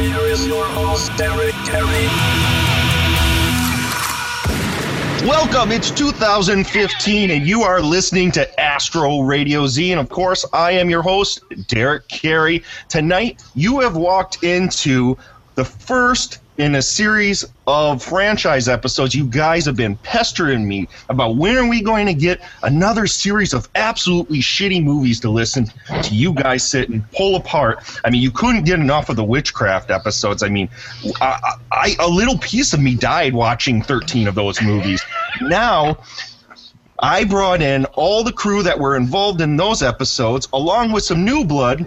Here is your host, Derek Kelly. Welcome, it's 2015, and you are listening to Astro Radio Z. And of course, I am your host, Derek Carey. Tonight, you have walked into the first in a series of franchise episodes. You guys have been pestering me about when are we going to get another series of absolutely shitty movies to listen to you guys sit and pull apart. I mean, you couldn't get enough of the witchcraft episodes. I mean, I, I, a little piece of me died watching 13 of those movies. Now, I brought in all the crew that were involved in those episodes, along with some new blood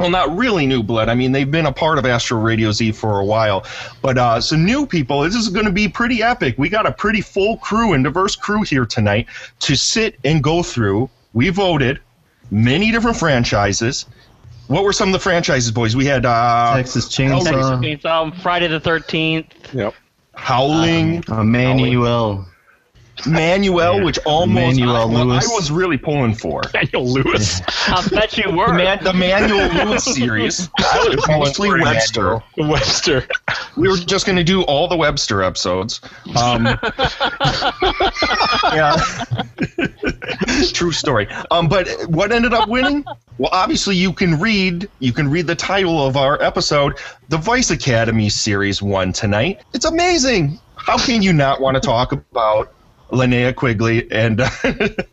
well, not really new blood. I mean, they've been a part of Astro Radio Z for a while, but uh, some new people. This is going to be pretty epic. We got a pretty full crew and diverse crew here tonight to sit and go through. We voted many different franchises. What were some of the franchises, boys? We had uh, Texas Chainsaw, Texas Chainsaw, Friday the Thirteenth. Yep. Howling, Emmanuel, Manuel, which almost Manuel I, well, I was really pulling for. Daniel Lewis. I bet you were. The, Man, the Manuel Lewis series. I was mostly Webster. Webster. We were just going to do all the Webster episodes. Um, yeah, true story. Um, but what ended up winning? Well, obviously you can read you can read the title of our episode. The Vice Academy series won tonight. It's amazing. How can you not want to talk about Linnea Quigley and uh,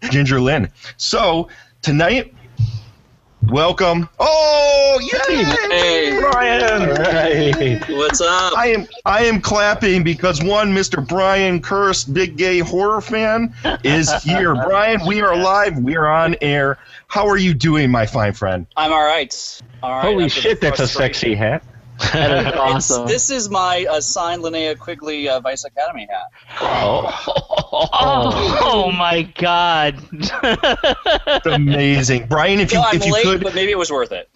Ginger Lynn? So tonight. Welcome. Oh, yay! Hey. Brian. Right. What's up? I am I am clapping because one Mr. Brian Kirst, big gay horror fan, is here. Brian, we are live. We are on air. How are you doing, my fine friend? I'm all right. All right. Holy shit, that's a sexy hat. That is awesome. This is my uh, signed Linnea Quigley uh, Vice Academy hat. oh, oh my God. Amazing, Brian. If you No, I'm if you late, could. but maybe it was worth it.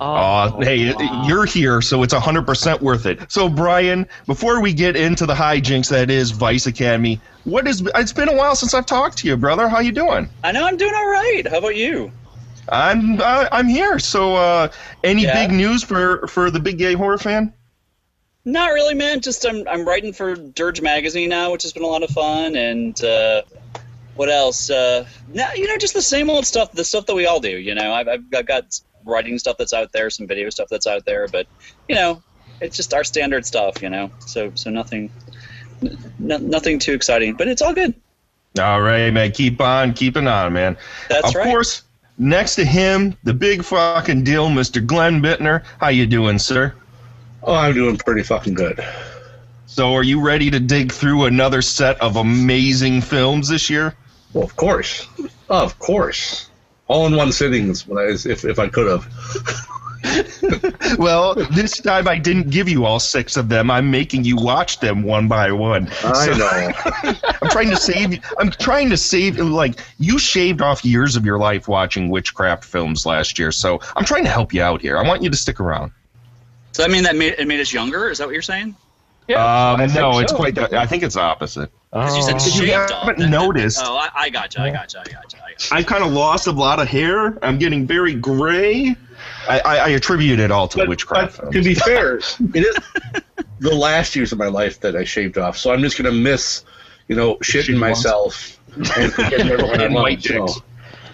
Uh, hey, you're here, so it's 100% worth it. So, Brian, before we get into the hijinks that is Vice Academy, what is? It's been a while since I've talked to you, brother. How you doing? I know I'm doing all right. How about you? I'm uh, I'm here. So, uh, any Yeah. big news for for the big gay horror fan? Not really, man. Just I'm I'm writing for Dirge magazine now, which has been a lot of fun. And uh, what else? Uh, now you know, just the same old stuff. The stuff that we all do. You know, I've I've, I've got writing stuff that's out there, some video stuff that's out there, but you know, it's just our standard stuff. You know, so so nothing. n- nothing too exciting, but it's all good. All right, man. Keep on keeping on, man. That's of right. course, next to him, the big fucking deal, Mr. Glenn Bittner. How you doing, sir? Oh, I'm doing pretty fucking good. So, are you ready to dig through another set of amazing films this year? Well, of course. Of course. All in one sitting is what I, if, if I could have. Well, this time I didn't give you all six of them. I'm making you watch them one by one. I So- know. I'm trying to save. You. I'm trying to save. Like you shaved off years of your life watching witchcraft films last year, so I'm trying to help you out here. I want you to stick around. So that mean that made, it made us younger? Is that what you're saying? Um, I think no, it's quite. The, I think it's opposite. Because you said If you shaved off. haven't That- that- noticed- Oh, I, I gotcha. I gotcha. I gotcha. I gotcha. I've kind of lost a lot of hair. I'm getting very gray. I, I, I attribute it all to But, witchcraft but to be fair, it is the last years of my life that I shaved off, so I'm just gonna miss, you know, shitting myself and forgetting everyone I And white dicks.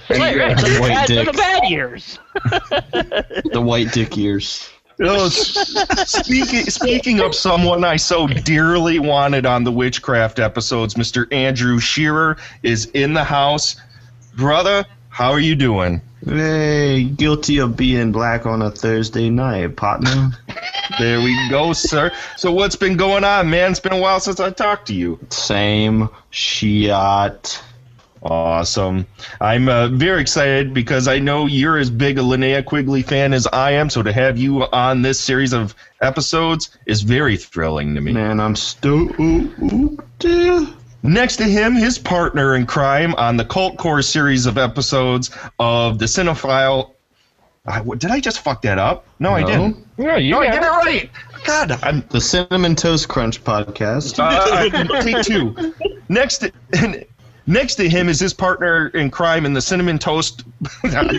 And, Right, right. So the White bad, the dick. bad years. the white dick ears. S- speaking speaking of someone I so dearly wanted on the witchcraft episodes, Mr. Andrew Shearer is in the house. Brother, how are you doing? Hey, guilty of being black on a Thursday night, partner. There we go, sir. So what's been going on, man? It's been a while since I talked to you. Same shit. Awesome. I'm uh, very excited because I know you're as big a Linnea Quigley fan as I am. So to have you on this series of episodes is very thrilling to me. Man, I'm stoked. Next to him, his partner in crime on the Cult Core series of episodes of the Cinephile. I, what- did I just fuck that up? No, I didn't. No, you No, I did it right. God, I'm The Cinnamon Toast Crunch podcast. uh, take two. Next, to, next to him is his partner in crime in the cinnamon toast. I'm sorry.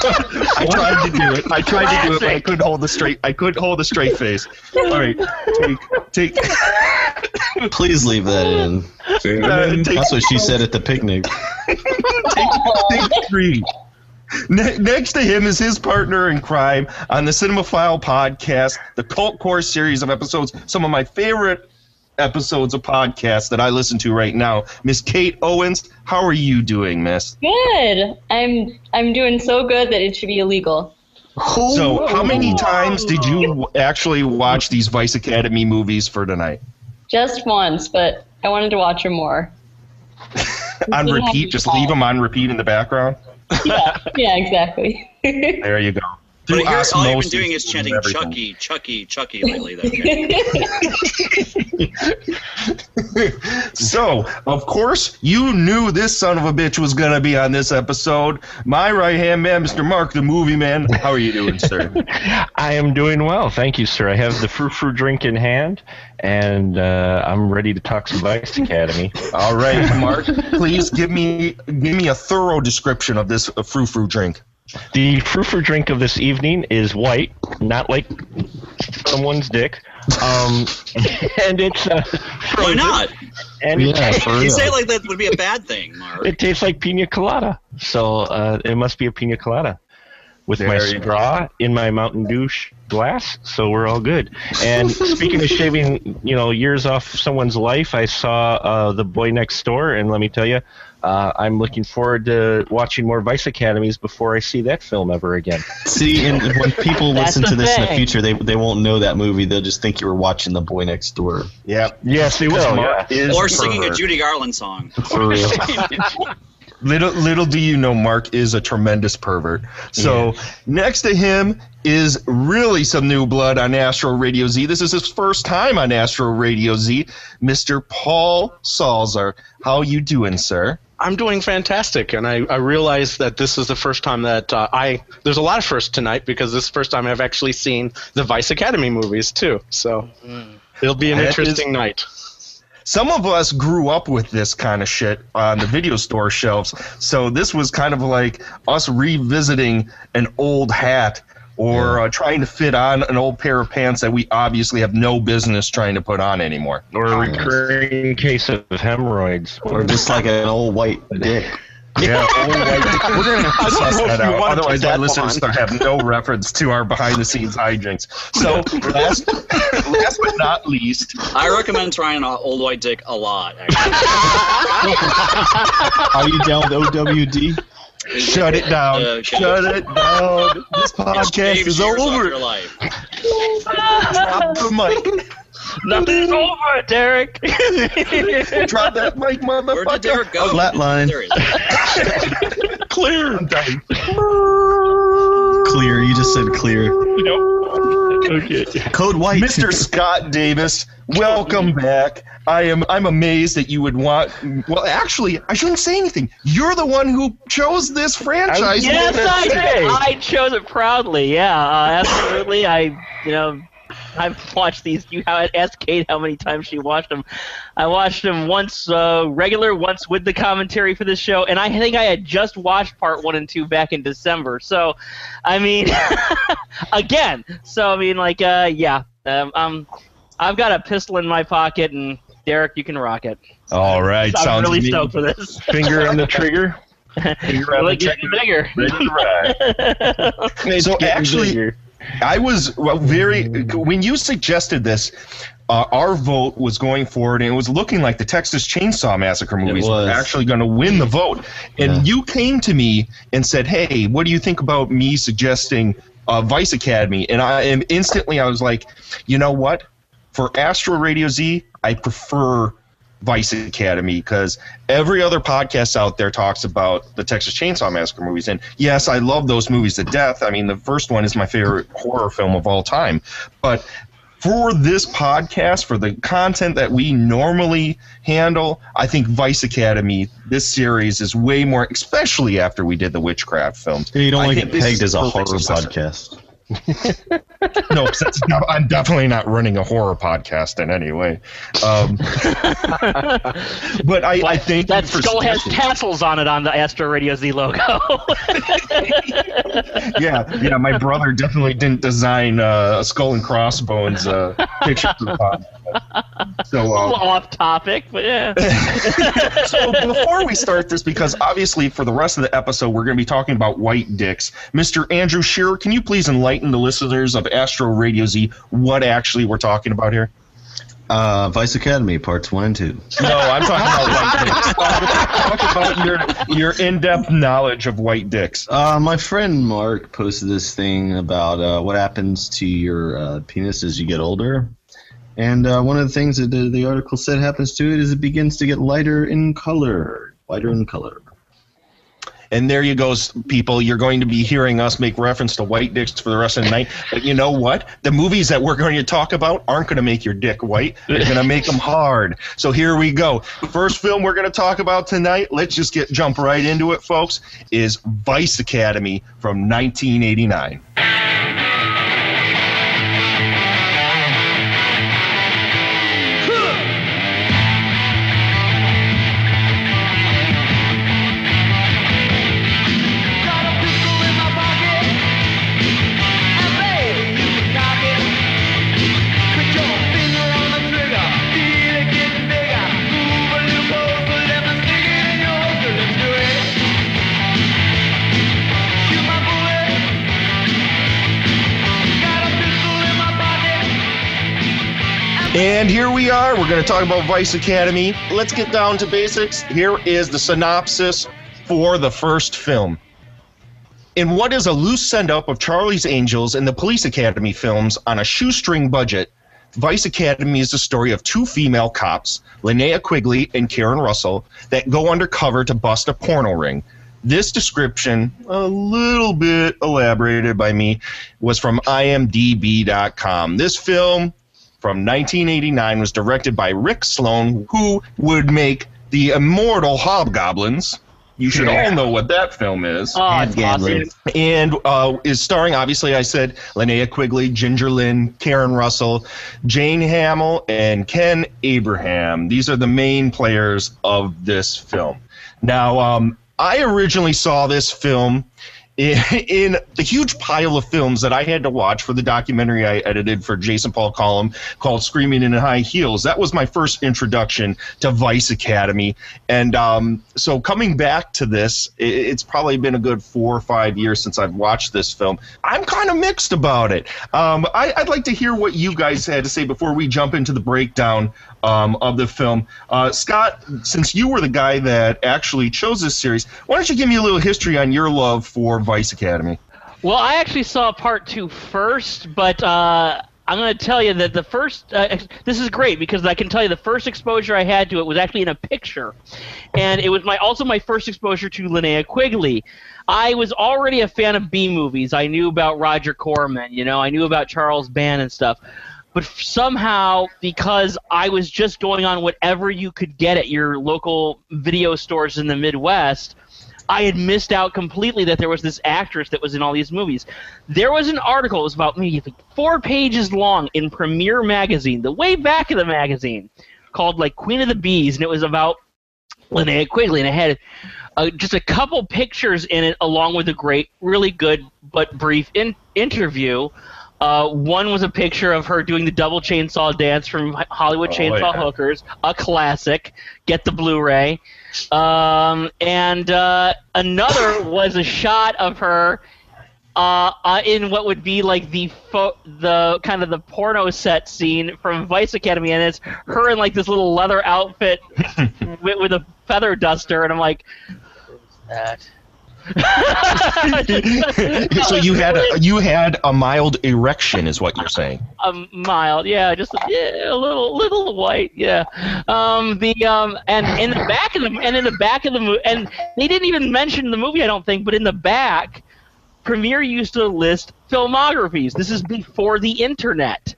I tried to do it. I tried to do it, but I couldn't hold the straight. I couldn't hold a straight face. All right, take, take, Please leave that in. uh, That's what she said at the picnic. take three. Ne- next to him is his partner in crime on the Cinemaphile podcast, the Cult Core series of episodes. Some of my favorite episodes of podcasts that I listen to right now. Miss Kate Owens, how are you doing, Miss? Good. I'm I'm doing so good that it should be illegal. So, how many times did you actually watch these Vice Academy movies for tonight? Just once, but I wanted to watch them more. on repeat, just leave them on repeat in the background. Yeah, yeah, exactly. There you go. But Through here's all you've been doing is chanting everything. Chucky, Chucky, Chucky lately, though. So, of course, you knew this son of a bitch was going to be on this episode. My right hand man, Mr. Mark, the movie man. How are you doing, sir? I am doing well, thank you, sir. I have the frou frou drink in hand, and uh, I'm ready to talk some Vice Academy. All right, Mark, please give me give me a thorough description of this frou frou drink. The frou frou drink of this evening is white, not like someone's dick, um, and it's uh, Why not? And it, Yeah, for You real. say it like that would be a bad thing, Mark. it tastes like pina colada, so uh, it must be a pina colada. With my There you go. straw in my Mountain Dew glass, so we're all good. And speaking of shaving, you know, years off someone's life, I saw uh, the Boy Next Door, and let me tell you, uh, I'm looking forward to watching more Vice Academies before I see that film ever again. See, and when people listen to the this in the future, they they won't know that movie. They'll just think you were watching The Boy Next Door. Yeah. Yes, they will. Yeah. Or singing a. Judy Garland song. For real. Little little do you know, Mark is a tremendous pervert. So next to him is really some new blood on Astro Radio Z. This is his first time on Astro Radio Z, Mr. Paul Salzer. How you doing, sir? I'm doing fantastic, and I, I realize that this is the first time that uh, I. There's a lot of firsts tonight because this is the first time I've actually seen the Vice Academy movies too. So it'll be an That interesting is- night. Some of us grew up with this kind of shit on the video store shelves. So this was kind of like us revisiting an old hat or uh, trying to fit on an old pair of pants that we obviously have no business trying to put on anymore. Or a recurring case of hemorrhoids. or just like an old white dick. Yeah, old white- we're gonna have to suss that out. Otherwise, our listeners on. have no reference to our behind-the-scenes hijinks. So, last, last but not least, I recommend trying an old white dick a lot. Actually. Are you down with OWD? Shut it down. Uh, shut it down. This podcast is over. your life. Drop the mic. Nothing's over, Derek. Drop that mic, motherfucker. Where did Derek go? Flatline. There he is. Clear. I'm done. Clear. You just said clear. Okay. Code white. Mr. Scott Davis, welcome back. I am I'm amazed that you would want well actually I shouldn't say anything. You're the one who chose this franchise. yes, I did did. I chose it proudly. Yeah, uh, absolutely. I, you know, I've watched these. You ha- asked Kate how many times she watched them. I watched them once uh, regular, once with the commentary for this show, and I think I had just watched part one and two back in December. So, I mean, again. So I mean, like, uh, yeah, um, um, I've got a pistol in my pocket, and Derek, you can rock it. All right, I'm sounds really to stoked for this. Finger on the trigger. Finger on the getting trigger. bigger. Ready to ride. So actually- bigger. I was well, very when you suggested this. Uh, our vote was going forward, and it was looking like the Texas Chainsaw Massacre movies were was. actually going to win the vote. And Yeah. you came to me and said, "Hey, what do you think about me suggesting uh, Vice Academy?" And I and instantly I was like, "You know what? For Astro Radio Z, I prefer Vice Academy because every other podcast out there talks about the Texas Chainsaw Massacre movies. And yes, I love those movies to death. I mean, the first one is my favorite horror film of all time. But for this podcast, for the content that we normally handle, I think Vice Academy, this series, is way more, especially after we did the witchcraft films. You don't I want to think get pegged as a horror successor. podcast. no, 'cause that's not, I'm definitely not running a horror podcast in any way. Um, but I, I think that skull has tassels on it on the Astro Radio Z logo. yeah, yeah. My brother definitely didn't design uh, a skull and crossbones uh, picture for the pod. So, a uh, off topic, but yeah. so before we start this, because obviously for the rest of the episode we're going to be talking about white dicks, Mr. Andrew Shearer, can you please enlighten the listeners of Astro Radio Z what actually we're talking about here? Uh, Vice Academy parts one and two. No, I'm talking about white dicks. Talk about your your in-depth knowledge of white dicks. Uh, my friend Mark posted this thing about uh, what happens to your uh, penis as you get older. And uh, one of the things that the, the article said happens to it is it begins to get lighter in color. Lighter in color. And there you go, people. You're going to be hearing us make reference to white dicks for the rest of the night. But you know what? The movies that we're going to talk about aren't going to make your dick white. They're going to make them hard. So here we go. First film we're going to talk about tonight. Let's just get jump right into it, folks. Is Vice Academy from 1989. And here we are. We're going to talk about Vice Academy. Let's get down to basics. Here is the synopsis for the first film. In what is a loose send up of Charlie's Angels and the Police Academy films on a shoestring budget, Vice Academy is the story of two female cops, Linnea Quigley and Karen Russell, that go undercover to bust a porno ring. This description, a little bit elaborated by me, was from imdb.com. This film from 1989 was directed by Rick Sloan, who would make the immortal Hobgoblins. You should all know what that film is. Oh, it's awesome. And uh, is starring, obviously, I said Linnea Quigley, Ginger Lynn, Karen Russell, Jane Hamill, and Ken Abraham. These are the main players of this film. Now, um, I originally saw this film in, the huge pile of films that I had to watch for the documentary I edited for Jason Paul Collum called Screaming in High Heels. That was my first introduction to Vice Academy. And um, so coming back to this, it's probably been a good four or five years since I've watched this film. I'm kind of mixed about it. Um, I, I'd like to hear what you guys had to say before we jump into the breakdown um, of the film. Uh, Scott, since you were the guy that actually chose this series, why don't you give me a little history on your love for Vice Academy? Well, I actually saw part two first, but uh, I'm going to tell you that the first. Uh, this is great because I can tell you the first exposure I had to it was actually in a picture, and it was my also my first exposure to Linnea Quigley. I was already a fan of B movies. I knew about Roger Corman, you know, I knew about Charles Band and stuff. But somehow, because I was just going on whatever you could get at your local video stores in the Midwest, I had missed out completely that there was this actress that was in all these movies. There was an article, it was about maybe four pages long in Premiere Magazine, the way back of the magazine, called like Queen of the Bees, and it was about Linnea Quigley, and it had uh, just a couple pictures in it, along with a great, really good but brief in- interview. Uh, one was a picture of her doing the double chainsaw dance from Hollywood Oh, Chainsaw yeah. Hookers, a classic. Get the Blu-ray. Um, and uh, another was a shot of her uh, uh, in what would be like the fo- the kind of the porno set scene from Vice Academy, and it's her in like this little leather outfit with, with a feather duster, and I'm like, "Who's that?" so you had a, you had a mild erection, is what you're saying? A mild, yeah, just yeah, a little, little white, yeah. Um, the um, and in the back of the and in the back of the movie, and they didn't even mention the movie, I don't think, but in the back, Premiere used to list filmographies. This is before the internet.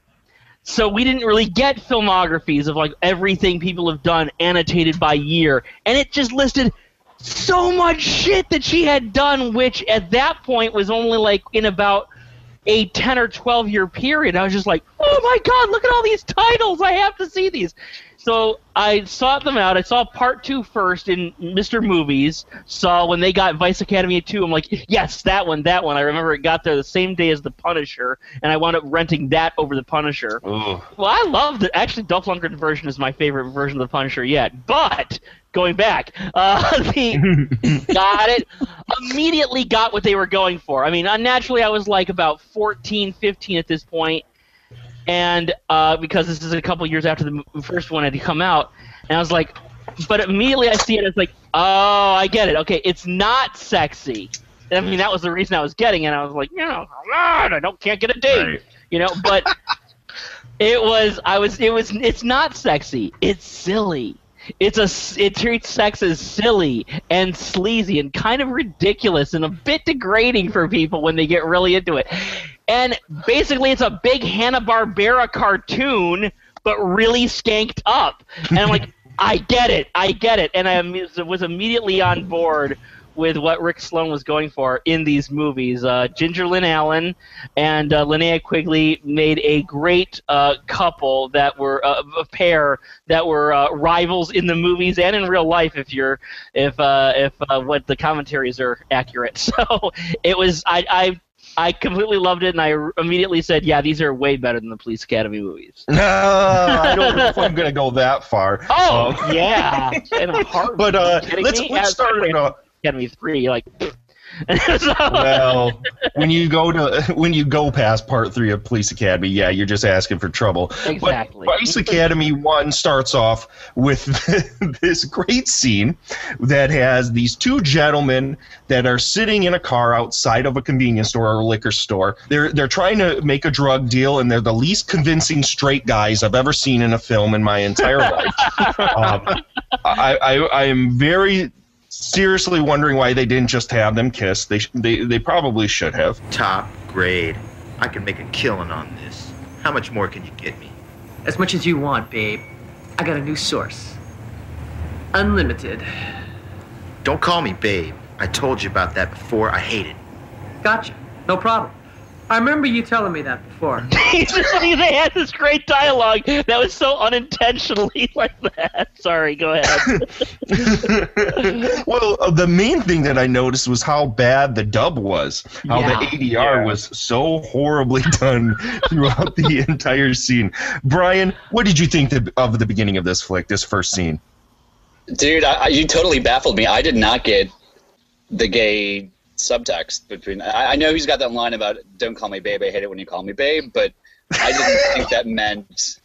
So we didn't really get filmographies of like everything people have done annotated by year, and it just listed so much shit that she had done, which at that point was only like in about a 10 or 12 year period. I was just like, oh my god, look at all these titles! I have to see these. So I sought them out. I saw part two first in Mr. Movies. Saw when they got Vice Academy 2. I'm like, yes, that one, that one. I remember it got there the same day as The Punisher, and I wound up renting that over The Punisher. Ooh. Well, I love that. Actually, Dolph Lundgren's version is my favorite version of The Punisher yet. But going back, uh, the got it. Immediately got what they were going for. I mean, unnaturally, I was like about 14, 15 at this point, and uh, because this is a couple years after the first one had come out, and I was like, but immediately I see it as like, oh, I get it. Okay, it's not sexy. I mean, that was the reason I was getting it. I was like, you know, God, I don't can't get a date, Right. you know. But it was, I was, it was, it's not sexy. It's silly. It's a it treats sex as silly and sleazy and kind of ridiculous and a bit degrading for people when they get really into it. And basically, it's a big Hanna Barbera cartoon, but really skanked up. And I'm like, I get it, I get it, and I was immediately on board with what Rick Sloan was going for in these movies. Uh, Ginger Lynn Allen and uh, Linnea Quigley made a great uh, couple that were uh, a pair that were uh, rivals in the movies and in real life. If you're if uh, if uh, what the commentaries are accurate, so it was I. I I completely loved it, and I immediately said, "Yeah, these are way better than the Police Academy movies." No, I don't know if I'm going to go that far. Oh Um, yeah, in a heartbeat. But uh, let's let's start it off. Academy three, like. so, Well, when you go to when you go past part three of Police Academy, yeah, you're just asking for trouble. Exactly. But Vice Academy one starts off with this great scene that has these two gentlemen that are sitting in a car outside of a convenience store or a liquor store. They're they're trying to make a drug deal, and they're the least convincing straight guys I've ever seen in a film in my entire life. um, I, I I am very seriously wondering why they didn't just have them kiss. They they they probably should have. Top grade. I can make a killing on this. How much more can you get me? As much as you want, babe. I got a new source. Unlimited. Don't call me babe. I told you about that before. I hate it. Gotcha. No problem. I remember you telling me that before. they had this great dialogue that was so unintentionally like that. Sorry, go ahead. well, uh, the main thing that I noticed was how bad the dub was. How Yeah. the ADR was so horribly done throughout the entire scene. Brian, what did you think of the beginning of this flick, this first scene? Dude, I, I, you totally baffled me. I did not get the gay subtext between. I, I know he's got that line about "Don't call me babe, I hate it when you call me babe," but I didn't think that meant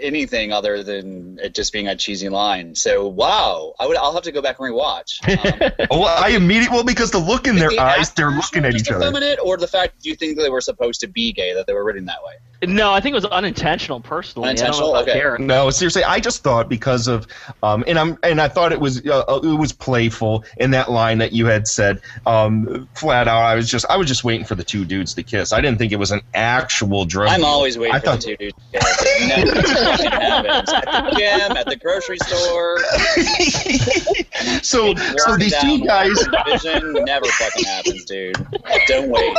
anything other than it just being a cheesy line. So, wow, I would. I'll have to go back and rewatch. Um, Oh, well, I immediately well because the look in their the eyes, they're looking at each other. effeminate, or the fact do you think that they were supposed to be gay, that they were written that way? No, I think it was unintentional. Personally, Unintentional? I don't know about Okay. Derek. No, seriously, I just thought because of, um, and I'm and I thought it was uh, uh, it was playful in that line that you had said, um, flat out. I was just I was just waiting for the two dudes to kiss. I didn't think it was an actual drug. I'm deal. always waiting I for thought, the two dudes. to get it. Never fucking happens. At the gym, at the grocery store. so so these two guys. Vision never fucking happens, dude. Don't wait.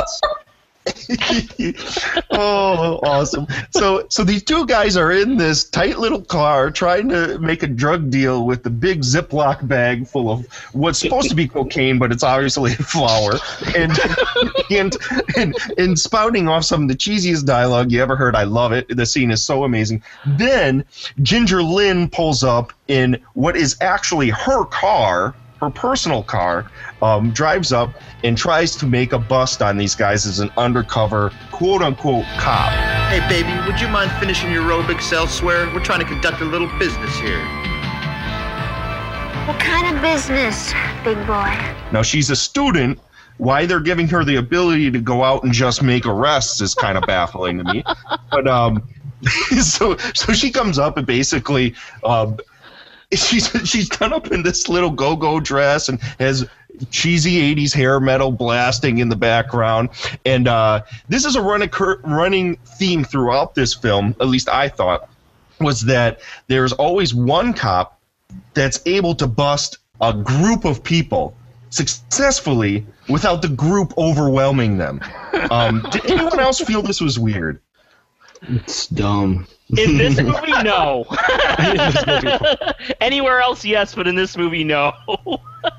oh, awesome! So, so these two guys are in this tight little car trying to make a drug deal with the big Ziploc bag full of what's supposed to be cocaine, but it's obviously flour, and and and, and spouting off some of the cheesiest dialogue you ever heard. I love it. The scene is so amazing. Then Ginger Lynn pulls up in what is actually her car her personal car, um, drives up and tries to make a bust on these guys as an undercover quote unquote cop. Hey, baby, would you mind finishing your aerobics elsewhere? We're trying to conduct a little business here. What kind of business? big boy. Now she's a student. Why they're giving her the ability to go out and just make arrests is kind of baffling to me. But um, so so she comes up and basically um, she's she's done up in this little go-go dress and has cheesy 80s hair metal blasting in the background. And uh, this is a running running theme throughout this film at least i thought was that there's always one cop that's able to bust a group of people successfully without the group overwhelming them. Um, did anyone else feel this was weird It's dumb. In this movie, no. Anywhere else, yes, but in this movie, no.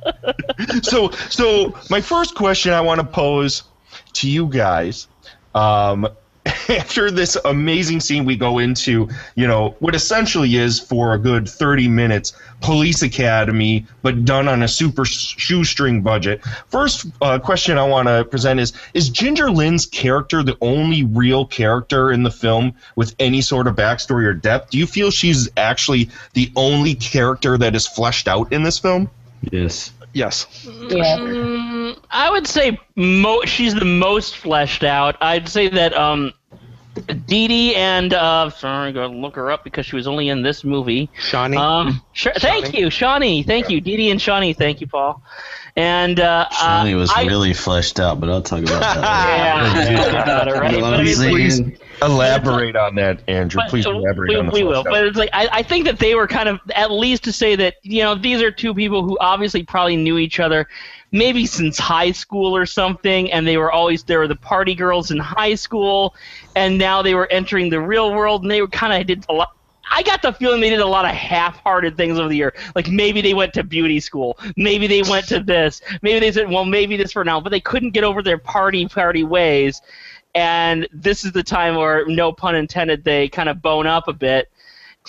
so so my first question I want to pose to you guys um, after this amazing scene we go into you know what essentially is for a good 30 minutes police academy but done on a super shoestring budget. First uh, question i want to present is is ginger lynn's character the only real character in the film with any sort of backstory or depth? Do you feel she's actually the only character that is fleshed out in this film? Yes. Yes. Mm, I would say mo- she's the most fleshed out. I'd say that um, Dee Dee and uh, sorry, I'm gonna look her up because she was only in this movie. Shawnee. Um, sure, thank you, Shawnee. Thank you, Dee Dee and Shawnee. Thank you, Paul. And uh, Shawnee uh, was I, really fleshed out, but I'll talk about that. Yeah, talk about it, right? You know what But I mean, saying? elaborate on that andrew But, please elaborate we, on the we will, out. but it's like I, I think that they were kind of at least to say that you know these are two people who obviously probably knew each other, maybe since high school or something, and they were always they were the party girls in high school, and now they were entering the real world, and they were kind of did a lot. I got the feeling they did a lot of half-hearted things over the year. Like maybe they went to beauty school, maybe they went to this, maybe they said, well, maybe this for now, but they couldn't get over their party party ways and this is the time where no pun intended they kind of bone up a bit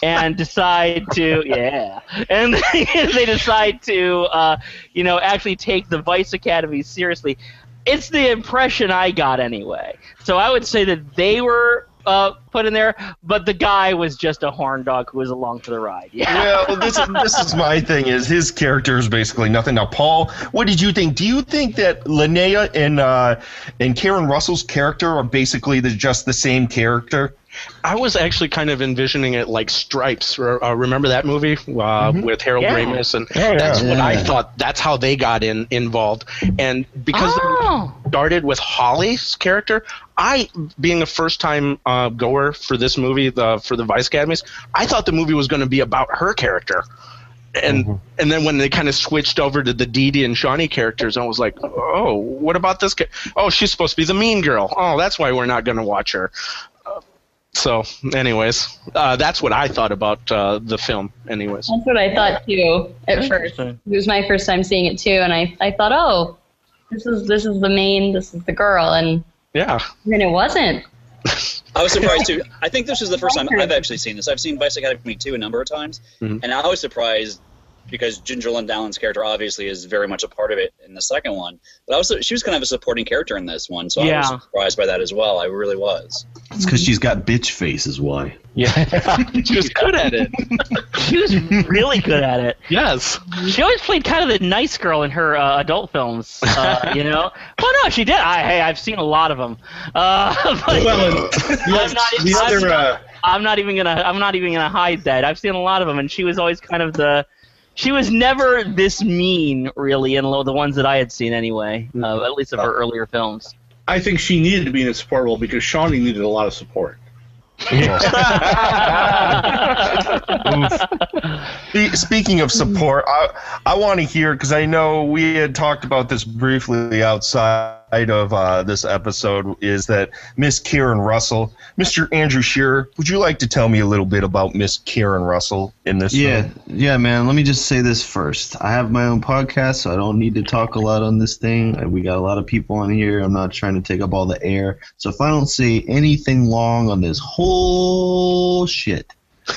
and decide to yeah and they decide to uh, you know actually take the vice academy seriously it's the impression i got anyway so i would say that they were uh, put in there but the guy was just a horn dog who was along for the ride yeah well, this is this is my thing. Is his character is basically nothing. Now, Paul, what did you think? Do you think that Linnea and uh, and Karen Russell's character are basically the, just the same character? I was actually kind of envisioning it like Stripes. Uh, remember that movie uh, with Harold Yeah. Ramis, and Yeah, that's yeah. what I thought. That's how they got in involved, and because Oh. it started with Holly's character, I, being a first-time uh, goer for this movie, the for the Vice Academies, I thought the movie was going to be about her character. And and then when they kind of switched over to the Dee Dee and Shawnee characters, I was like, oh, what about this? Ca- oh, she's supposed to be the mean girl. Oh, that's why we're not going to watch her. So, anyways, uh, that's what I thought about uh, the film. Anyways, That's what I thought too at first. It was my first time seeing it too, and I, I thought, oh, this is this is the main, this is the girl, and yeah, then it wasn't. I was surprised too. I think this is the first time I've actually seen this. I've seen Vice Academy 2 a number of times, Mhm. and I was surprised because Ginger Lynn Allen's character obviously is very much a part of it in the second one. But I was she was kind of a supporting character in this one, so I was surprised by that as well. I really was. It's because she's got bitch face, is why. yeah, she was good at it. she was really good at it Yes, She always played kind of the nice girl in her uh, adult films, uh, you know. Well, no, she did. I, hey, I've seen a lot of them. Uh, but Well, I'm, not, the I'm, other, uh, I'm not even gonna. I'm not even gonna hide that. I've seen a lot of them, and she was always kind of the. She was never this mean, really, in the ones that I had seen, anyway. Uh, at least of her earlier films. I think she needed to be in a support role because Shawnee needed a lot of support. Spe- Speaking of support, I I want to hear because I know we had talked about this briefly outside of uh, this episode. Is that Miss Karen Russell, Mr. Andrew Shearer? Would you like to tell me a little bit about Miss Karen Russell in this? Yeah, film? yeah, man. Let me just say this first. I have my own podcast, so I don't need to talk a lot on this thing. We got a lot of people on here. I'm not trying to take up all the air. So if I don't say anything long on this whole shit,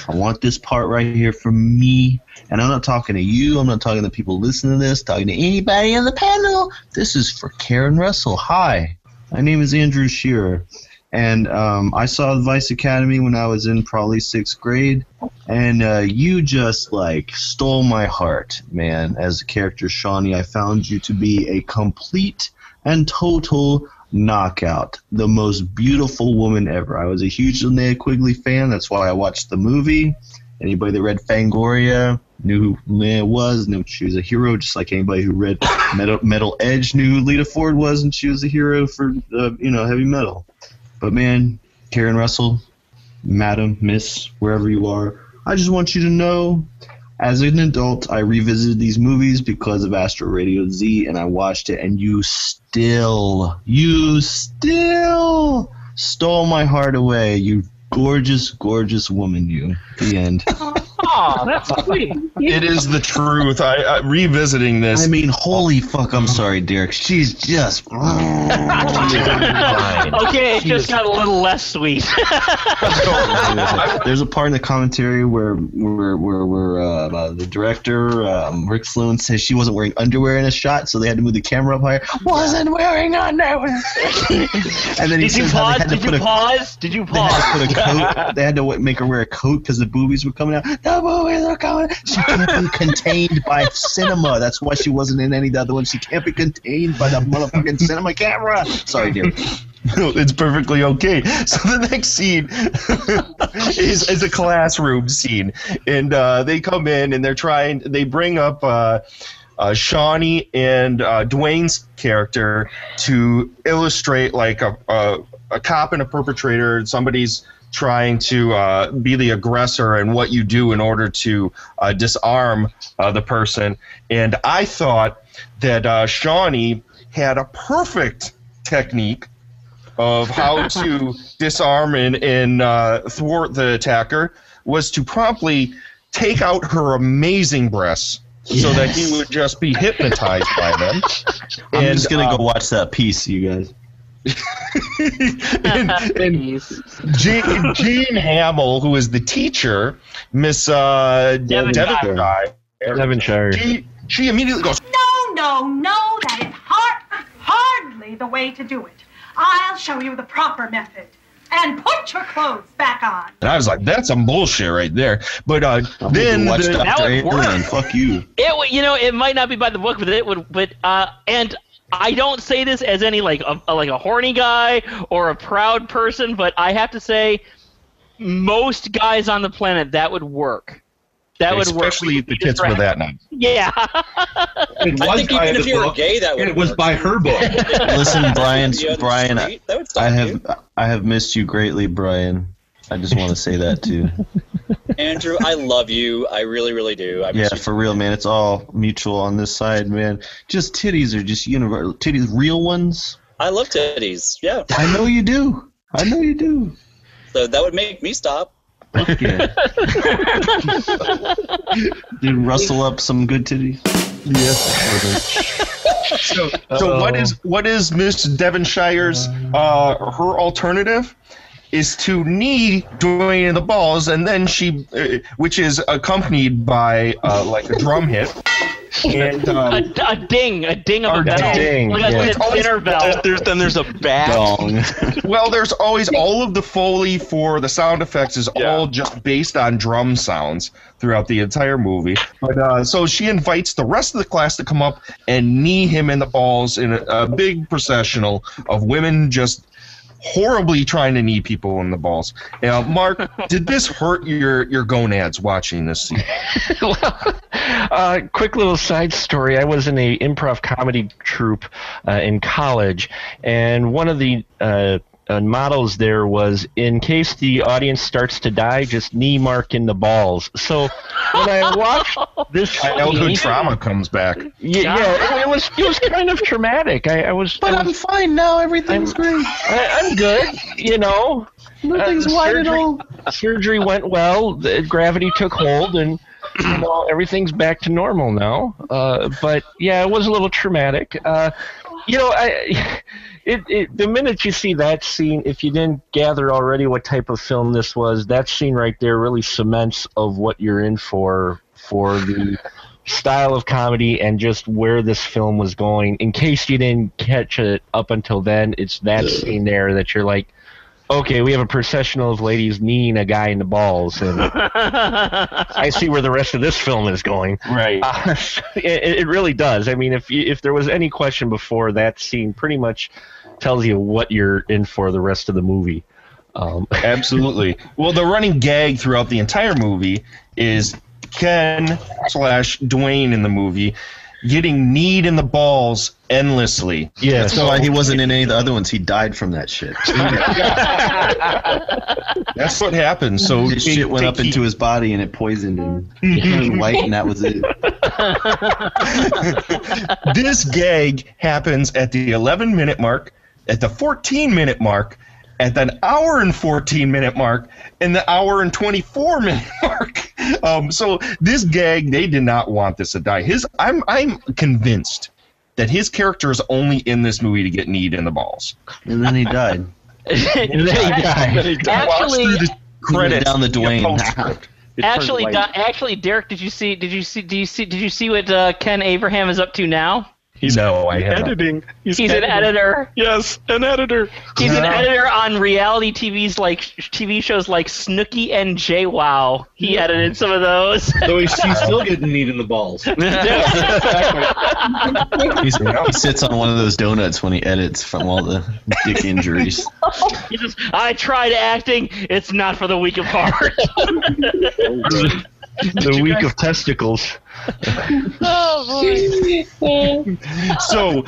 I want this part right here for me. And I'm not talking to you. I'm not talking to people listening to this, talking to anybody on the panel. This is for Karen Russell. Hi, my name is Andrew Shearer. And um, I saw the Vice Academy when I was in probably sixth grade, and uh, you just like stole my heart, man. As a character Shawnee, I found you to be a complete and total knockout, the most beautiful woman ever. I was a huge Linnea Quigley fan. That's why I watched the movie. Anybody that read Fangoria knew who Linnea was, knew she was a hero, just like anybody who read Metal, metal Edge knew who Lita Ford was, and she was a hero for uh, you know heavy metal. But man, Karen Russell, Madam, Miss, wherever you are, I just want you to know as an adult, I revisited these movies because of Astro Radio Z, and I watched it, and you still, you still stole my heart away. You gorgeous, gorgeous woman, you. The end. Aw, that's sweet. It is the truth. I, I revisiting this. I mean, holy fuck! I'm sorry, Derek. She's just. okay, it just got a little less sweet. There's a part in the commentary where where where, where uh, uh, the director um, Rick Sloan says she wasn't wearing underwear in a shot, so they had to move the camera up higher. Wasn't wearing underwear. and then he Did you says how pause? they had to Did put you a pause? Did you pause? they had pause? to put a coat. They had to w- make her wear a coat because the boobies were coming out. The boobies are coming. She can't be contained by cinema. That's why she wasn't in any of the other ones. She can't be contained by the motherfucking cinema camera. Sorry, dear. No, it's perfectly okay. So the next scene is, is a classroom scene, and uh, they come in and they're trying. They bring up uh, uh, Shawnee and uh, Dwayne's character to illustrate like a, a a cop and a perpetrator. Somebody's trying to uh, be the aggressor and what you do in order to uh, disarm uh, the person. And I thought that uh, Shawnee had a perfect technique of how to disarm and, and uh, thwart the attacker was to promptly take out her amazing breasts so that he would just be hypnotized by them. I'm And, just gonna uh, go watch that piece, you guys. And, and Jean, Jean Hamill, who is the teacher, Miss uh, Devonshire. Devonshire, Devonshire. She, she immediately goes, No, no, no, that is hard, hardly the way to do it. I'll show you the proper method. And put your clothes back on. and I was like, "That's some bullshit right there." But uh, then gonna watch the- That Dr. would work. Fuck you. It would- you know it might not be by the book, but it would. But uh, and I don't say this as any like a, a- like a horny guy or a proud person, but I have to say, most guys on the planet that would work. That would work. especially if the tits were that nice. Yeah. It I was think by even if you were gay, that would and it was work. by her book. Listen, Brian. You on the Brian, street, that would stop I have I have missed you greatly, Brian. I just want to say that too. Andrew, I love you. I really, really do. I Yeah, for real, man. It's all mutual on this side, man. Just titties are just universal. Titties, real ones. I love titties. Yeah. I know you do. I know you do. So that would make me stop. Fuck yeah. Did rustle up some good titties? Yeah. so, so what is what is Miss Devonshire's uh, her alternative? Is to knee Dwayne in the balls, and then she, uh, which is accompanied by uh, like a drum hit, and a, um, a ding, a ding of Or a bell, ding, like a yeah. like a dinner bell. There's, then there's a bat. Dong. well, there's always all of the foley for the sound effects is all just based on drum sounds throughout the entire movie. But uh, so she invites the rest of the class to come up and knee him in the balls in a, a big processional of women just horribly trying to knee people in the balls. Now, Mark, did this hurt your your gonads watching this scene? uh, quick little side story. I was in a improv comedy troupe uh, in college, and one of the uh, uh, models there was in case the audience starts to die, just knee mark in the balls. So when I watched this, Childhood scene- trauma comes back. Yeah, yeah, it was it was kind of traumatic. I, I was, But I I'm fine now. Everything's great. I, I'm good. You know, Nothing's Uh, wide at all. surgery went well. The gravity took hold, and you know everything's back to normal now. Uh, but yeah, it was a little traumatic. Uh, you know, I it, it the minute you see that scene, if you didn't gather already what type of film this was, that scene right there really cements of what you're in for for the style of comedy and just where this film was going. In case you didn't catch it up until then, it's that scene there that you're like, okay, we have a processional of ladies kneeing a guy in the balls, and I see where the rest of this film is going. Right. Uh, it, it really does. I mean, if you, if there was any question before, that scene pretty much tells you what you're in for the rest of the movie. Um, Absolutely. Well, the running gag throughout the entire movie is Ken slash Dwayne in the movie getting kneed in the balls endlessly. Yeah, That's why he wasn't in any of the other ones. He died from that shit. That's what happened. So his shit went they up into his body and it poisoned him. He turned white and that was it. this gag happens at the 11 minute mark, at the 14 minute mark, at the hour and 14 minute mark, and the hour and 24 minute mark. Um, so this gag, they did not want this to die. His, I'm, I'm convinced that his character is only in this movie to get kneed in the balls. And then he died. And then he died. Actually, Watch through the credits, down the Dwayne. actually, Di- actually, Derek, did you see? Did you see? Do you see? Did you see what uh, Ken Abraham is up to now? He's no, I have not. editing. He's, an editor. Yes, an editor. He's an editor on reality TV's like TV shows like Snooki and Jay. JWoww. He edited some of those. So he's, he's still getting kneed in the balls. He's, he sits on one of those donuts when he edits from all the dick injuries. He says, I tried acting. It's not for the weak of heart. the week of testicles. oh boy! so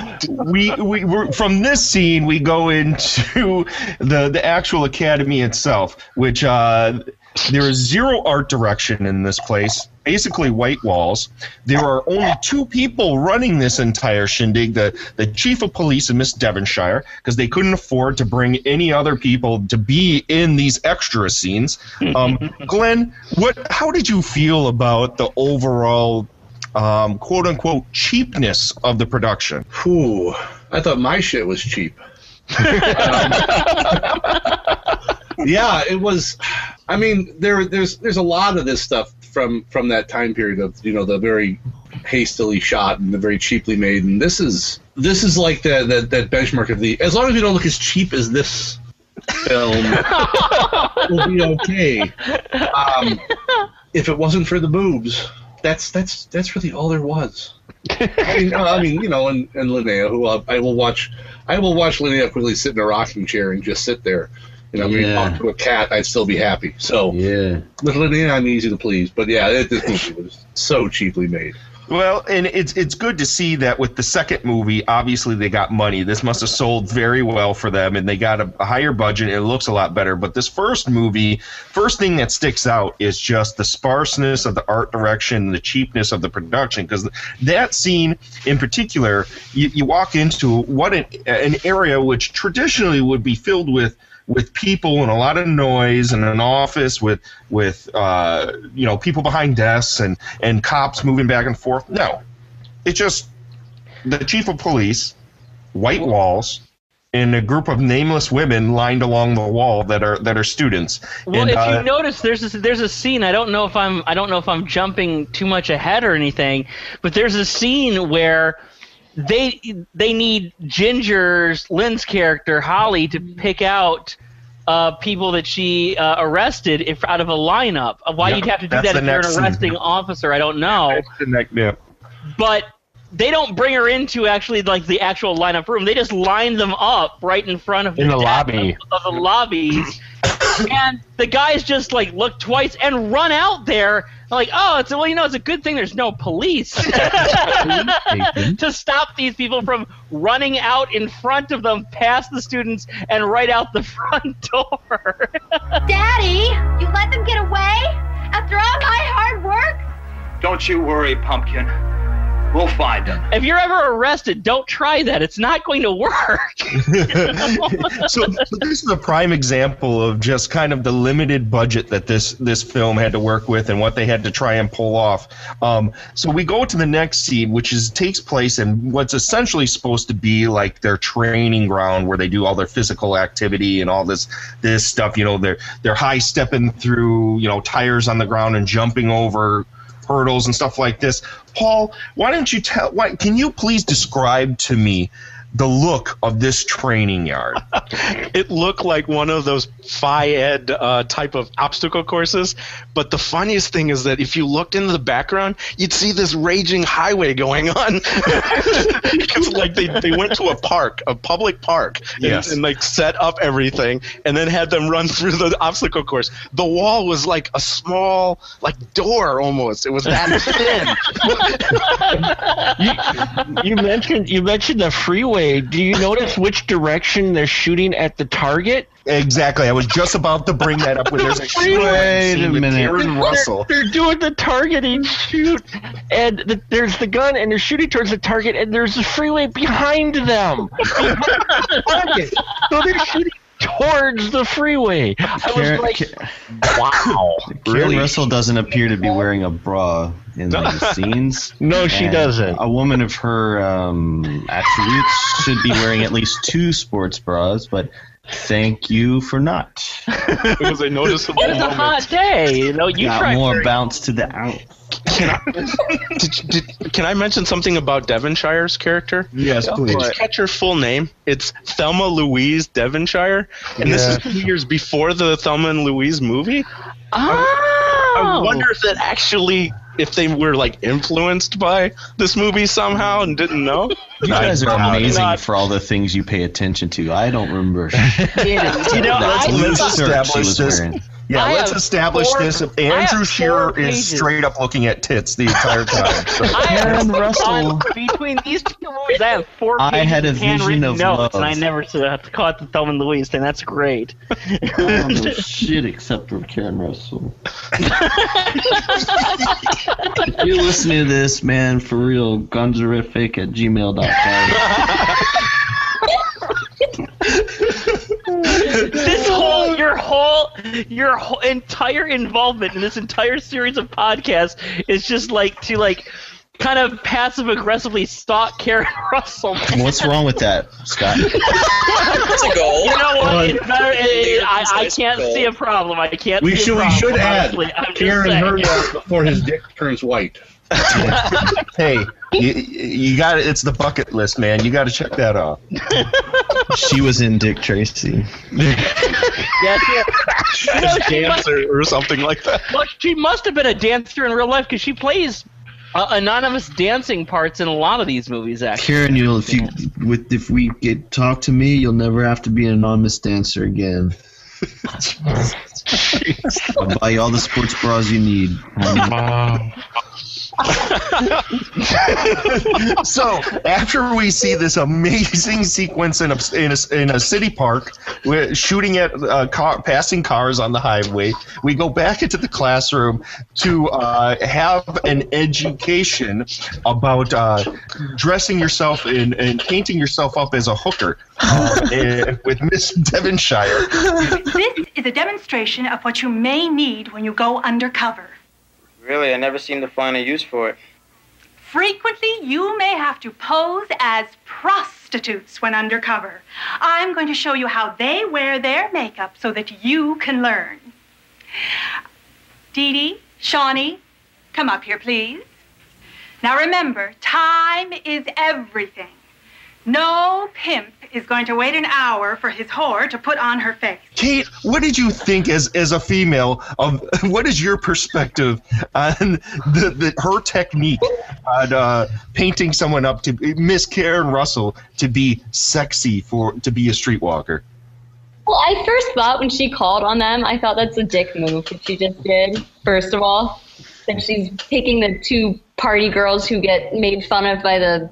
we we we're, from this scene we go into the the actual academy itself, which uh, there is zero art direction in this place. Basically, white walls. There are only two people running this entire shindig: the the chief of police and Miss Devonshire, because they couldn't afford to bring any other people to be in these extra scenes. Um, Glenn, what? How did you feel about the overall? um, quote unquote cheapness of the production. Whew. I thought my shit was cheap. yeah, it was. I mean, there, there's, there's a lot of this stuff from from that time period of you know the very hastily shot and the very cheaply made, and this is this is like the, the that benchmark of the. As long as we don't look as cheap as this film, we'll be okay. Um, if it wasn't for the boobs, that's that's that's really all there was. I mean, uh, I mean, you know, and, and Linnea, who uh, I will watch, I will watch Linnea quickly sit in a rocking chair and just sit there. You know, I mean, Yeah. talk to a cat, I'd still be happy. So Yeah. with Linnea, I'm easy to please. But yeah, it, this movie was so cheaply made. Well, and it's it's good to see that with the second movie, obviously they got money. This must have sold very well for them, and they got a, a higher budget. And it looks a lot better. But this first movie, first thing that sticks out is just the sparseness of the art direction, the cheapness of the production. Because that scene in particular, you, you walk into what an, an area which traditionally would be filled with with people and a lot of noise and an office with with uh, you know people behind desks and and cops moving back and forth. No, it's just the chief of police, white walls, and a group of nameless women lined along the wall that are that are students. Well, and, if uh, you notice, there's a, there's a scene. I don't know if I'm I don't know if I'm jumping too much ahead or anything, but there's a scene where they they need Ginger's Lynn's character Holly to pick out uh, people that she uh, arrested if out of a lineup. Uh, Why Yeah, you'd have to do that if you're next an scene. arresting officer, I don't know. yeah. But they don't bring her into actually like the actual lineup room. They just line them up right in front of In the desk lobby. of, of the lobbies, and the guys just like look twice and run out there. Like, oh, it's well, you know, it's a good thing there's no police to stop these people from running out in front of them, past the students, and right out the front door. Daddy, you let them get away? After all my hard work? Don't you worry, Pumpkin. We'll find them. if you're ever arrested, don't try that. It's not going to work. so but this is a prime example of just kind of the limited budget that this this film had to work with and what they had to try and pull off. Um, so we go to the next scene, which is takes place in what's essentially supposed to be like their training ground where they do all their physical activity and all this this stuff. You know, they're they're high stepping through you know tires on the ground and jumping over hurdles and stuff like this. Paul, why don't you tell? Why can you please describe to me the look of this training yard. it looked like one of those phi ed uh, type of obstacle courses. But the funniest thing is that if you looked into the background, you'd see this raging highway going on. Because like they, they went to a park, a public park, and, Yes. and like set up everything, and then had them run through the obstacle course. The wall was like a small like door almost. It was that thin. you mentioned you mentioned the freeway. Do you notice which direction they're shooting at the target? Exactly. I was just about to bring that up when there's a shooting Wait scene a with minute. Karen Russell. They're, they're doing the targeting shoot, and the, there's the gun, and they're shooting towards the target, and there's the freeway behind them. Behind the. So they're shooting towards the freeway. I Karen- was like, wow. Karen Russell doesn't appear to be wearing a bra in these scenes. No, she And doesn't. A woman of her um, attributes should be wearing at least two sports bras, but thank you for not. it was a noticeable It's a moment. hot day. You know, you Got try more very- bounce to the out. Can I, did, did, can I mention something about Devonshire's character? Yes, Did please. you catch her full name? It's Thelma Louise Devonshire, and this is two years before the Thelma and Louise movie. Oh. I wonder if that actually, if they were like influenced by this movie somehow and didn't know. You guys are amazing not. for all the things you pay attention to. I don't remember. You know, That I blue let's shirt establish she this. Wearing. Yeah, I let's establish four- this. I Andrew Shearer is straight up looking at tits the entire time. So. Karen Russell. between these two movies, I have four I had a of vision of notes, and. I never have to call it the Thelma and Louise thing. That's great. Oh, shit except for Karen Russell. if you listen to this, man, for real, gunzerific at gmail.com. this whole your whole your whole entire involvement in this entire series of podcasts is just like to like kind of passive aggressively stalk Karen Russell. What's wrong with that, Scott? That's a goal. You know what? Uh, it's better, it, it, I, I can't see a problem. I can't. We see should a we problem, should add honestly. I'm Karen saying. before his dick turns white. hey, you, you got it. It's the bucket list, man. You got to check that off. she was in Dick Tracy. Yes, yeah. You know, she must, Dancer or something like that. well, she must have been a dancer in real life because she plays uh, anonymous dancing parts in a lot of these movies. Actually, Karen, you'll if you with if we get talk to me, you'll never have to be an anonymous dancer again. I'll buy you all the sports bras you need. so after we see this amazing sequence in a in a, in a city park, we're shooting at uh, car, passing cars on the highway. We go back into the classroom to uh, have an education about uh, dressing yourself in and painting yourself up as a hooker uh, and- with Miss Devonshire. This is a demonstration of what you may need when you go undercover. Really, I never seem to find a use for it. Frequently, you may have to pose as prostitutes when undercover. I'm going to show you how they wear their makeup so that you can learn. Dee Dee, Shawnee, come up here, please. Now remember, time is everything. No pimp is going to wait an hour for his whore to put on her face. Kate, what did you think as as a female of what is your perspective on the, the her technique on uh, painting someone up to Miss Karen Russell to be sexy for to be a streetwalker? Well, I first thought when she called on them, I thought that's a dick move that she just did. First of all, that she's taking the two party girls who get made fun of by the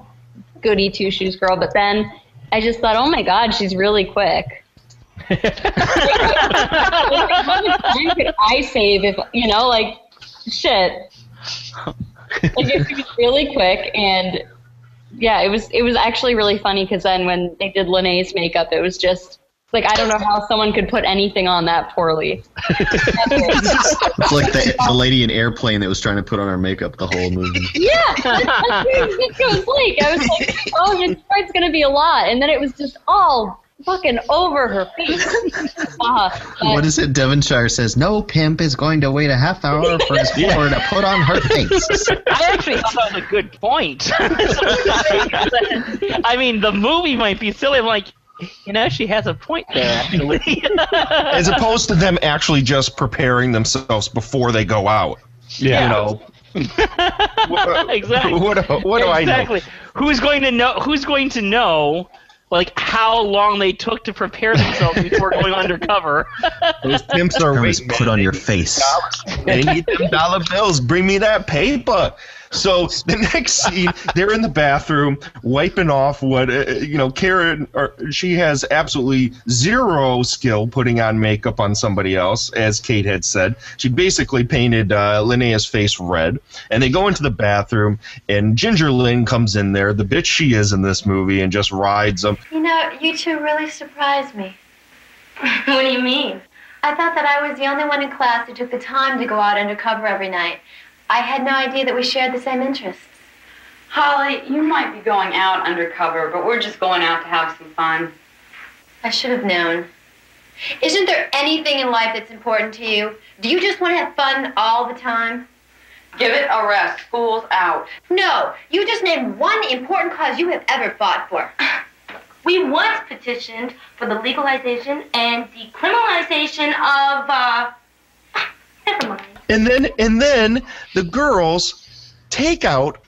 goody two shoes girl. But then I just thought, oh my god, she's really quick. Like, how much time could I save if you know, like, shit. Like, she was really quick and yeah, it was it was actually really funny because then when they did Lene's makeup, it was just like I don't know how someone could put anything on that poorly. It's like the, the lady in Airplane that was trying to put on her makeup the whole movie. Yeah, that's, that's it was like. I was like, oh, this part's gonna be a lot, and then it was just all fucking over her face. Uh, What is it? Devonshire says, no pimp is going to wait a half hour for his whore to put on her face. I actually thought that was a good point. I mean, the movie might be silly. I'm like, you know, she has a point there, actually. As opposed to them actually just preparing themselves before they go out. Yeah. You know, uh, exactly. what, do- what do I know? exactly. Who's going to know? Who's going to know? Like how long they took to prepare themselves before going undercover. Those pimps are Term is waiting. put on your face. They need them dollar bills. Bring me that paper. So the next scene, they're in the bathroom wiping off what uh, you know. Karen, or she has absolutely zero skill putting on makeup on somebody else, as Kate had said. She basically painted uh, Linnea's face red, and they go into the bathroom, and Ginger Lynn comes in there, the bitch she is in this movie, and just rides them. You know, you two really surprised me. what do you mean? I thought that I was the only one in class who took the time to go out undercover every night. I had no idea that we shared the same interests. Holly, you might be going out undercover, but we're just going out to have some fun. I should have known. Isn't there anything in life that's important to you? Do you just want to have fun all the time? Give it a rest. School's out. No, you just named one important cause you have ever fought for. We once petitioned for the legalization and decriminalization of, uh, And then and then the girls take out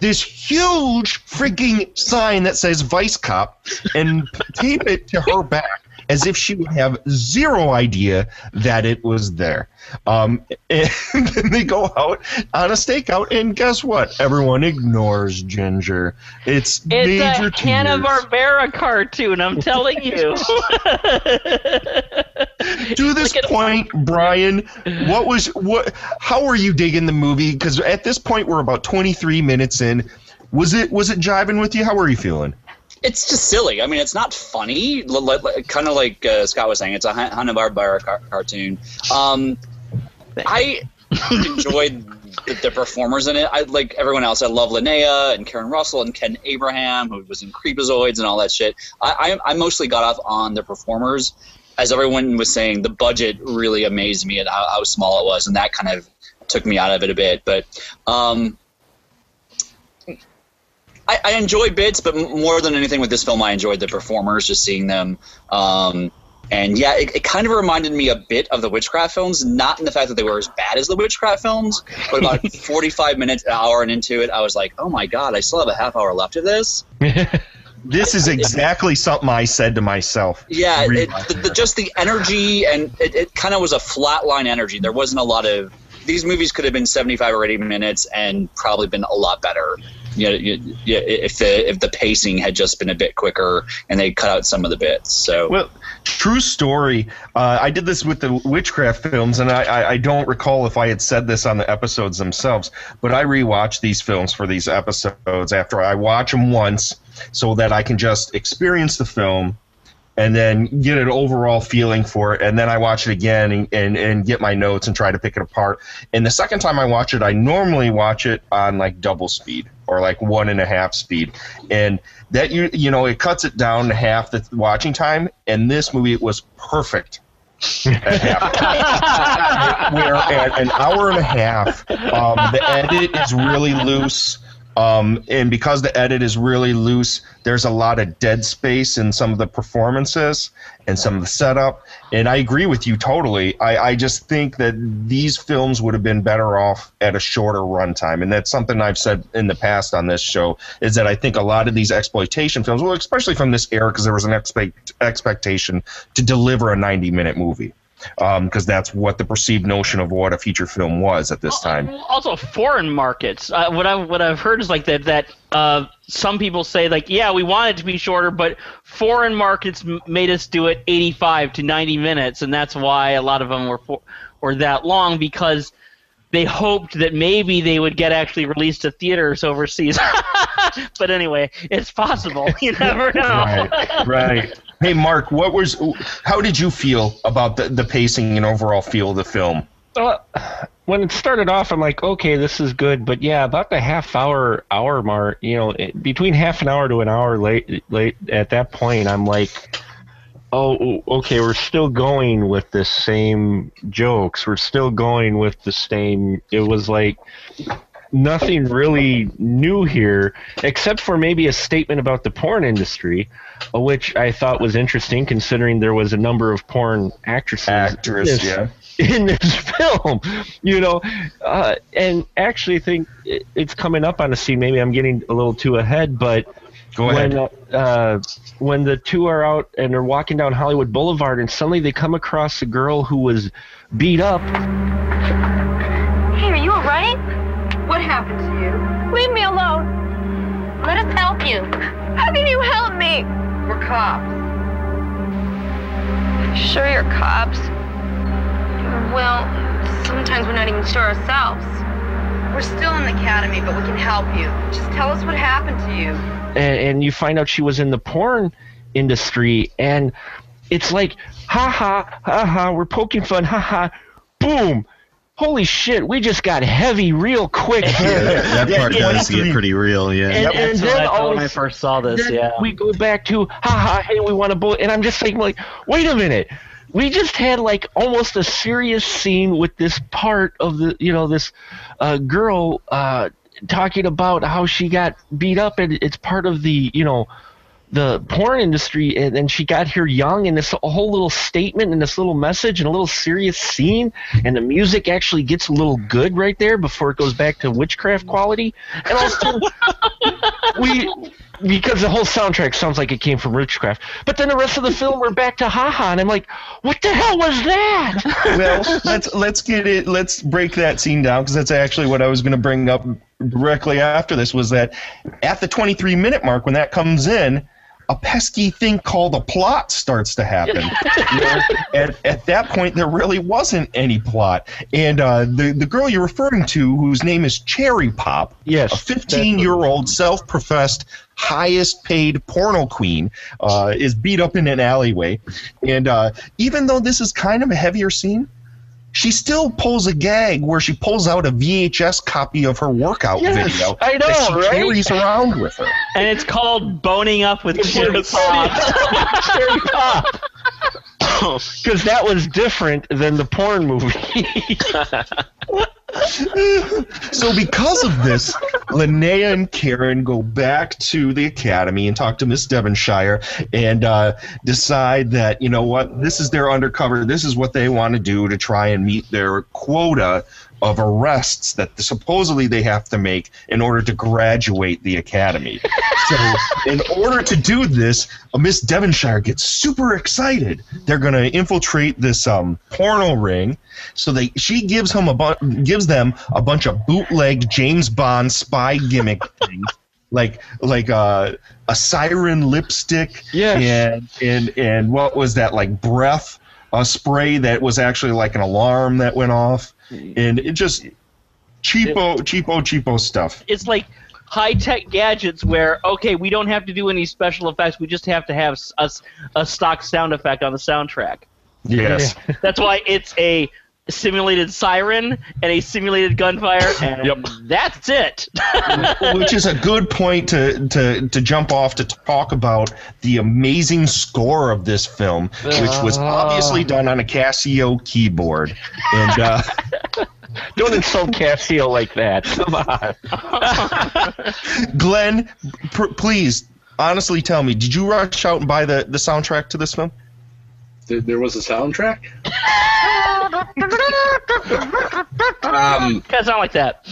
this huge freaking sign that says Vice Cop and tape it to her back as if she would have zero idea that it was there. Um, and then they go out on a stakeout, and guess what? Everyone ignores Ginger. It's, It's major a Hanna Barbera cartoon. I'm telling you. to this point, Brian, what was what? How are you digging the movie? Because at this point, we're about twenty three minutes in. Was it was it jiving with you? How were you feeling? It's just silly. I mean, it's not funny. kind of like uh, Scott was saying, it's a Hanna Barbera car- cartoon. Um, I enjoyed the, the performers in it. I like everyone else. I love Linnea and Karen Russell and Ken Abraham, who was in Creepozoids and all that shit. I, I, I mostly got off on the performers. As everyone was saying, the budget really amazed me at how, how small it was, and that kind of took me out of it a bit. But um, I, I enjoyed bits, but more than anything with this film, I enjoyed the performers, just seeing them. Um, and yeah, it, it kind of reminded me a bit of the witchcraft films, not in the fact that they were as bad as the witchcraft films, but about 45 minutes, an hour and into it, I was like, oh my god, I still have a half hour left of this. This is exactly something I said to myself. Yeah, it, the, the, just the energy, and it, it kind of was a flatline energy. There wasn't a lot of. These movies could have been 75 or 80 minutes and probably been a lot better. You, you, if the if the pacing had just been a bit quicker and they cut out some of the bits. So Well, true story. Uh, I did this with the witchcraft films, and I, I don't recall if I had said this on the episodes themselves, but I rewatch these films for these episodes after I watch them once so that I can just experience the film and then get an overall feeling for it. And then I watch it again and, and, and get my notes and try to pick it apart. And the second time I watch it, I normally watch it on like double speed or like one and a half speed. And that you you know it cuts it down to half the watching time. And this movie it was perfect. at half. Where at an hour and a half, um, the edit is really loose. Um, and because the edit is really loose, there's a lot of dead space in some of the performances and some of the setup. And I agree with you totally. I, I just think that these films would have been better off at a shorter runtime. And that's something I've said in the past on this show is that I think a lot of these exploitation films, well, especially from this era, because there was an expect, expectation to deliver a 90 minute movie. Because that's what the perceived notion of what a feature film was at this time. also foreign markets. Uh, what I what I've heard is like that that uh, some people say like yeah we want it to be shorter, but foreign markets m- made us do it 85 to 90 minutes, and that's why a lot of them were for, were that long because they hoped that maybe they would get actually released to theaters overseas. but anyway, it's possible. You never know. right, right. Hey, Mark, what was? How did you feel about the, the pacing and overall feel of the film? Uh, when it started off, I'm like, okay, this is good, but yeah, about the half hour hour mark, you know, it- between half an hour to an hour late, late at that point, I'm like, oh, okay, we're still going with the same jokes. We're still going with the same. It was like nothing really new here, except for maybe a statement about the porn industry, which I thought was interesting, considering there was a number of porn actresses. Actress, in this- yeah. In this film, you know, uh, and actually think it, it's coming up on a scene. Maybe I'm getting a little too ahead, but Go when, ahead. uh, when the two are out and they're walking down Hollywood Boulevard, and suddenly they come across a girl who was beat up. Hey, are you alright? What happened to you? Leave me alone. Let us help you. How can you help me? We're cops. Sure, you're cops. Well, sometimes we're not even sure ourselves. We're still in the academy, but we can help you. Just tell us what happened to you. and, and you find out she was in the porn industry, and it's like, ha ha, ha ha, we're poking fun, ha ha, boom. Holy shit, we just got heavy real quick here. that part does get pretty real, yeah. And, and That's then all thought when of I a first saw this. Yeah. we go back to ha ha hey we want to bullet and i'm just saying like wait a minute we just had like almost a serious scene with this part of the you know this uh, girl uh, talking about how she got beat up and it's part of the you know the porn industry and, and she got here young and this whole little statement and this little message and a little serious scene and the music actually gets a little good right there before it goes back to witchcraft quality and all of a sudden we because the whole soundtrack sounds like it came from witchcraft but then the rest of the film we're back to haha and i'm like what the hell was that well, let's let's get it. Let's break that scene down because that's actually what I was going to bring up directly after this. Was that at the 23 minute mark when that comes in, a pesky thing called a plot starts to happen. You know, at, at that point, there really wasn't any plot, and uh, the the girl you're referring to, whose name is Cherry Pop, yes, a 15 year old self professed highest paid porno queen, uh, is beat up in an alleyway, and uh, even though this is kind of a heavier scene. She still pulls a gag where she pulls out a VHS copy of her workout Yes, video I know, that she right? carries around with her. and it's called boning up with cherry pop. cherry pop because that was different than the porn movie so because of this, Linnea and Karen go back to the academy and talk to Miss Devonshire and uh, decide that you know what, this is their undercover. This is what they want to do to try and meet their quota of arrests that supposedly they have to make in order to graduate the academy. so, in order to do this, uh, Miss Devonshire gets super excited. They're going to infiltrate this um, porno ring. So they she gives him a bu- gives them a bunch of bootleg James Bond spy gimmick things. Like like uh, a siren lipstick, Yes. and and and what was that like breath a spray that was actually like an alarm that went off, and it just cheapo, cheapo, cheapo stuff. it's like high tech gadgets where okay, we don't have to do any special effects. We just have to have a stock sound effect on the soundtrack. Yes. That's why it's a simulated siren and a simulated gunfire, and that's it. Which is a good point to, to, to jump off to talk about the amazing score of this film, which was obviously done on a Casio keyboard. And uh, don't insult Casio like that come on Glenn, pr- please honestly tell me, did you rush out and buy the, the soundtrack to this film? There, there was a soundtrack. Um, kind of sound like that.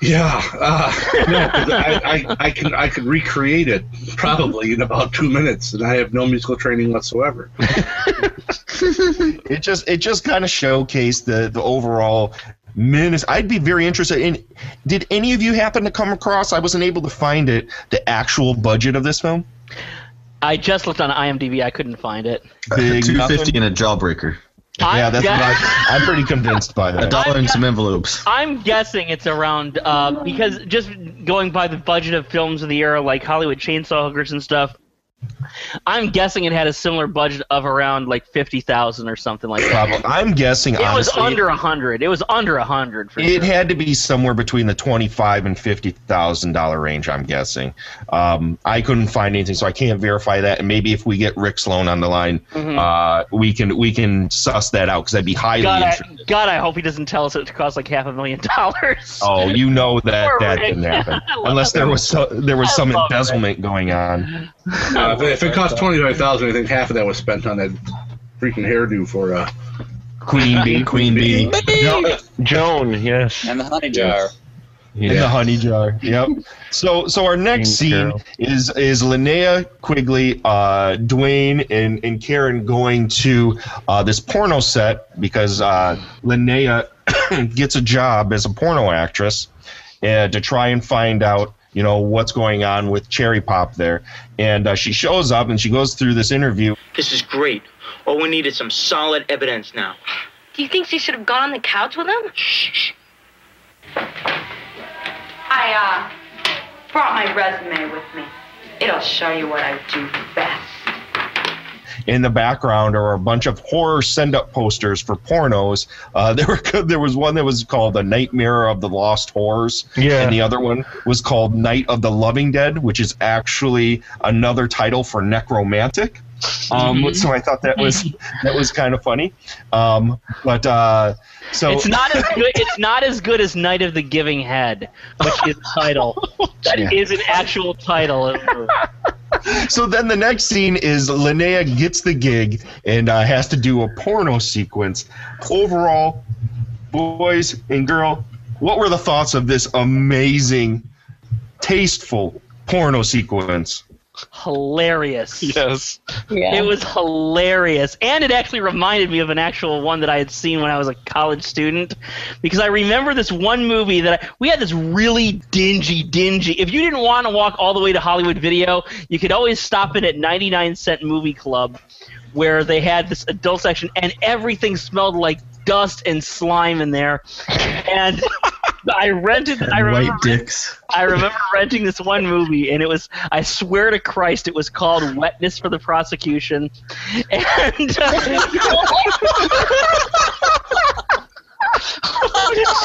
Yeah, uh, no, 'cause I, I, I can I could recreate it probably in about two minutes, and I have no musical training whatsoever. it just it just kind of showcased the the overall menace. I'd be very interested in. Did any of you happen to come across? I wasn't able to find it. The actual budget of this film. I just looked on IMDb. I couldn't find it. Big Two fifty nothing? and a jawbreaker. Yeah, that's what guess- I, I'm pretty convinced by that. A that. dollar and some envelopes. I'm guessing it's around uh, because just going by the budget of films of the era like Hollywood Chainsaw Hookers and stuff, I'm guessing it had a similar budget of around like fifty thousand or something like that. I'm guessing. It was under a hundred. It was under a hundred for It sure. had to be somewhere between the twenty-five and fifty thousand dollar range. I'm guessing. Um, I couldn't find anything, so I can't verify that. And maybe if we get Rick Sloan on the line, Mhm. uh, we can we can suss that out because that'd be highly God, I. God, I hope he doesn't tell us it cost like half a million dollars. Oh, you know that that Rick. didn't happen unless there was so, there was I some embezzlement going on. Uh, if, it- if it cost twenty five thousand, I think half of that was spent on that freaking hairdo for uh, Queen Bee. Queen Bee. Jo- Joan, yes. And the honey jar. in the honey jar. Yep. So so our next King scene Carol. is is Linnea Quigley, uh, Dwayne, and and Karen going to uh, this porno set because uh, Linnea gets a job as a porno actress uh, to try and find out. You know what's going on with Cherry Pop there, and uh, she shows up and she goes through this interview. This is great. All we need is some solid evidence now. Do you think she should have gone on the couch with him? I, uh, brought my resume with me. It'll show you what I do best. In the background are a bunch of horror send-up posters for pornos. Uh, there were there was one that was called "The Nightmare of the Lost Horrors," Yeah. and the other one was called "Night of the Loving Dead," which is actually another title for necromantic. Um, Mhm. So I thought that was that was kind of funny. Um, but uh, so it's not as good. It's not as good as Night of the Giving Head, which is the title. That is Yeah. an actual title. so then the next scene is Linnea gets the gig and uh, has to do a porno sequence. Overall, boys and girl, what were the thoughts of this amazing, tasteful porno sequence? Hilarious. Yes. Yeah. It was hilarious. And it actually reminded me of an actual one that I had seen when I was a college student. Because I remember this one movie that I, we had this really dingy, dingy. If you didn't want to walk all the way to Hollywood Video, you could always stop in at 99 Cent Movie Club where they had this adult section and everything smelled like dust and slime in there. And I rented I remember White dicks. I remember renting this one movie, and it was, I swear to Christ, it was called Wetness for the Prosecution. And. Uh,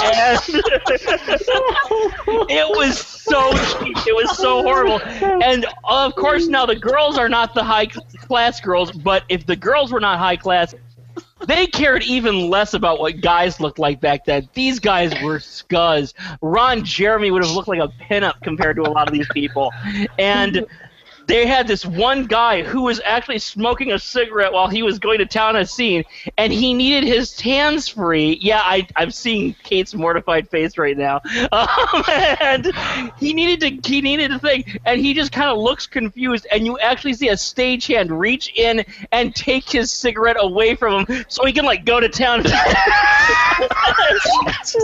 and it was so cheap. It was so horrible. And of course, now the girls are not the high class girls, but if the girls were not high class, they cared even less about what guys looked like back then. These guys were scuzz. Ron Jeremy would have looked like a pinup compared to a lot of these people. And they had this one guy who was actually smoking a cigarette while he was going to town a scene, and he needed his hands free. Yeah, I, I'm seeing Kate's mortified face right now. Um, and he needed to he needed a thing, and he just kind of looks confused, and you actually see a stagehand reach in and take his cigarette away from him so he can like go to town.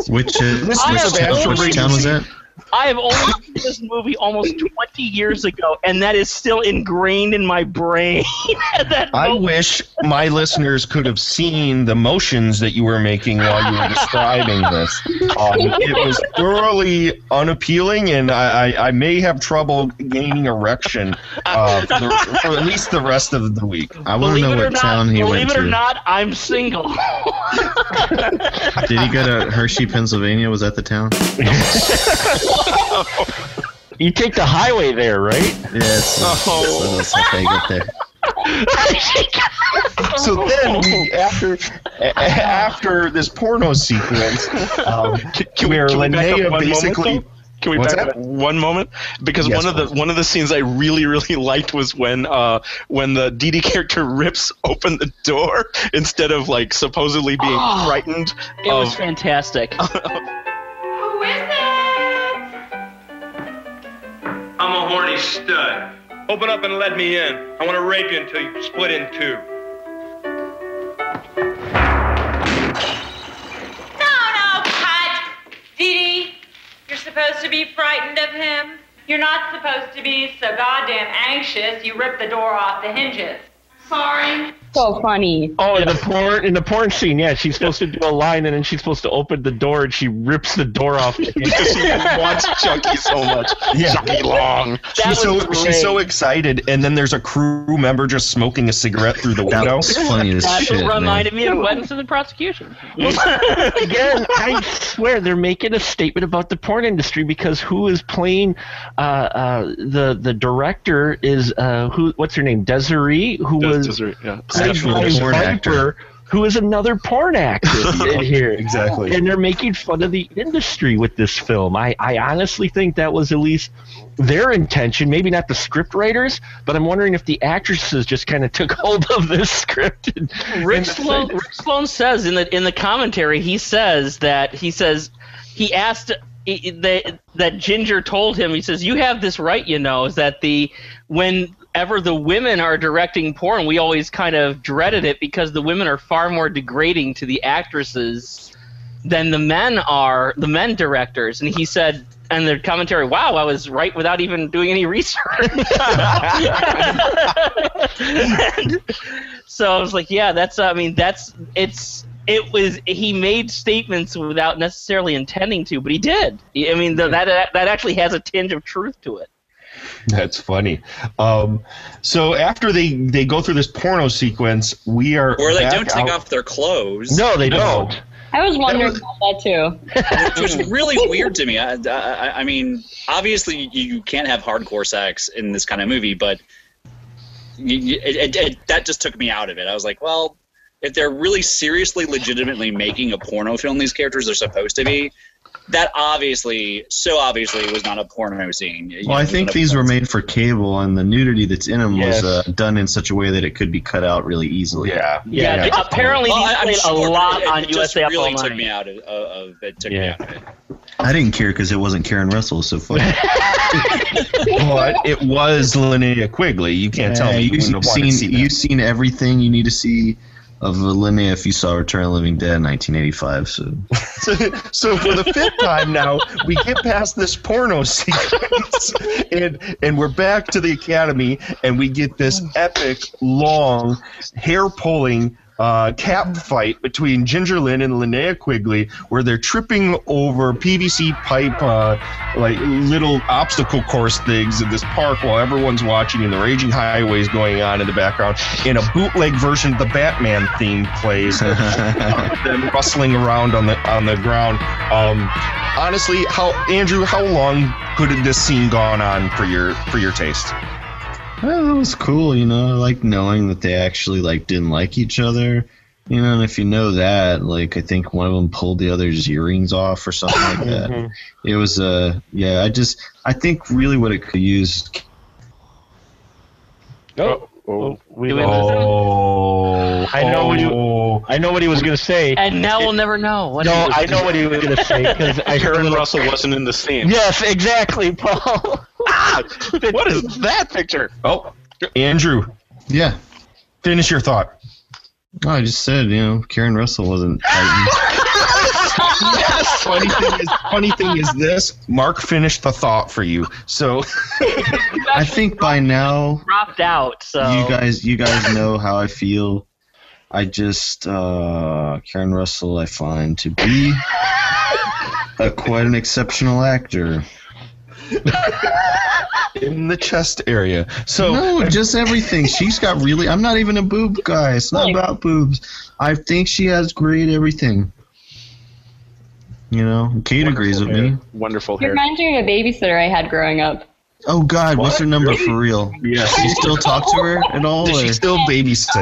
Which uh, which, I have town, which town was that? I have only seen this movie almost 20 years ago, and that is still ingrained in my brain. that I wish my listeners could have seen the motions that you were making while you were describing this. Um, it was thoroughly unappealing, and I, I, I may have trouble gaining erection uh, for, the, for at least the rest of the week. I want to know it or what not, town he believe went it or not, I'm single. Did he go to Hershey, Pennsylvania? Was that the town? You take the highway there, right? Yeah, Oh. that's how they get there. So then, we, after a- a- after this porno sequence, um, where Can we back up Linnea basically. moment. Can we What's back up one moment? Because Yes, one of the one of the scenes I really really liked was when uh when the Dee Dee character rips open the door instead of like supposedly being Oh, frightened. It was fantastic. Who is it? I'm a horny stud. Open up and let me in. I want to rape you until you split in two. No, no, cut. Dee Dee, you're supposed to be frightened of him. You're not supposed to be so goddamn anxious you rip the door off the hinges. Sorry. So funny. Oh, in the porn in the porn scene, yeah, she's supposed to do a line, and then she's supposed to open the door, and she rips the door off because she wants Chucky so much. Yeah. Chucky Long. She's so she's so excited, and then there's a crew member just smoking a cigarette through the window. was funny as That shit, reminded me of Weapons of the Prosecution. Again, I swear they're making a statement about the porn industry because who is playing uh, uh, the the director is uh, who? What's her name? Desiree, who Des- was Desiree, yeah. Played Actual porn Viper, actor. who is another porn actor in here. Exactly. And they're making fun of the industry with this film. I, I honestly think that was at least their intention. Maybe not the script writers, but I'm wondering if the actresses just kind of took hold of this script. And, Rick and- Sloan, Rick Sloan says in the in the commentary, he says that he says he asked he- that that Ginger told him. He says, "You have this right, you know, is that the whenever the women are directing porn, we always kind of dreaded it because the women are far more degrading to the actresses than the men are, the men directors." And he said. And the commentary, wow, I was right without even doing any research. So I was like, yeah, that's. I mean, that's. It's. It was. He made statements without necessarily intending to, but he did. I mean, the, that that actually has a tinge of truth to it. That's funny. Um, so after they they go through this porno sequence, we are Or they back don't take out- off their clothes. No, they don't. I was wondering about that too. which was really weird to me. I, I, I mean, obviously you can't have hardcore sex in this kind of movie, but you, you, it, it, it, that just took me out of it. I was like, well, if they're really seriously, legitimately making a porno film, these characters are supposed to be. That obviously, so obviously, was not a porno scene. You Well, I think these were made for cable, and the nudity that's in them Yes. was uh, done in such a way that it could be cut out really easily. Yeah. Yeah, th- apparently Well, these I- I'm played sure, a lot it, on it just really Up took me out of, of, of it. Took Yeah. me out of it. I didn't care because it wasn't Karen Russell, so fuck. but it was Linnea Quigley. You can't tell me you you've wouldn't have wanted seen to see that. you've seen everything you need to see of Linnea if you saw Return of the Living Dead in 1985. So so, so for the fifth time now, we get past this porno sequence, and and we're back to the academy, and we get this epic, long, hair pulling. Uh, cap fight between Ginger Lynn and Linnea Quigley, where they're tripping over PVC pipe, uh, like little obstacle course things in this park while everyone's watching, and the raging highways going on in the background. In a bootleg version, the Batman theme plays. them rustling around on the on the ground. Um, honestly, how Andrew, how long could this scene gone on for your for your taste? Well, it was cool, you know. Like knowing that they actually like didn't like each other. You know, and if you know that, like, I think one of them pulled the other's earrings off or something like that. It was, uh, yeah, I just, I think really what it could use Oh, oh, we Do we lost- lose him? Oh, I know what you. I know what he was going to say. And now we'll never know. What no, I know what he was going to say because I heard Karen. Russell wasn't in the scene. Yes, exactly, Paul. Ah, what is that picture? Oh, Andrew, Yeah. finish your thought. Oh, I just said, you know, Karen Russell wasn't. yes. Funny thing is, funny thing is this. Mark finished the thought for you. So I think by now dropped out. So you guys, you guys know how I feel. I just uh, Karen Russell, I find to be a quite an exceptional actor. in the chest area. So no, just everything. She's got really. I'm not even a boob guy. It's not about boobs. I think she has great everything. You know, Kate agrees with me. Wonderful It reminds me of a babysitter I had growing up. Oh God, what's her number for real? Yeah. Do you still talk to her at all? Does she still babysit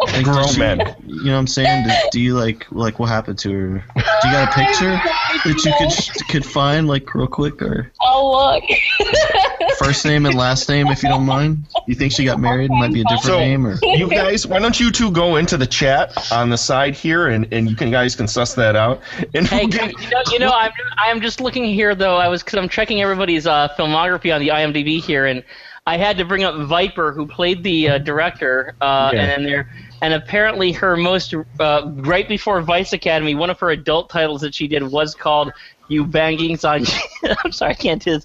Like, grown does she- men? You know what I'm saying? Do, do you like like what happened to her? Do you got a picture that you could could find like real quick or Oh look. first name and last name if you don't mind? You think she got married? It might be a different So name or you guys, why don't you two go into the chat on the side here, and, and you can guys can suss that out. And Hey, we'll you know, you know, I'm I'm just looking here though. I was because I'm checking everybody's uh, filmography on the IMDb here, and I had to bring up Viper, who played the uh, director, uh, Yeah. and then there, and apparently her most uh, right before Vice Academy, one of her adult titles that she did was called "You Bangings on." I'm sorry, I can't do this.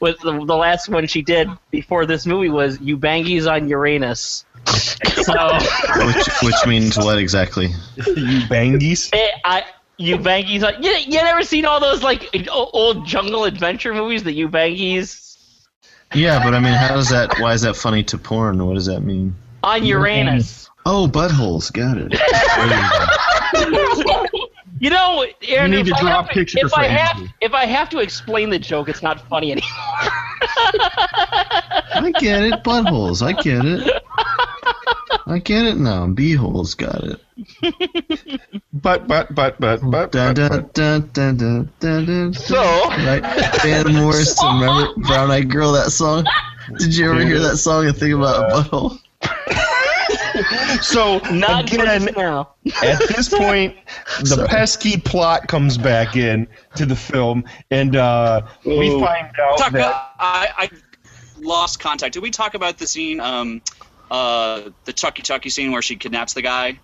Was the, the last one she did before this movie was "You Bangies on Uranus." So which, which means what exactly? you bangies? Eh, I you bangies on you, you never seen all those like old jungle adventure movies that you bangies Yeah, but I mean, how does that? Why is that funny to porn? What does that mean? on Uranus. Oh, buttholes. Got it. You know, Aaron, You need if, to I draw have a picture if for I have if I have to explain the joke, it's not funny anymore. I get it. Buttholes. I get it. I get it now. Beeholes. Got it. But but but but but. Dun, but, dun, dun, dun, dun, dun, dun, So- right, Van Morrison. Remember Brown Eyed Girl? That song. Did you ever hear that song and think about a butthole? So Not again, now. at this point, the pesky plot comes back in to the film, and uh, we find out Talk, that I, I lost contact. Did we talk about the scene, um, uh, the Chucky Chucky scene where she kidnaps the guy?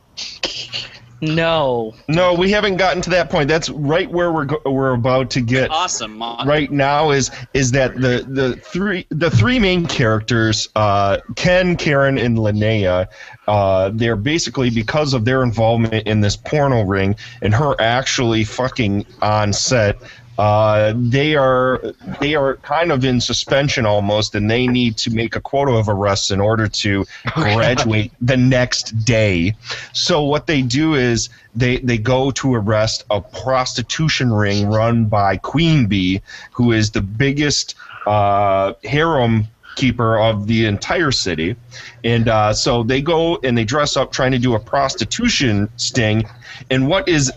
No. no, we haven't gotten to that point. That's right where we're go- we're about to get. Awesome. Mon- right now is is that the the three the three main characters uh, Ken, Karen, and Linnea uh, they're basically because of their involvement in this porno ring and her actually fucking on set. Uh, they are they are kind of in suspension almost, and they need to make a quota of arrests in order to graduate the next day. So what they do is they they go to arrest a prostitution ring run by Queen Bee, who is the biggest uh, harem keeper of the entire city, and uh, so they go and they dress up trying to do a prostitution sting. And what is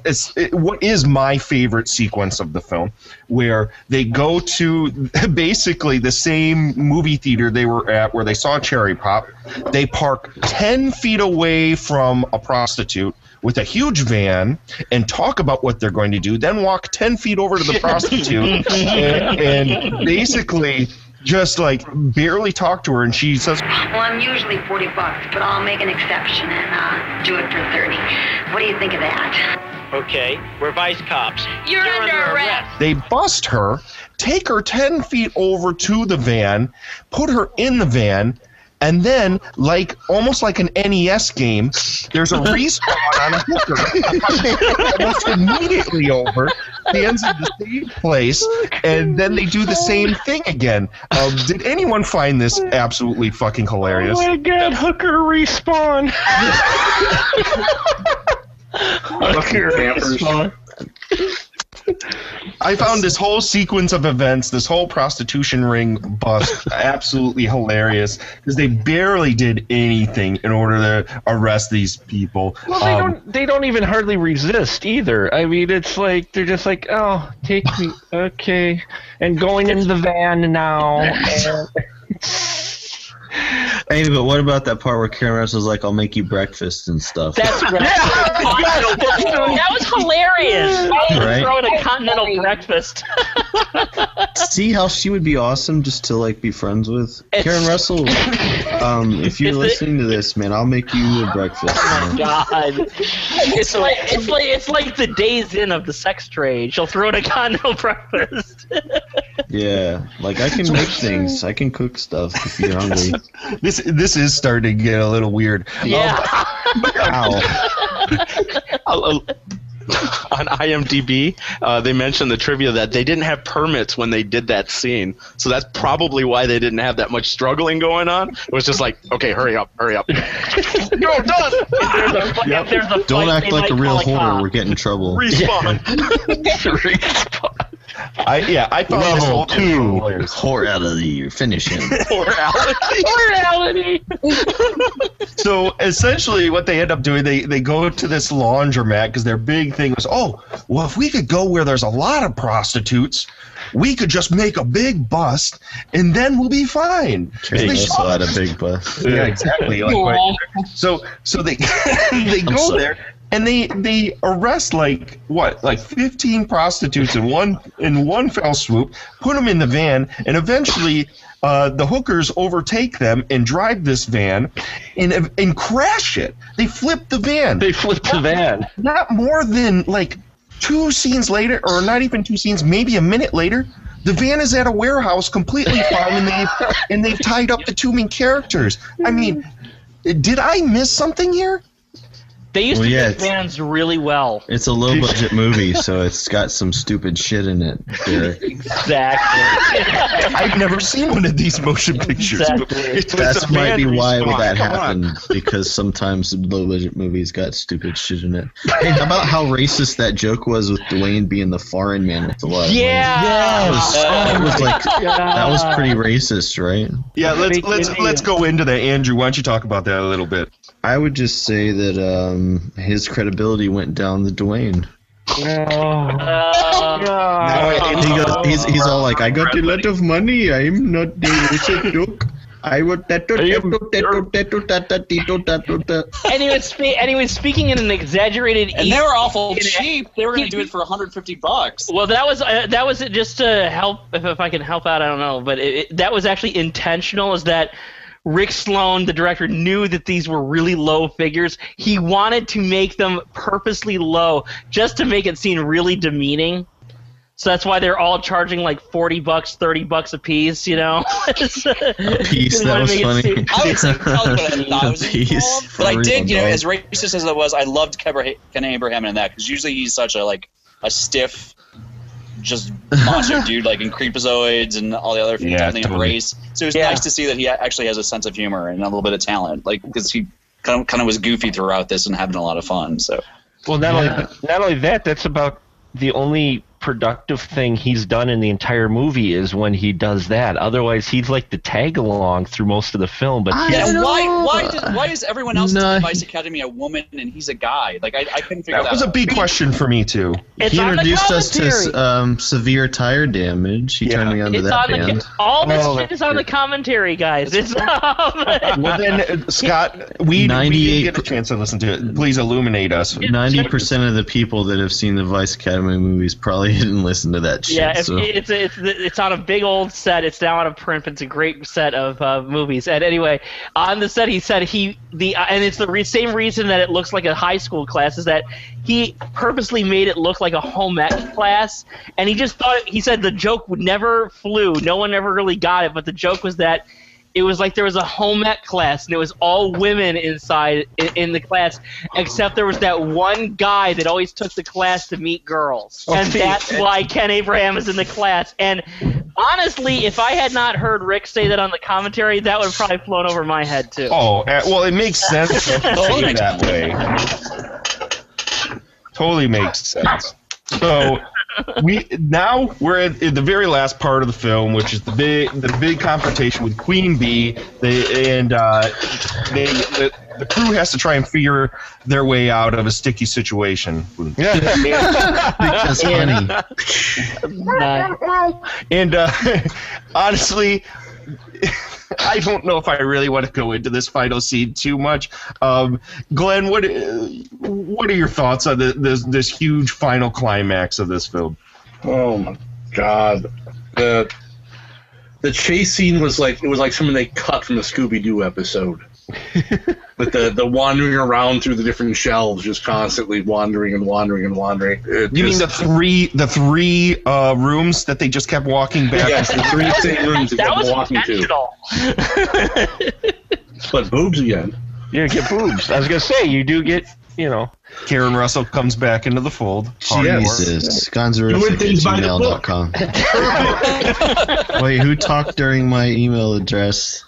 what is my favorite sequence of the film, where they go to basically the same movie theater they were at where they saw Cherry Pop. They park ten feet away from a prostitute with a huge van and talk about what they're going to do, then walk 10 feet over to the prostitute and, and basically just like barely talk to her. And she says, Well, I'm usually 40 bucks, but I'll make an exception and uh, do it for 30. What do you think of that? Okay, we're vice cops. You're, under, arrest. they bust her, take her 10 feet over to the van, put her in the van. And then, like almost like an NES game, there's a respawn on a hooker. Almost immediately over, stands in the same place, and then they do the same thing again. Um, did anyone find this absolutely fucking hilarious? Oh my god, hooker respawn. Hooker respawn. I found this whole sequence of events, this whole prostitution ring bust, absolutely hilarious because they barely did anything in order to arrest these people. Well, they Um, don't. They don't even hardly resist either. I mean, it's like they're just like, oh, take me, okay, and going in the van now. and- Hey, but what about that part where Karen Russell's like, "I'll make you breakfast and stuff"? That's right. that was hilarious. Right? Throwing a continental breakfast. See how she would be awesome just to like be friends with Karen Russell. Um, if you're Is it- listening to this, man, I'll make you a breakfast. Oh my God, it's like it's like it's like the days in of the sex trade. She'll throw in a continental breakfast. Yeah, like I can make things. I can cook stuff if you're hungry. this this is starting to get a little weird. Yeah. Uh, on IMDb, uh, they mentioned the trivia that they didn't have permits when they did that scene, so that's probably why they didn't have that much struggling going on. It was just like, okay, hurry up, hurry up. You're done. There's a, if there's a Don't fight, act like a real call whore. cop. We're getting in trouble. Respawn. I yeah, I found this Level whole thing two, hilarious. horality. Finish him. Morality. So essentially, what they end up doing, they they go to this laundromat because their big thing was, oh, well, if we could go where there's a lot of prostitutes, we could just make a big bust, and then we'll be fine. Karen They Russell shot had a big bust. Yeah, exactly. Like, Yeah. right. So so they they go sorry. there and they they arrest like what like 15 prostitutes in one in one fell swoop put them in the van and eventually uh, the hookers overtake them and drive this van and and crash it. They flip the van. They flip the van. not more than like two scenes later or not even two scenes maybe a minute later the van is at a warehouse completely fine and they've and they've tied up the two main characters. I mean did i miss something here They used Well, to yeah, make it's- bands really well. It's a low budget movie, so it's got some stupid shit in it. Derek. Exactly. I've never seen one of these motion pictures. Exactly. That might be why that happened because sometimes low budget movies got stupid shit in it. Hey, how about how racist that joke was with Dwayne being the foreign man with a lot of? Yeah. That oh, was, that was like Yeah. that was pretty racist, right? Yeah, let's let's let's go into that. Andrew, why don't you talk about that a little bit? I would just say that um, his credibility went down the Dwayne. He goes, he's, he's all like, I got a lot of money. I'm not the racist joke. I would that and he was spe- and he was speaking in an exaggerated. And they were awful cheap. They were going to do it for 150 bucks. Well, that was uh, that was just to help if, if I can help out. I don't know, but it, it, that was actually intentional. Is that Rick Sloane, the director, knew that these were really low figures. He wanted to make them purposely low, just to make it seem really demeaning. So that's why they're all charging like forty bucks, thirty bucks a piece. You know, a piece, that was funny. I would say probably about a A thousand. piece, But I did, you know, as racist as it was, I loved Kebra- Ken Abraham in that because usually he's such a like a stiff, just monster dude, like in Creepozoids and all the other things Yeah, thing of totally. race. So it was Yeah. nice to see that he actually has a sense of humor and a little bit of talent, like because he kind of kind of was goofy throughout this and having a lot of fun. So Well, not only not only that, that's about the only productive thing he's done in the entire movie is when he does that. Otherwise, he's like the tag along through most of the film. But yeah, he's- why why did, why is everyone else No, in the Vice Academy a woman and he's a guy? Like I, I couldn't figure That that, was a big question for me too. It's he introduced us to um, severe tire damage. He turned me on to It's that on the all this Oh, shit is on the commentary, guys. It's Well then, uh, Scott, we, we didn't get a chance to listen to it. Please illuminate us. Ninety percent of the people that have seen the Vice Academy movies probably didn't listen to that shit. Yeah, so. it's it's it's on a big old set. It's now on a print. It's a great set of uh, movies. And anyway, on the set, he said he the uh, and it's the re- same reason that it looks like a high school class is that he purposely made it look like a home ec class. And he just thought he said the joke would never flew. No one ever really got it. But the joke was that. It was like there was a home ec class, and it was all women inside in, in the class, except there was that one guy that always took the class to meet girls, and Okay. that's why Ken Abraham is in the class. And honestly, if I had not heard Rick say that on the commentary, that would have probably flown over my head too. Oh, uh, well, it makes sense to that way. Totally makes sense. So we now we're at, at the very last part of the film, which is the big the big confrontation with Queen Bee. They and uh, they the, the crew has to try and figure their way out of a sticky situation. because And- honey. And uh, honestly, I don't know if I really want to go into this final scene too much. Um, Glenn, what what are your thoughts on the, this this huge final climax of this film? Oh my god. The the chase scene was like it was like something they cut from a Scooby Doo episode. With the, the wandering around through the different shelves, just constantly wandering and wandering and wandering. It You mean the three the three uh, rooms that they just kept walking back? Yes, the three same rooms they that kept was walking to. But boobs again. you get boobs. I was gonna say you do get you know. Karen Russell comes back into the fold. Jesus. Gonzalez Doing at things by the book. gmail.com. Wait, who talked during my email address?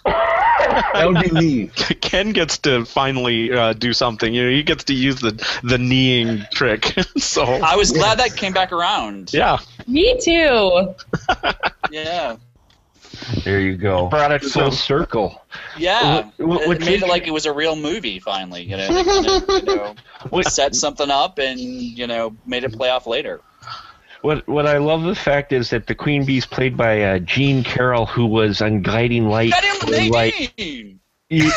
That would be me. Ken gets to finally uh, do something. You know, he gets to use the the kneeing trick. so I was glad that came back around. yeah, Me too. Yeah. There you go. Brought it full circle. Yeah, What- what- it what's made it like it was a real movie. Finally, you know, they kind of, you know set something up and you know made it play off later. What what I love the fact is that the Queen Bee's played by uh, Gene Carroll, who was on Guiding Light, like you,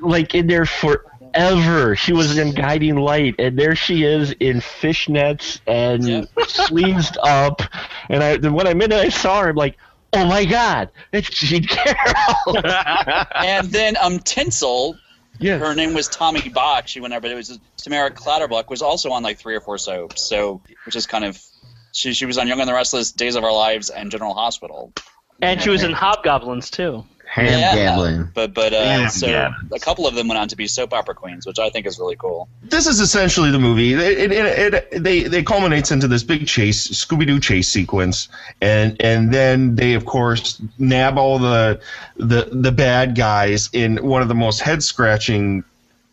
like in there forever. She was in Guiding Light, and there she is in fishnets and sleeves up. And I, when I minute I saw her, I'm like, oh my god, it's Jean Carroll. and then um Tinsel, Yes. her name was Tommy Bach. She went there, but it was Tamara Clatterbuck was also on like three or four soaps. So which is kind of she she was on Young and the Restless, Days of Our Lives, and General Hospital. And she was in Hobgoblins too. Ham But but uh, Ham so gablins. a couple of them went on to be soap opera queens, which I think is really cool. this is essentially the movie. It, it, it, it, they they culminates into this big chase, Scooby Doo chase sequence, and and then they of course nab all the the the bad guys in one of the most head scratching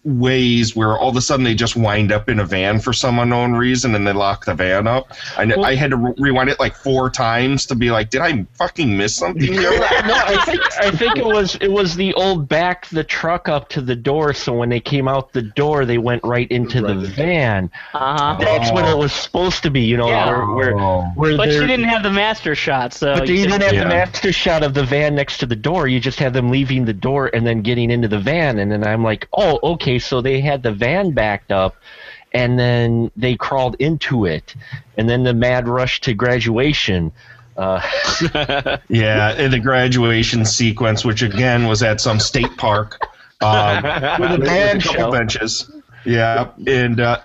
ways where all of a sudden they just wind up in a van for some unknown reason and they lock the van up. I, kn- I had to re- rewind it like four times to be like, did I fucking miss something here? no, I think I think it was it was the old back the truck up to the door, so when they came out the door, they went right into the van. Uh-huh. That's what it was supposed to be, you know, Yeah. where where, where But she didn't have the master shot, so But you didn't have the master shot of the van next to the door. You just had them leaving the door and then getting into the van. And then I'm like, oh, okay, so they had the van backed up and then they crawled into it. And then the mad rush to graduation. Uh, Yeah, in the graduation sequence, which again was at some state park, um, With a band couple benches. Yeah, and uh,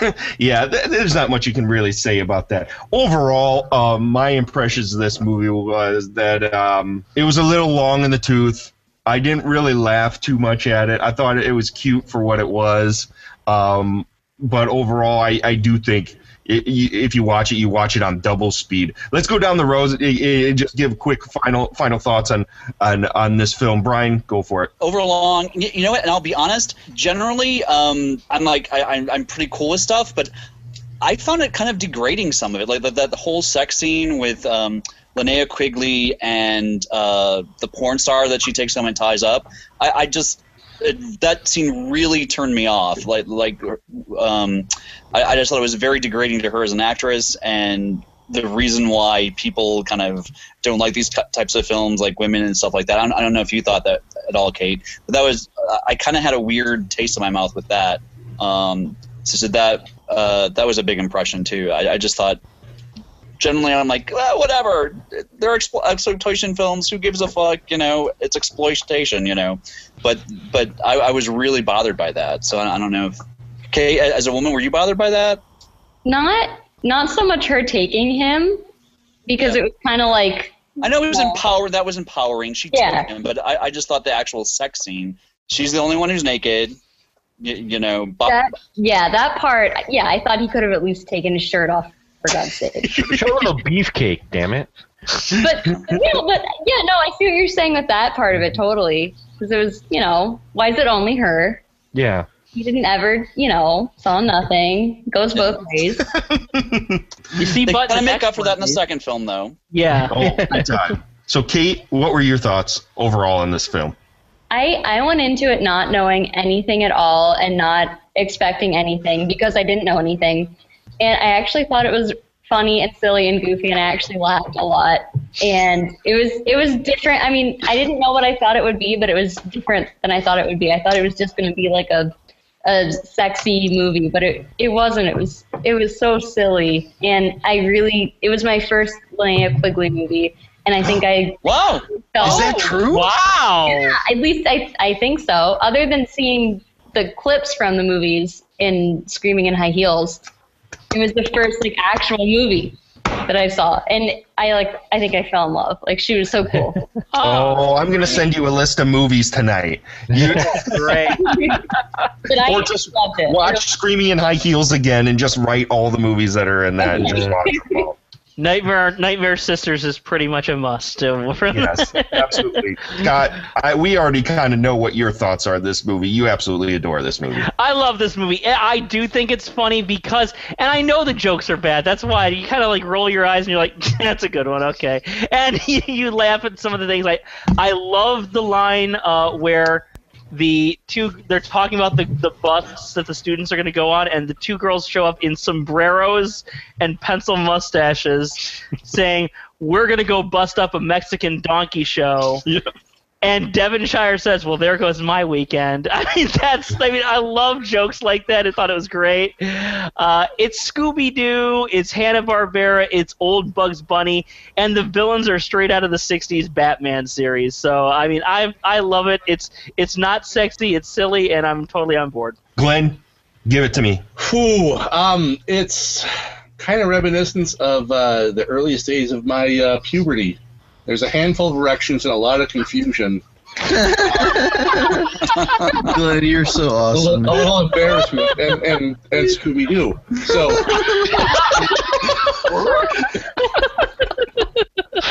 yeah, th- there's not much you can really say about that. Overall, um, my impressions of this movie was that um, it was a little long in the tooth. I didn't really laugh too much at it. I thought it was cute for what it was, um, but overall, I, I do think i- i- if you watch it, you watch it on double speed. Let's go down the road and just give quick final final thoughts on on on this film. Brian, go for it. overall you know what and i'll be honest generally um i'm like I, I'm pretty cool with stuff but i found it kind of degrading some of it like that, whole sex scene with um linnea quigley and uh the porn star that she takes home and ties up i, I just it, that scene really turned me off like like um I, I just thought it was very degrading to her as an actress and the reason why people kind of don't like these ty- types of films, like women and stuff like that. I don't, I don't know if you thought that at all, Kate, but that was I kind of had a weird taste in my mouth with that. Um, so that uh, that was a big impression too. I, I just thought generally I'm like well, whatever. They're explo- exploitation films. Who gives a fuck? You know, it's exploitation. You know, but but I, I was really bothered by that. So I, I don't know if Kate, as a woman, were you bothered by that? Not not so much her taking him because it was kind of like I know it was empowering. That was empowering. She Yeah. took him, but I, I just thought the actual sex scene. She's the only one who's naked. You, you know, Bob, that. Yeah, that part. Yeah, I thought he could have at least taken his shirt off for God's sake. show them a beefcake, damn it. but yeah, but yeah, no, I see what you're saying with that part of it totally. Because it was, you know, why is it only her? Yeah. He didn't ever, you know, saw nothing. Goes both ways. You see, they but kind the of make up for that in the second film, though. Yeah. Oh. So, Kate, what were your thoughts overall in this film? I I went into it not knowing anything at all and not expecting anything because I didn't know anything, and I actually thought it was funny and silly and goofy, and I actually laughed a lot. And it was it was different. I mean, I didn't know what I thought it would be, but it was different than I thought it would be. I thought it was just going to be like a a sexy movie, but it it wasn't. It was it was so silly, and I really it was my first Linnea Quigley movie, and I think I wow felt, Is that true? Wow. yeah, at least I I think so. Other than seeing the clips from the movies in Screaming in High Heels, it was the first like actual movie that I saw, and I like I think I fell in love. Like she was so cool. Oh. oh, I'm gonna send you a list of movies tonight. You, Great. or just loved it. watch Screaming in High Heels again and just write all the movies that are in that and just watch them all. Nightmare Nightmare Sisters is pretty much a must. Yes, absolutely. Scott, I, we already kind of know what your thoughts are this movie. You absolutely adore this movie. I love this movie. I I do think it's funny because, and I know the jokes are bad. That's why you kind of like roll your eyes and you're like, "That's a good one, okay." And you, you laugh at some of the things. Like, I love the line uh, where the two they're talking about the the bus that the students are going to go on, and the two girls show up in sombreros and pencil mustaches, saying, "We're going to go bust up a Mexican donkey show." and Devonshire says, "Well, there goes my weekend." I mean, that's. I mean, I love jokes like that. I thought it was great. Uh, it's Scooby Doo. It's Hanna Barbera. It's old Bugs Bunny, and the villains are straight out of the '60s Batman series. So, I mean, I I love it. It's it's not sexy. It's silly, and I'm totally on board. Glenn, give it to me. Whew, um, it's kind of reminiscent of uh, the earliest days of my uh, puberty. There's a handful of erections and a lot of confusion. Glenn, you're so A awesome. little, a little embarrassment and, and, and Scooby Doo. So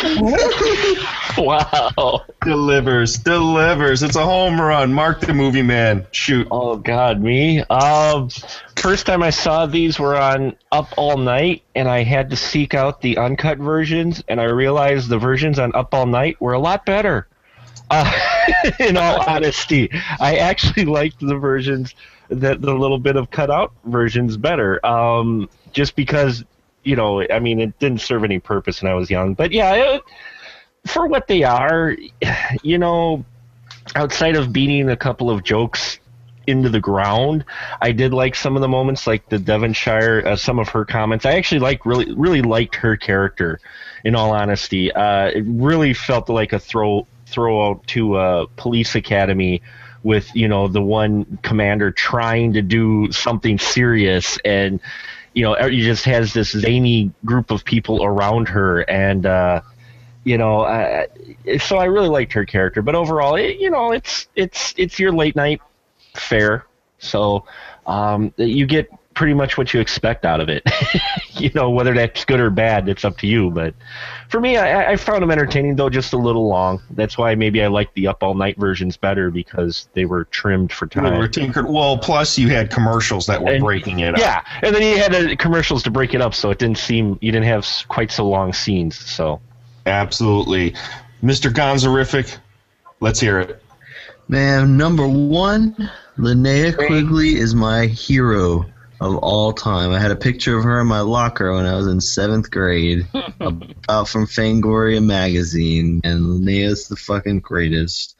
wow. Delivers, delivers. It's a home run. Mark the movie man. Shoot. Oh God, me. Um, first time I saw these were on Up All Night, and I had to seek out the uncut versions, and I realized the versions on Up All Night were a lot better. Uh, in all honesty, I actually liked the versions that the little bit of cut out versions better. Um, just because you know, I mean, it didn't serve any purpose when I was young. But yeah, it, for what they are, you know, outside of beating a couple of jokes into the ground, I did like some of the moments, like the Devonshire, uh, some of her comments. I actually like really, really liked her character. In all honesty, uh, it really felt like a throw throw out to a police academy with you know the one commander trying to do something serious and you know he just has this zany group of people around her and uh you know uh, so i really liked her character but overall it, you know it's it's it's your late night fare. So um you get pretty much what you expect out of it you know whether that's good or bad it's up to you but for me i, I found them entertaining though just a little long that's why maybe i like the up all night versions better because they were trimmed for They time were tinkered. Well, plus you had commercials that were And- breaking it up. yeah, and then you had uh, commercials to break it up, so it didn't seem you didn't have quite so long scenes. So Absolutely. Mr. Gonzorific, let's hear it. Man, number one, Linnea Quigley is my hero of all time. I had a picture of her in my locker when I was in seventh grade, about from Fangoria magazine, and Linnea's the fucking greatest.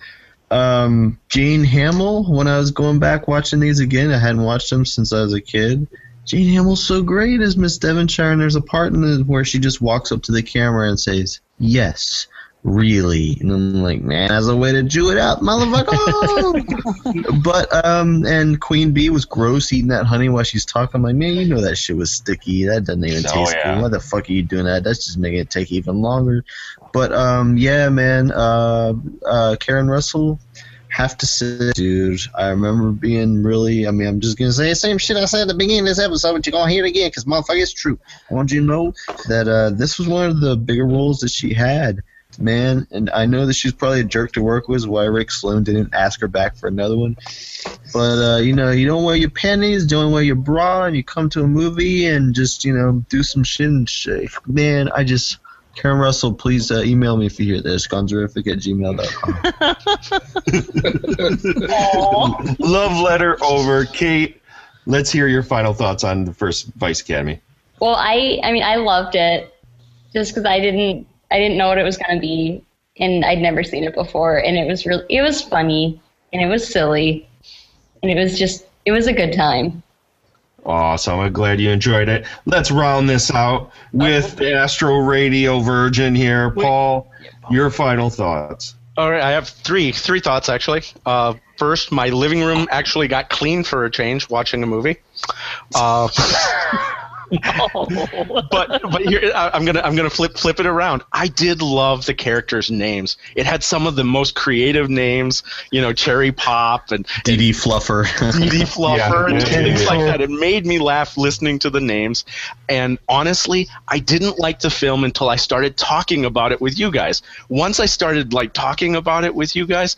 Um, Jayne Hamil, when I was going back watching these again, I hadn't watched them since I was a kid. Jayne Hamil's so great as Miss Devonshire, and there's a part in it where she just walks up to the camera and says, "Yes, really," and I'm like, "Man, that's a way to chew it out, motherfucker." but um, and Queen Bee was gross eating that honey while she's talking. I'm like, man, you know that shit was sticky. That doesn't even Oh, taste yeah. good. Why the fuck are you doing that? That's just making it take even longer. But um, yeah, man, uh, uh, Karen Russell. Have to say, dude, I remember being really. I mean, I'm just gonna say the same shit I said at the beginning of this episode, but you're gonna hear it again because motherfucker, it's true. I want you to know that uh, this was one of the bigger roles that she had, man. And I know that she's probably a jerk to work with, why Rick Sloane didn't ask her back for another one. But uh, you know, you don't wear your panties, don't wear your bra, and you come to a movie and just you know do some shit and shit. Man, I just. Karen Russell, please uh, email me if you hear this. Gonzorific at gmail.com. Love letter over. Kate, let's hear your final thoughts on the first Vice Academy. Well, I I mean I loved it just because I didn't I didn't know what it was gonna be and I'd never seen it before and it was really it was funny and it was silly and it was just it was a good time. Awesome. I'm glad you enjoyed it. Let's round this out with the Astro Radio Virgin here. Paul, your final thoughts. All right, I have three three thoughts actually. Uh, first, my living room actually got clean for a change watching a movie. Uh, but but here I- I'm gonna I'm gonna flip flip it around. I did love the characters' names. It had some of the most creative names. You know, Cherry Pop and Dee Dee Fluffer. DD Dee Fluffer and Yeah. things like that. It made me laugh listening to the names. And honestly, I didn't like the film until I started talking about it with you guys. Once I started like talking about it with you guys,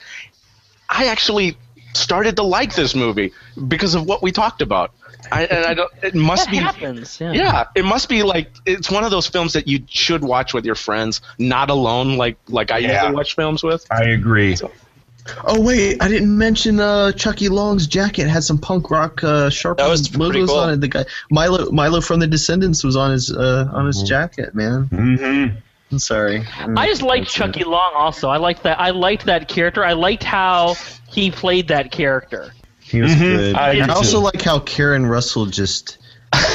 I actually started to like this movie because of what we talked about. I, and I don't. It must That be. happens, yeah. yeah, it must be like it's one of those films that you should watch with your friends, not alone, like like I Yeah. usually watch films with. I agree. Oh wait, I didn't mention uh, Chucky Long's jacket had some punk rock uh, sharp That was pretty logos cool. on it. The guy Milo Milo from the Descendents was on his uh, on his jacket, man. Mm-hmm. I'm sorry. I'm- I just liked Chucky Long. Also, I liked that. I liked that character. I liked how he played that character. He was Mhm. good. I I, also too. like how Karen Russell just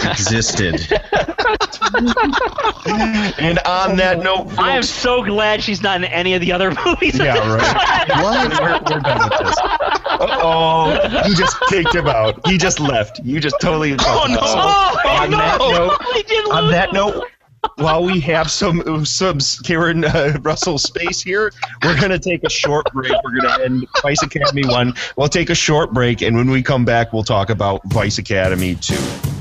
existed. And on that note, I am so glad she's not in any of the other movies. Yeah, right. what? We're, we're done with this. Uh-oh. You just kicked him out. He just left. You just totally. Oh, no. Oh, on no. that note, on that note, while we have some some Karen uh, Russell space here, we're going to take a short break. We're going to end Vice Academy 1. We'll take a short break, and when we come back, we'll talk about Vice Academy 2.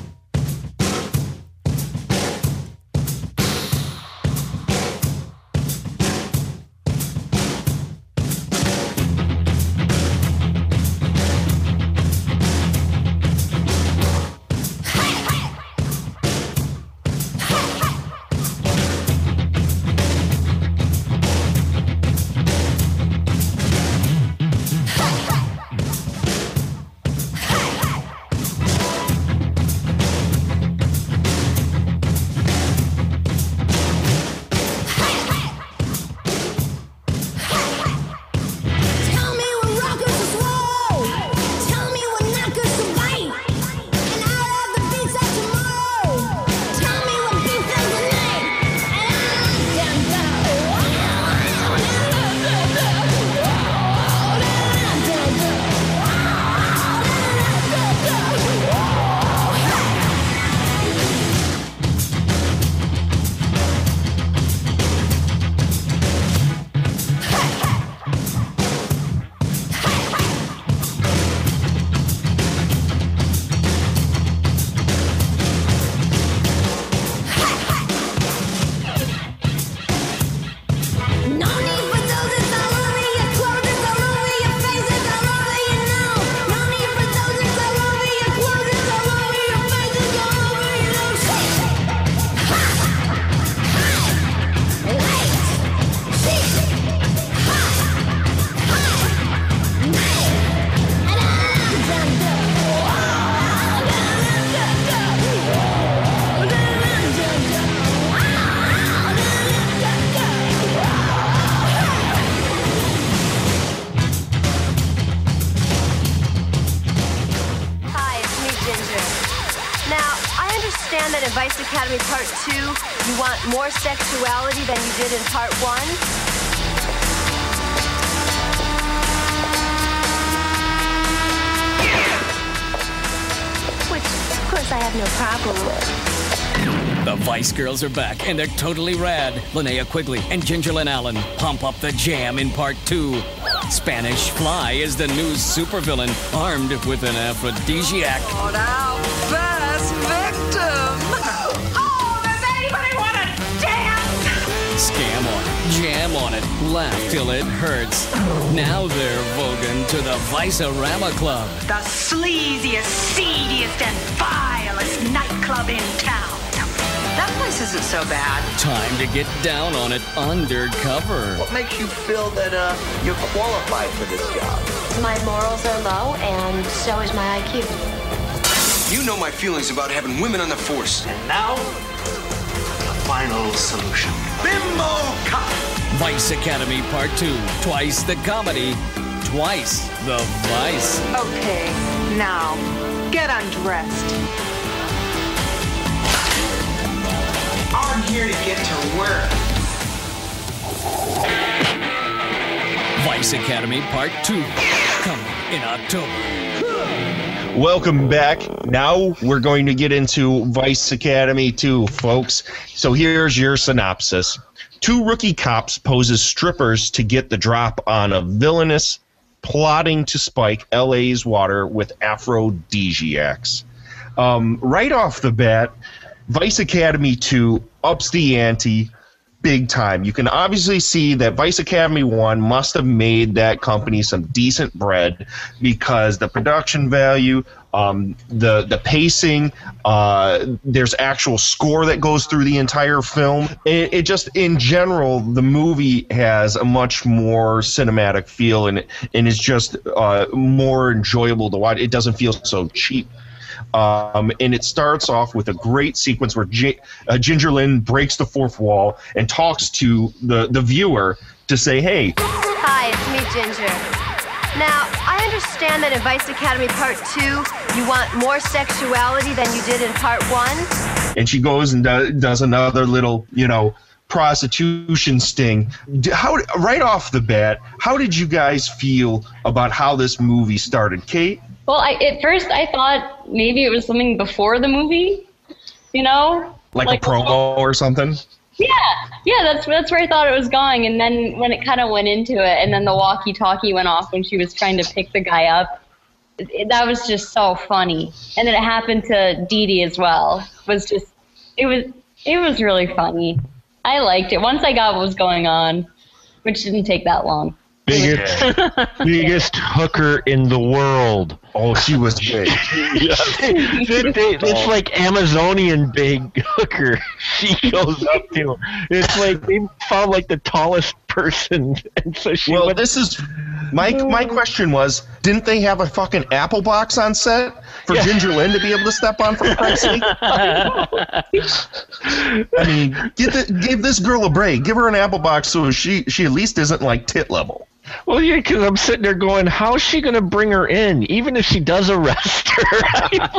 Are back, and they're totally rad. Linnea Quigley and Ginger Lynn Allen pump up the jam in part two. Spanish Fly is the new supervillain, armed with an aphrodisiac. On our first victim. Oh, does anybody want to dance? Scam on it, jam on it, laugh till it hurts. Now they're voguing to the Vice-A-Rama Club. The sleaziest, seediest, and vilest nightclub in town. That place isn't so bad. Time to get down on it undercover. What makes you feel that uh, you're qualified for this job? My morals are low, and so is my IQ. You know my feelings about having women on the force. And now, the final solution. Bimbo Cop! Vice Academy Part 2. Twice the comedy, twice the vice. Okay, now get undressed. I'm here to get to work. Vice Academy Part 2. Coming in October. Welcome back. Now we're going to get into Vice Academy 2, folks. So here's your synopsis. Two rookie cops pose as strippers to get the drop on a villainous plotting to spike LA's water with aphrodisiacs. Um, right off the bat, Vice Academy 2 ups the ante big time. You can obviously see that Vice Academy 1 must have made that company some decent bread because the production value, um, the the pacing, uh, there's actual score that goes through the entire film. It, it just, in general, the movie has a much more cinematic feel and and is just uh, more enjoyable to watch. It doesn't feel so cheap. Um, and it starts off with a great sequence where J- uh, Ginger Lynn breaks the fourth wall and talks to the the viewer to say, "Hey, Hi, it's me, Ginger. Now, I understand that in Vice Academy Part 2, you want more sexuality than you did in Part 1. and she goes and do, does another little, you know, prostitution sting. D- How right off the bat, how did you guys feel about how this movie started, Kate? Well, I, at first I thought maybe it was something before the movie, you know? Like, a promo or something? Yeah, yeah, that's that's where I thought it was going. And then when it kind of went into it, and then the walkie-talkie went off when she was trying to pick the guy up, it, that was just so funny. And then it happened to Dee Dee as well. Was just it was it was really funny. I liked it once I got what was going on, which didn't take that long. Biggest, biggest hooker in the world. Oh, she was big. it's like Amazonian big hooker. She goes up to. It's like they found like the tallest person, and so she. Well, went, this is my my question was, didn't they have a fucking apple box on set for Yeah. Ginger Lynn to be able to step on for Christ's sake? I mean, give, the, give this girl a break. Give her an apple box so she she at least isn't like tit level. Well, yeah, because I'm sitting there going, how is she going to bring her in, even if she does arrest her?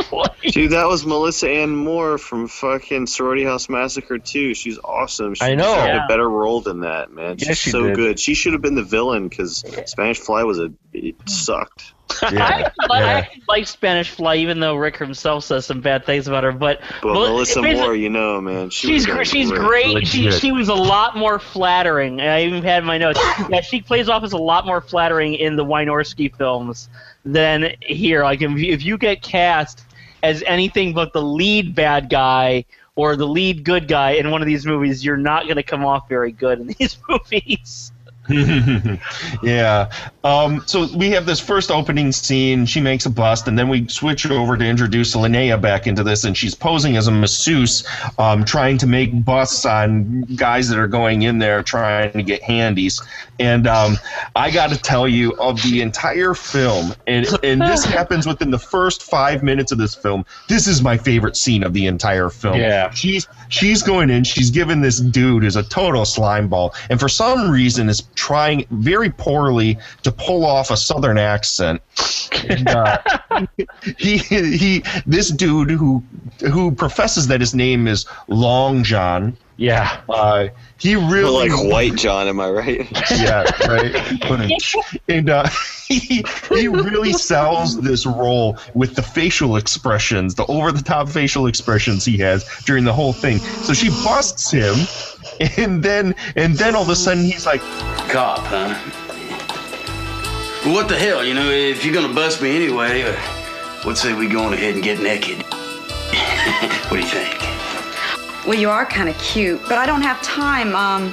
Dude, that was Melissa Ann Moore from fucking Sorority House Massacre 2. She's awesome. She I know. had Yeah. a better role than that, man. She's Yes, she so did. good. She should have been the villain because Spanish Fly was a it sucked. I, actually, I actually like Spanish Fly, even though Rick himself says some bad things about her. But, But well, Melissa Moore, you know, man, she she's gr- she's great. She, she was a lot more flattering. I even had in my notes. Yeah, she plays off as a lot more flattering in the Wynorski films than here. Like if you, if you get cast as anything but the lead bad guy or the lead good guy in one of these movies, you're not going to come off very good in these movies. yeah. Um, so we have this first opening scene. She makes a bust, and then we switch over to introduce Linnea back into this, and she's posing as a masseuse, um, trying to make busts on guys that are going in there trying to get handies. And um, I got to tell you, of the entire film, and, and this happens within the first five minutes of this film, this is my favorite scene of the entire film. Yeah. She's she's going in. She's giving this dude is a total slime ball, and for some reason is trying very poorly to pull off a southern accent. And, uh, he he this dude who who professes that his name is Long John. Yeah. Uh, he really like White John, am I right? yeah, right. and uh, he he really sells this role with the facial expressions, the over the top facial expressions he has during the whole thing. So she busts him, and then and then all of a sudden he's like, Cop, huh? Well, what the hell, you know, if you're gonna bust me anyway, uh, let's say we go on ahead and get naked. what do you think? Well, you are kind of cute, but I don't have time. Um,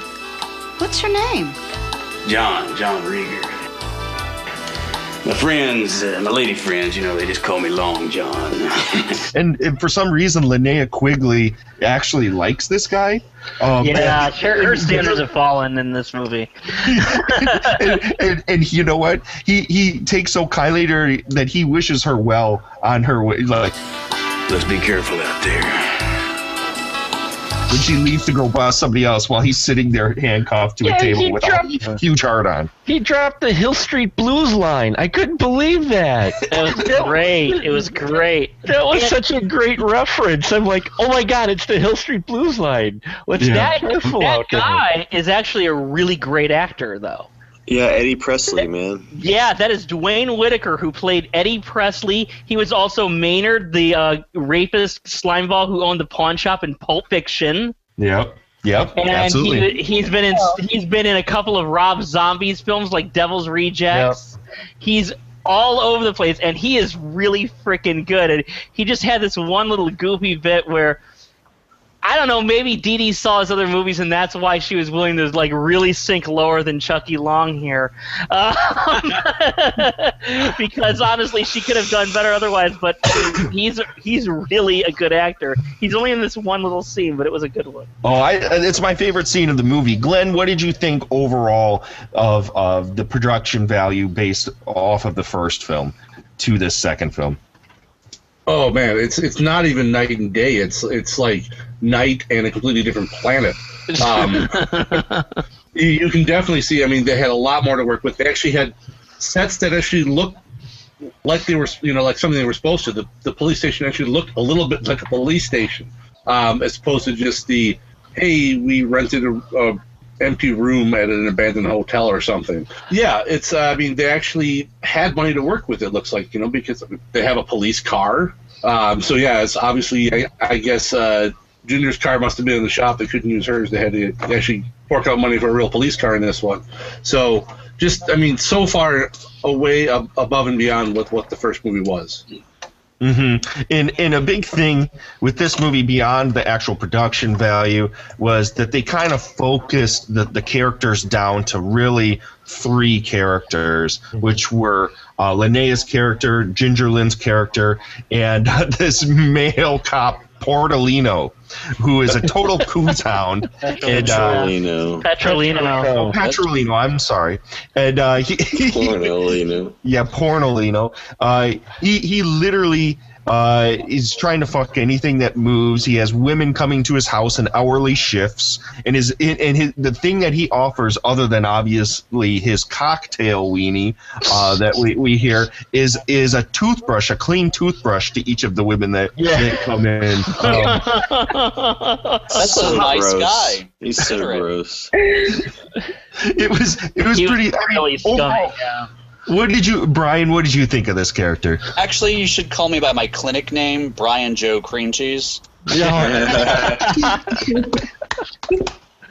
what's your name? John, John Rieger. My friends, uh, my lady friends, you know, they just call me Long John. and, and for some reason Linnea Quigley actually likes this guy. Um, yeah, and- her, her standards have fallen in this movie. and, and, and you know what? He he takes so kindly to her that he wishes her well on her way. Like, let's be careful out there. When she leaves to go boss somebody else while he's sitting there handcuffed to Yeah, a table with dropped- a huge heart on. He dropped the Hill Street Blues line. I couldn't believe that. It was great. It was great. That was such a great reference. I'm like, oh my god, it's the Hill Street Blues line. Let's That, be that guy is actually a really great actor, though. Yeah, Eddie Presley, man. Yeah, that is Duane Whitaker, who played Eddie Presley. He was also Maynard, the uh, rapist slimeball who owned the pawn shop in Pulp Fiction. Yep. Yep. And absolutely. he, he's been in he's been in a couple of Rob Zombies films like Devil's Rejects. Yep. He's all over the place, and he is really freaking good. And he just had this one little goofy bit where. I don't know. Maybe Dee Dee saw his other movies, and that's why she was willing to like really sink lower than Chucky Long here, um, because honestly, she could have done better otherwise. But he's he's really a good actor. He's only in this one little scene, but it was a good one. Oh, I, it's my favorite scene of the movie. Glenn, what did you think overall of of the production value based off of the first film to this second film? Oh man, it's it's not even night and day. It's it's like night and a completely different planet. Um, you, you can definitely see. I mean, they had a lot more to work with. They actually had sets that actually looked like they were, you know, like something they were supposed to. The the police station actually looked a little bit like a police station, um, as opposed to just the hey, we rented a, a empty room at an abandoned hotel or something. Yeah, it's. Uh, I mean, they actually had money to work with. It looks like you know because they have a police car. Um, so yeah, it's obviously. I, I guess uh, Junior's car must have been in the shop. They couldn't use hers. They had to actually fork out money for a real police car in this one. So just, I mean, so far away ab- above and beyond with what the first movie was. Hmm And and a big thing with this movie beyond the actual production value was that they kind of focused the, the characters down to really three characters, which were uh, Linnea's character, Ginger Lynn's character, and this male cop Portolino, who is a total coonhound. and, uh, Petrolino. Petrolino. Oh, Petrolino. I'm sorry. And uh, he, Pornolino. yeah, Pornolino. Uh, he he literally uh, is trying to fuck anything that moves. He has women coming to his house in hourly shifts, and his and his, the thing that he offers, other than obviously his cocktail weenie uh, that we, we hear, is is a toothbrush, a clean toothbrush to each of the women that, that come in. Um, That's a nice guy. He's so gross. it was it was He was pretty. I mean, really scummy, overall, yeah. What did you, Brian? What did you think of this character? Actually, you should call me by my clinic name, Brian Joe Cream Cheese. Yeah.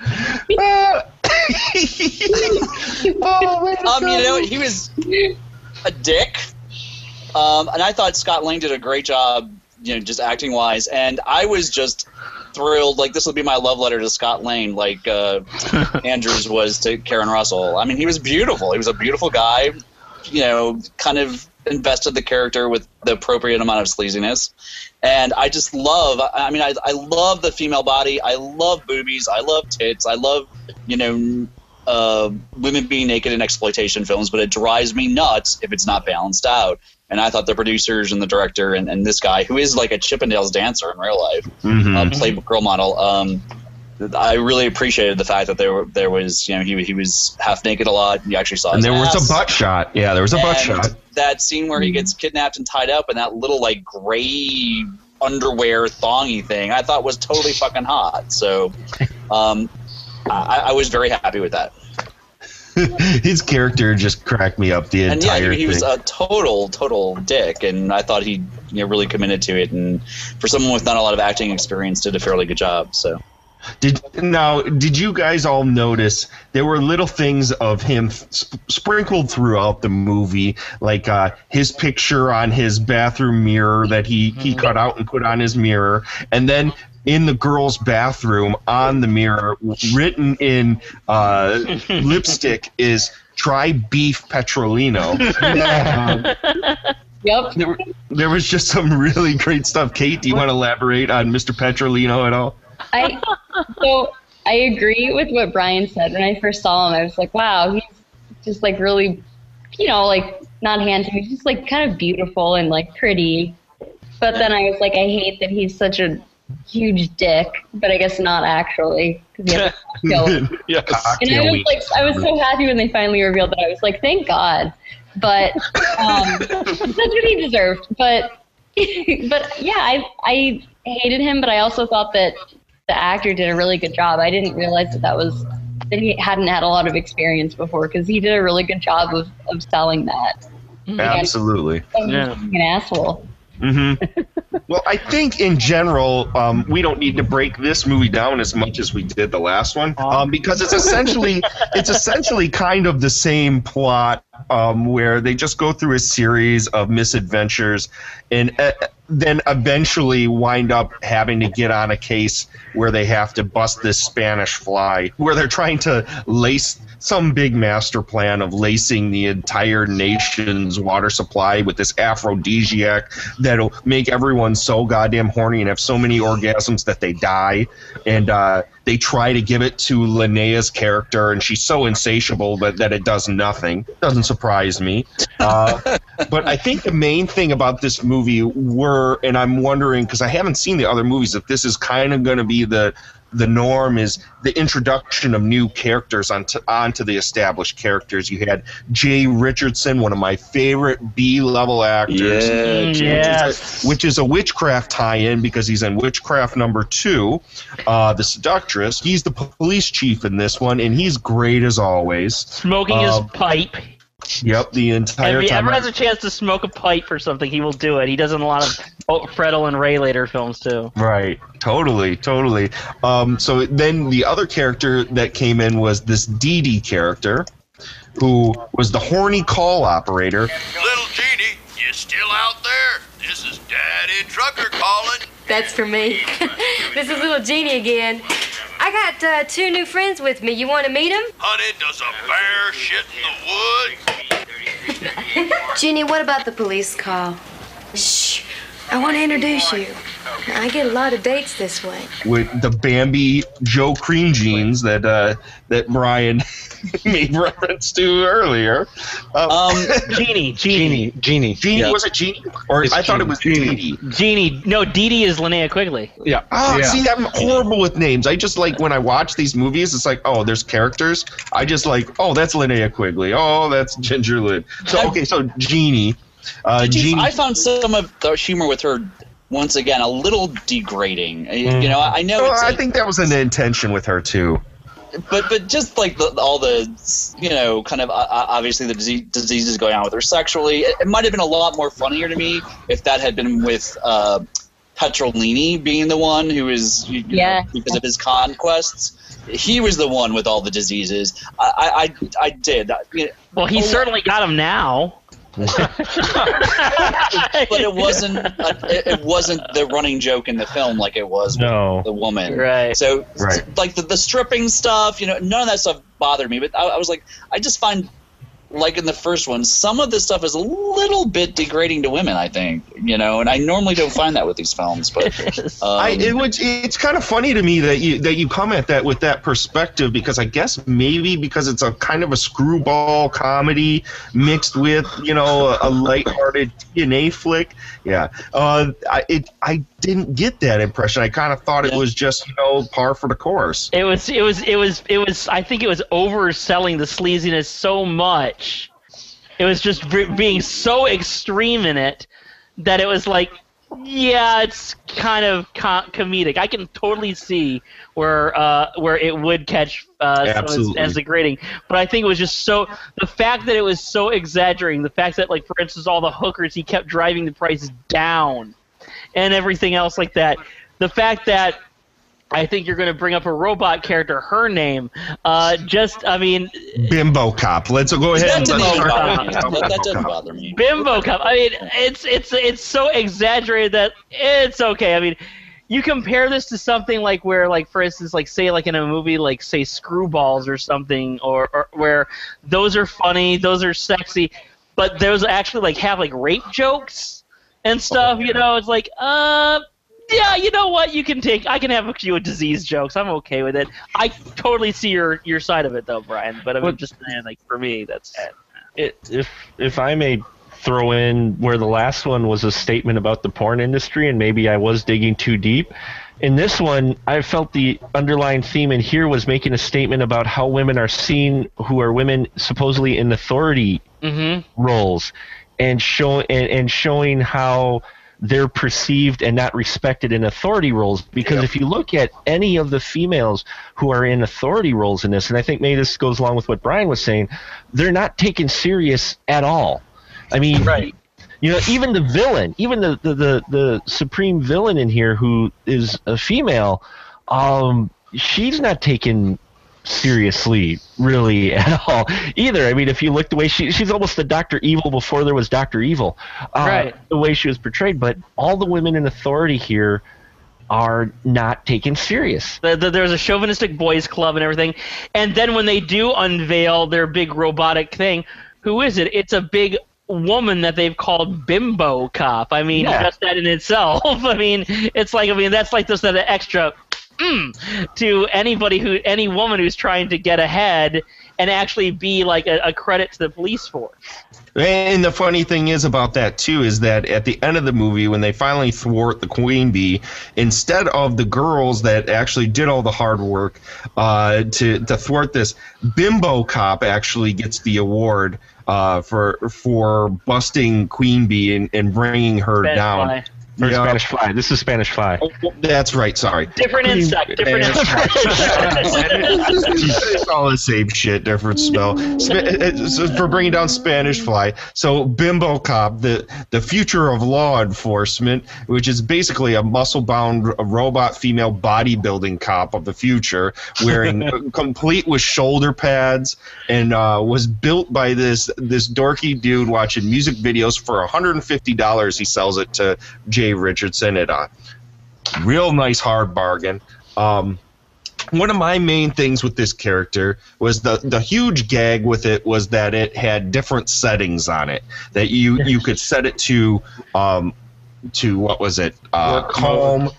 um, you know, he was a dick, um, and I thought Scott Layne did a great job, you know, just acting wise, and I was just thrilled. Like this will be my love letter to Scott Layne, like uh, Andrews was to Karen Russell. I mean, he was beautiful. He was a beautiful guy. You know, kind of invested the character with the appropriate amount of sleaziness, and I just love. I mean, I, I love the female body. I love boobies. I love tits. I love you know uh, women being naked in exploitation films, but it drives me nuts if it's not balanced out. And I thought the producers and the director and, and this guy, who is like a Chippendales dancer in real life, Mhm. uh, girl model. Um, I really appreciated the fact that there were, there was you know he he was half naked a lot. You actually saw And there was a butt shot. Yeah, there was a butt shot. That scene where he gets kidnapped and tied up, and that little like gray underwear thongy thing, I thought was totally fucking hot. So, um, I, I was very happy with that. His character just cracked me up the And yeah, entire he, he was a total, total dick, and I thought he you know really committed to it. And for someone with not a lot of acting experience, did a fairly good job. So. Did now? Did you guys all notice there were little things of him sp- sprinkled throughout the movie, like uh, his picture on his bathroom mirror that he he cut out and put on his mirror, and then in the girl's bathroom on the mirror, written in uh, lipstick, is "Try beef Petrolino." Um, Yep. There, there was just some really great stuff. Kate, do you want to elaborate on Mr. Petrolino at all? I so I agree with what Brian said. When I first saw him, I was like, wow, he's just like really, you know, like not handsome. He's just like kind of beautiful and like pretty. But then I was like, I hate that he's such a huge dick. But I guess not actually. 'cause he has a cocktail. yes. And I was like, I was so happy when they finally revealed that. I was like, thank God. But um, that's what he deserved. But but yeah, I I hated him, but I also thought that the actor did a really good job. I didn't realize that that was that he hadn't had a lot of experience before because he did a really good job of, of selling that. Absolutely. And he's being an asshole. hmm well, I think in general, um, we don't need to break this movie down as much as we did the last one, um, because it's essentially it's essentially kind of the same plot, um, where they just go through a series of misadventures, and uh, then eventually wind up having to get on a case where they have to bust this Spanish fly, where they're trying to lace some big master plan of lacing the entire nation's water supply with this aphrodisiac that'll make everyone so goddamn horny and have so many orgasms that they die. And uh, they try to give it to Linnea's character, and she's so insatiable that, that it does nothing. Doesn't surprise me. Uh, but I think the main thing about this movie were, and I'm wondering because I haven't seen the other movies, if this is kind of going to be the the norm is the introduction of new characters onto onto the established characters. You had Jay Richardson, one of my favorite B level actors, Yeah, which, yes. is a, which is a witchcraft tie-in because he's in Witchcraft Number Two, uh, the Seductress. He's the police chief in this one, and he's great as always. Smoking Um, his pipe. Yep, the entire If he time. ever has a chance to smoke a pipe or something, he will do it. He does in a lot of Fred Olen Ray later films too. Right. Totally. Totally. Um, so then the other character that came in was this Dee Dee character, who was the horny call operator. Little Jeannie, you still out there? This is Daddy Trucker calling. That's for me. this is little Jeannie again. I got uh, two new friends with me. You want to meet them? Honey, does a bear shit in the woods? Ginny, what about the police call? Shh. I want to introduce you. I get a lot of dates this way. with the Bambi Joe Cream jeans that uh, that Brian made reference to earlier. Um, Genie, Genie, Genie, Genie Yeah. was it Genie? Or It's I thought it was Genie. Dee Dee. Genie. No, Dee Dee is Linnea Quigley. Yeah. Ah, Yeah. see, I'm horrible with names. I just like when I watch these movies, it's like, oh, there's characters. I just like, oh, that's Linnea Quigley. Oh, that's Ginger Lynn. So okay, so Genie, uh, Did you- Genie. I found some of the humor with her once again a little degrading. Uh, You know, I know Well, it's, I think that was an intention with her too. but but just like the, all the you know kind of uh, obviously the disease, diseases going on with her sexually, it, it might have been a lot more funnier to me if that had been with. Uh, Petrolini being the one who is, you know, Yeah. because of his conquests, he was the one with all the diseases. I, I, I, I did. I- you know, Well, he Oh, certainly got him now. But it wasn't. uh, It, it wasn't the running joke in the film like it was with No. the woman. Right. So, Right. like the, the stripping stuff, you know, none of that stuff bothered me. But I, I was like, I just find, like in the first one, some of this stuff is a little bit degrading to women. I think, you know, and I normally don't find that with these films. But um, I, it was, it's kind of funny to me that you that you come at that with that perspective because I guess maybe because it's a kind of a screwball comedy mixed with you know a, a lighthearted TNA flick. Yeah, uh, I it I didn't get that impression. I kind of thought it Yeah. was just you know par for the course. It was. It was. It was. It was. I think it was overselling the sleaziness so much. It was just be- being so extreme in it that it was like, yeah, it's kind of co- comedic. I can totally see where uh, where it would catch uh, as, as degrading, but I think it was just so the fact that it was so exaggerating. The fact that, like, for instance, all the hookers he kept driving the prices down, and everything else like that. The fact that I think you're going to bring up a robot character, her name. Uh, just, I mean, Bimbo cop. Let's go ahead that and didn't let's start bother me. That, Bimbo that doesn't Cop. bother me. Bimbo Cop. I mean, it's it's it's so exaggerated that it's okay. I mean, you compare this to something like where, like for instance, like say like in a movie like say Screwballs or something, or, or where those are funny, those are sexy, but those actually like have like rape jokes and stuff. You know, it's like uh. Yeah, you know what? You can take. I can have a few disease jokes. I'm okay with it. I totally see your your side of it, though, Brian. But I mean, just saying, like for me, that's it, if if I may throw in where the last one was a statement about the porn industry, and maybe I was digging too deep. In this one, I felt the underlying theme in here was making a statement about how women are seen, who are women supposedly in authority Mm-hmm. roles, and show and, and showing how they're perceived and not respected in authority roles. Because if you look at any of the females who are in authority roles in this, and I think maybe this goes along with what Brian was saying, they're not taken serious at all. I mean, Right. you know, even the villain, even the, the, the, the supreme villain in here who is a female, um, she's not taken seriously really at all either. I mean, if you look the way she she's almost the Doctor Evil before there was Doctor Evil, uh, Right. The way she was portrayed, but all the women in authority here are not taken serious. The, the, there's a chauvinistic boys club and everything, and then when they do unveil their big robotic thing, who is it? It's a big woman that they've called Bimbo Cop. I mean, Yeah. just that in itself. I mean, it's like I mean that's like just that extra mm, to anybody who any woman who's trying to get ahead and actually be like a, a credit to the police force. And the funny thing is about that too is that at the end of the movie, when they finally thwart the queen bee, instead of the girls that actually did all the hard work uh, to to thwart this, Bimbo Cop actually gets the award uh, for for busting Queen Bee and, and bringing her down. Or Yeah. Spanish fly. This is Spanish fly. That's right. Sorry. Different insect, different insect. it's all the same shit, different spell. Sp- so for bringing down Spanish Fly. So Bimbo Cop, the the future of law enforcement, which is basically a muscle-bound robot female bodybuilding cop of the future, wearing complete with shoulder pads, and uh, was built by this this dorky dude watching music videos for 150 dollars. He sells it to Jay Richardson at a real nice hard bargain. Um, one of my main things with this character was the the huge gag with it was that it had different settings on it that you you could set it to um to what was it? Uh calm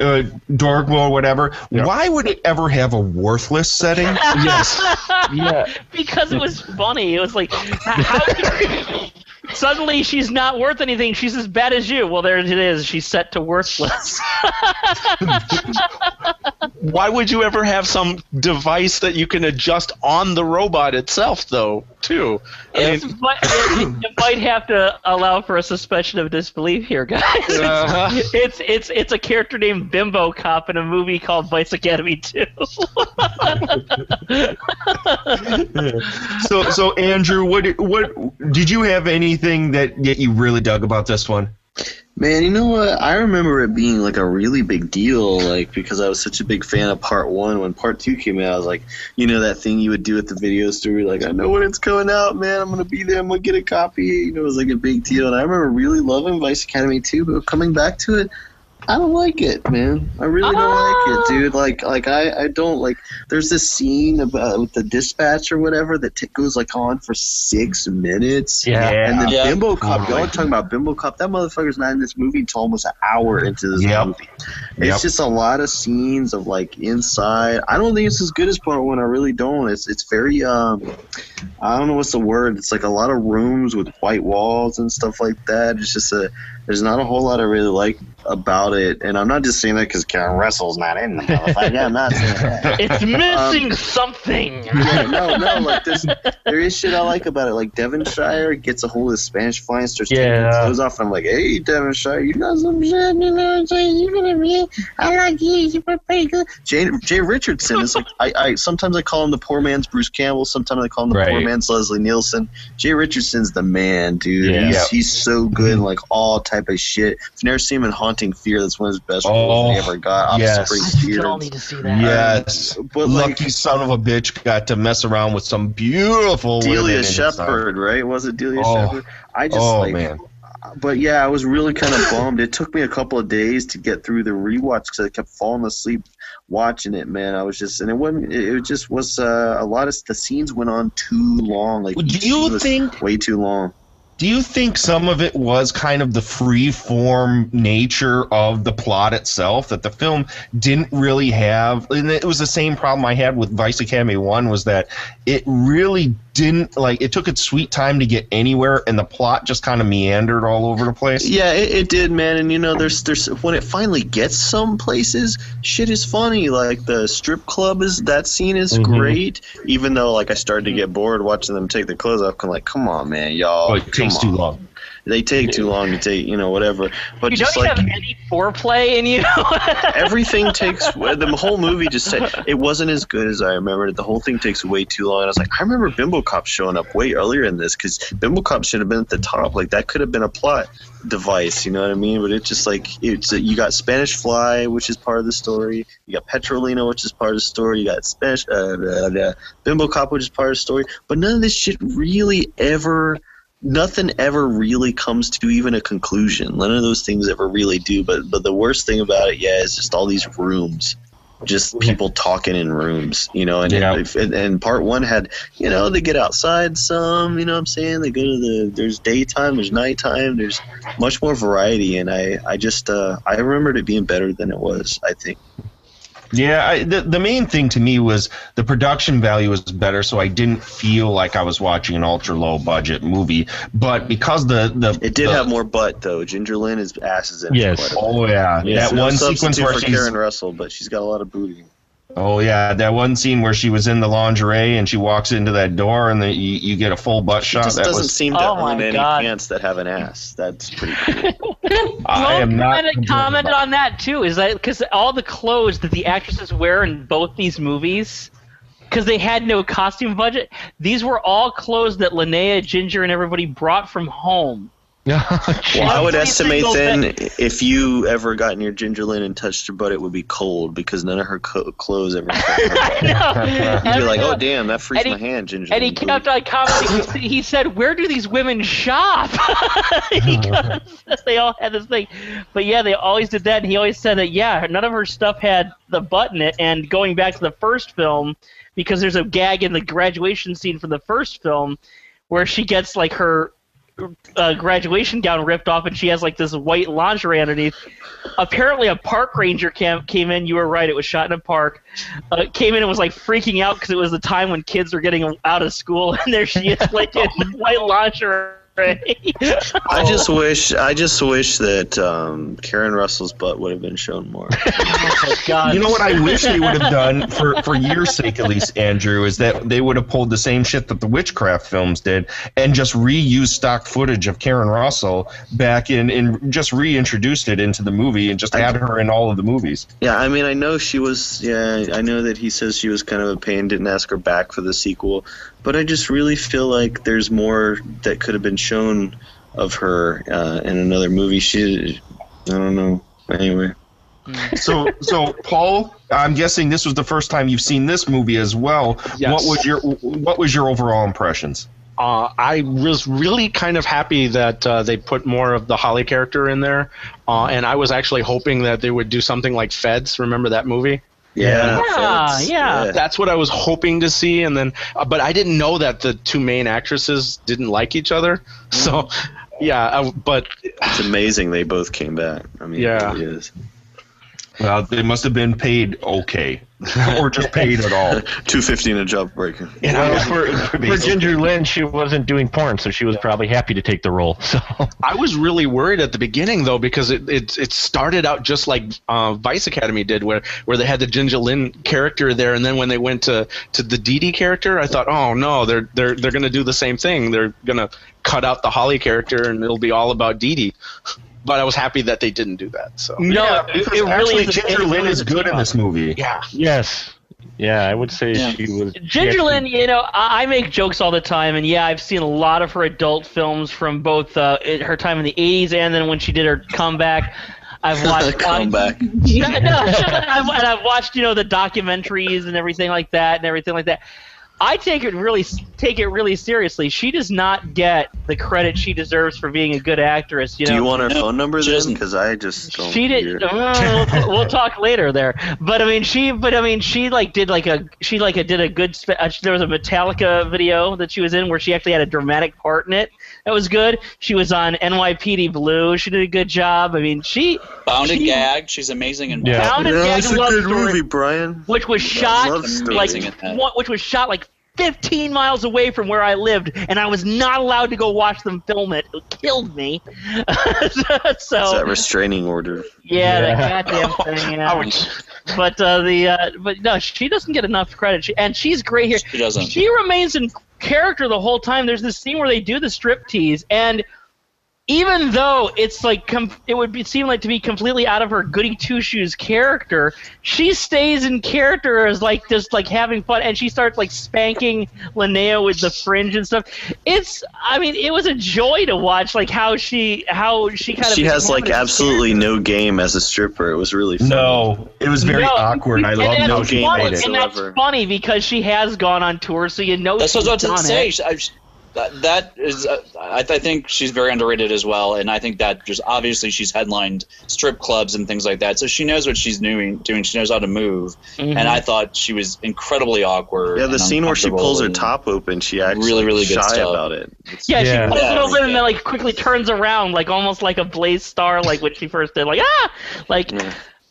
uh, dark mode whatever. Why would it ever have a worthless setting? Yes. Yeah. Because it was funny. It was like, how, how could- suddenly she's not worth anything. She's as bad as you. Well, there it is. She's set to worthless. Why would you ever have some device that you can adjust on the robot itself, though? Too. I mean, it, it might have to allow for a suspension of disbelief here, guys. It's, Uh-huh. it's it's it's a character named Bimbo Cop in a movie called Vice Academy 2. so so Andrew what what did you have anything that, that you really dug about this one Man, you know what? I remember it being like a really big deal, like because I was such a big fan of part one. When part two came out, I was like, you know, that thing you would do at the video store, like, I know when it's coming out, man. I'm gonna be there. I'm gonna get a copy. You know, it was like a big deal, and I remember really loving Vice Academy 2, but coming back to it, I don't like it, man. I really don't like it, ah. dude. Like, like I, I don't like. There's this scene about uh, with the dispatch or whatever that t- goes like on for six minutes. Yeah. And then Yeah. Bimbo Cop, Totally. y'all oh are talking about Bimbo Cop. That motherfucker's not in this movie until almost an hour into this Yep. movie. It's Yep. just a lot of scenes of like inside. I don't think it's as good as part one. I really don't. It's it's very um, I don't know what's the word. It's like a lot of rooms with white walls and stuff like that. It's just a there's not a whole lot I really like about it. And I'm not just saying that because Karen Russell's not in the motherfucker. I'm not saying that. it's missing something. Yeah, no, no, like this. There is shit I like about it. Like Devonshire gets a hold of the Spanish fly and starts taking his clothes off, and I'm like, "Hey, Devonshire, you got some shit, you know what I'm saying? You gonna be? I like you. You were pretty good." Jay, Jay Richardson is like, I, I sometimes I call him the poor man's Bruce Campbell. Sometimes I call him the poor man's Leslie Nielsen. Jay Richardson's the man, dude. Yeah. He's, Yeah. he's so good in mm-hmm. like all type of shit. If you never seen him in Haunting Fear, that's one of his best oh, roles Oh, he ever got. Off yes. Spring I Fear. still need to see that. Yes, but like- lucky son of a bitch got to mess around with some beautiful Delia in his Sheppard, right? Was it Delia Oh. Sheppard? I just oh like, man, but yeah, I was really kind of bummed. It took me a couple of days to get through the rewatch because I kept falling asleep watching it. Man, I was just, and it wasn't. It just was uh, a lot of the scenes went on too long. Like, Do you think- way too long? do you think some of it was kind of the free form nature of the plot itself that the film didn't really have and it was the same problem i had with vice academy 1 was that it really didn't like it took its sweet time to get anywhere and the plot just kind of meandered all over the place Yeah, it, it did, man. And you know, there's there's when it finally gets some places, shit is funny. Like the strip club is that scene is Mhm. great. Even though like I started to get bored watching them take their clothes off. I'm like, come on, man, y'all. Oh, it come takes too long They take too long to take, you know, whatever. But you just don't like have any foreplay in you. everything takes the whole movie just it wasn't as good as I remembered. The whole thing takes way too long. And I was like, I remember Bimbo Cop showing up way earlier in this because Bimbo Cop should have been at the top. Like that could have been a plot device, you know what I mean? But it's just like it's you got Spanish Fly, which is part of the story. You got Petrolina, which is part of the story. You got Spanish uh, uh, uh, Bimbo Cop, which is part of the story. But none of this shit really ever nothing ever really comes to even a conclusion. None of those things ever really do. But but the worst thing about it, yeah, is just all these rooms, just people talking in rooms, you know. And Yeah. if, and, and part one had, you know, they get outside some, you know, what I'm saying they go to the there's daytime, there's nighttime, there's much more variety, and I I just uh, I remembered it being better than it was. I think. Yeah, I, the the main thing to me was the production value was better, so I didn't feel like I was watching an ultra low budget movie. But because the the It did the- have more butt though. Ginger Lynn is ass is in it Yes. quite a bit. Oh, yeah. That no one sequence where for she's- Karen Russell, but she's got a lot of booty. Oh yeah, that one scene where she was in the lingerie and she walks into that door and the, you, you get a full butt She shot. just that doesn't was, seem to Oh own any God. pants that have an ass. That's pretty cool. I am not. commented, complaining commented about on that too. Is that because all the clothes that the actresses wear in both these movies, because they had no costume budget, these were all clothes that Linnea, Ginger, and everybody brought from home. Oh, well, I would estimate then thing. if you ever got near Ginger Lynn and touched her butt, it would be cold because none of her co- clothes ever. You'd be like, oh damn, that frees And my hand, Ginger. And he Lynn. kept on commenting. he, he said, "Where do these women shop?" because oh, they all had this thing. But yeah, they always did that. And he always said that yeah, none of her stuff had the butt in it. And going back to the first film, because there's a gag in the graduation scene from the first film where she gets like her uh, graduation gown ripped off and she has like this white lingerie underneath. Apparently, a park ranger cam- came in. You were right; it was shot in a park. Uh, came in and was like freaking out because it was the time when kids were getting out of school, and there she is, like in white lingerie. I just wish, I just wish that um, Karen Russell's butt would have been shown more. God. You know what I wish they would have done for for your sake at least, Andrew, is that they would have pulled the same shit that the witchcraft films did and just reused stock footage of Karen Russell back in and just reintroduced it into the movie and just had her in all of the movies. Yeah, I mean, I know she was. Yeah, I know that he says she was kind of a pain. Didn't ask her back for the sequel, but I just really feel like there's more that could have been shown of her uh, in another movie. She, I don't know. Anyway, So so Paul, I'm guessing this was the first time you've seen this movie as well. Yes. What was your what was your overall impressions? Uh, I was really kind of happy that uh, they put more of the Holly character in there, uh, and I was actually hoping that they would do something like Feds. Remember that movie? Yeah, Yeah, Feds, yeah. yeah. That's what I was hoping to see, and then, uh, but I didn't know that the two main actresses didn't like each other. So, yeah, uh, but it's amazing they both came back. I mean, Yeah. it really is. Well, they must have been paid okay, or just paid at all. Two fifty in a job breaker. Well, for, for Ginger Lynn, she wasn't doing porn, so she was probably happy to take the role. So I was really worried at the beginning though because it it, it started out just like uh, Vice Academy did, where where they had the Ginger Lynn character there, and then when they went to to the Dee Dee character, I thought, oh no, they're they're they're gonna do the same thing. They're gonna cut out the Holly character, and it'll be all about Dee Dee. But I was happy that they didn't do that. So No, Yeah, it, it really actually is. Ginger Lynn is good in this movie. yeah, yes, yeah, I would say Yeah. she was. Ginger Lynn, you know, I, I make jokes all the time, and yeah, I've seen a lot of her adult films from both uh, her time in the '80s and then when she did her comeback. I've watched Comeback. no, no, I've, and I've watched you know the documentaries and everything like that and everything like that. I take it really take it really seriously. She does not get the credit she deserves for being a good actress. You Do you want her phone number then? Because I just don't. she did. Uh, we'll, we'll talk later there. But I mean, she. But I mean, she like did like a. She like a, did a good. Spe- uh, there was a Metallica video that she was in where she actually had a dramatic part in it. That was good. She was on NYPD Blue. She did a good job. I mean, she. Bound and she- gagged. She's amazing in Yeah. Bound and Yeah, Gagged it's a good Story, movie, Brian. which was shot like Amazing one- which was shot like 15 miles away from where I lived, and I was not allowed to go watch them film it. It killed me. It's so that restraining order. yeah, Yeah. that goddamn thing. Yeah. But uh, the uh, but no, she doesn't get enough credit. She, and she's great here. She doesn't. She remains in character the whole time. There's this scene where they do the strip tease, and even though it's like com- it would be, seem like to be completely out of her goody two shoes character, she stays in character as like just like having fun, and she starts like spanking Linnea with the fringe and stuff. It's, I mean, it was a joy to watch, like how she how she kind of She has like inhabited absolutely no game as a stripper. It was really funny. No, it was very No, awkward. I and love no game funny, made. And that's funny because she has gone on tour, so you know That's she's what I was about to say. it. She- I, that, that is, uh, I, I think she's very underrated as well, and I think that just obviously she's headlined strip clubs and things like that, so she knows what she's doing. Doing, she knows how to move, Mhm. and I thought she was incredibly awkward. Yeah, the scene where she pulls her top open, she actually Really, really shy stuff. about it. It's- Yeah, Yeah. she pulls Yeah. it open and then like quickly turns around, like almost like a Blaze Starr, like when she first did, like ah, like.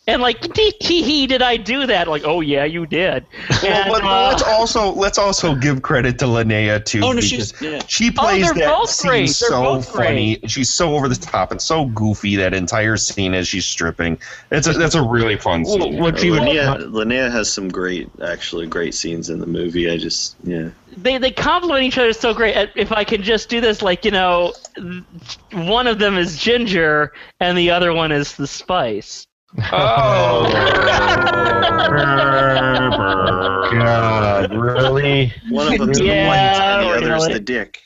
Yeah. And like, tee tee hee, did I do that? Like, oh yeah, you did. And, Well, but uh, let's also let's also give credit to Linnea too. Oh, no, she's- yeah. she Oh, plays they're that both scene great. So both funny. She's so over the top and so goofy that entire scene as she's stripping. It's a that's a really fun scene. Linnea, Linnea has some great, actually great scenes in the movie. I just, yeah. they they complement each other so great. If I can just do this, like you know, one of them is ginger and the other one is the spice. Oh. God, really? One of them's Yeah, the white and the other's really. the dick.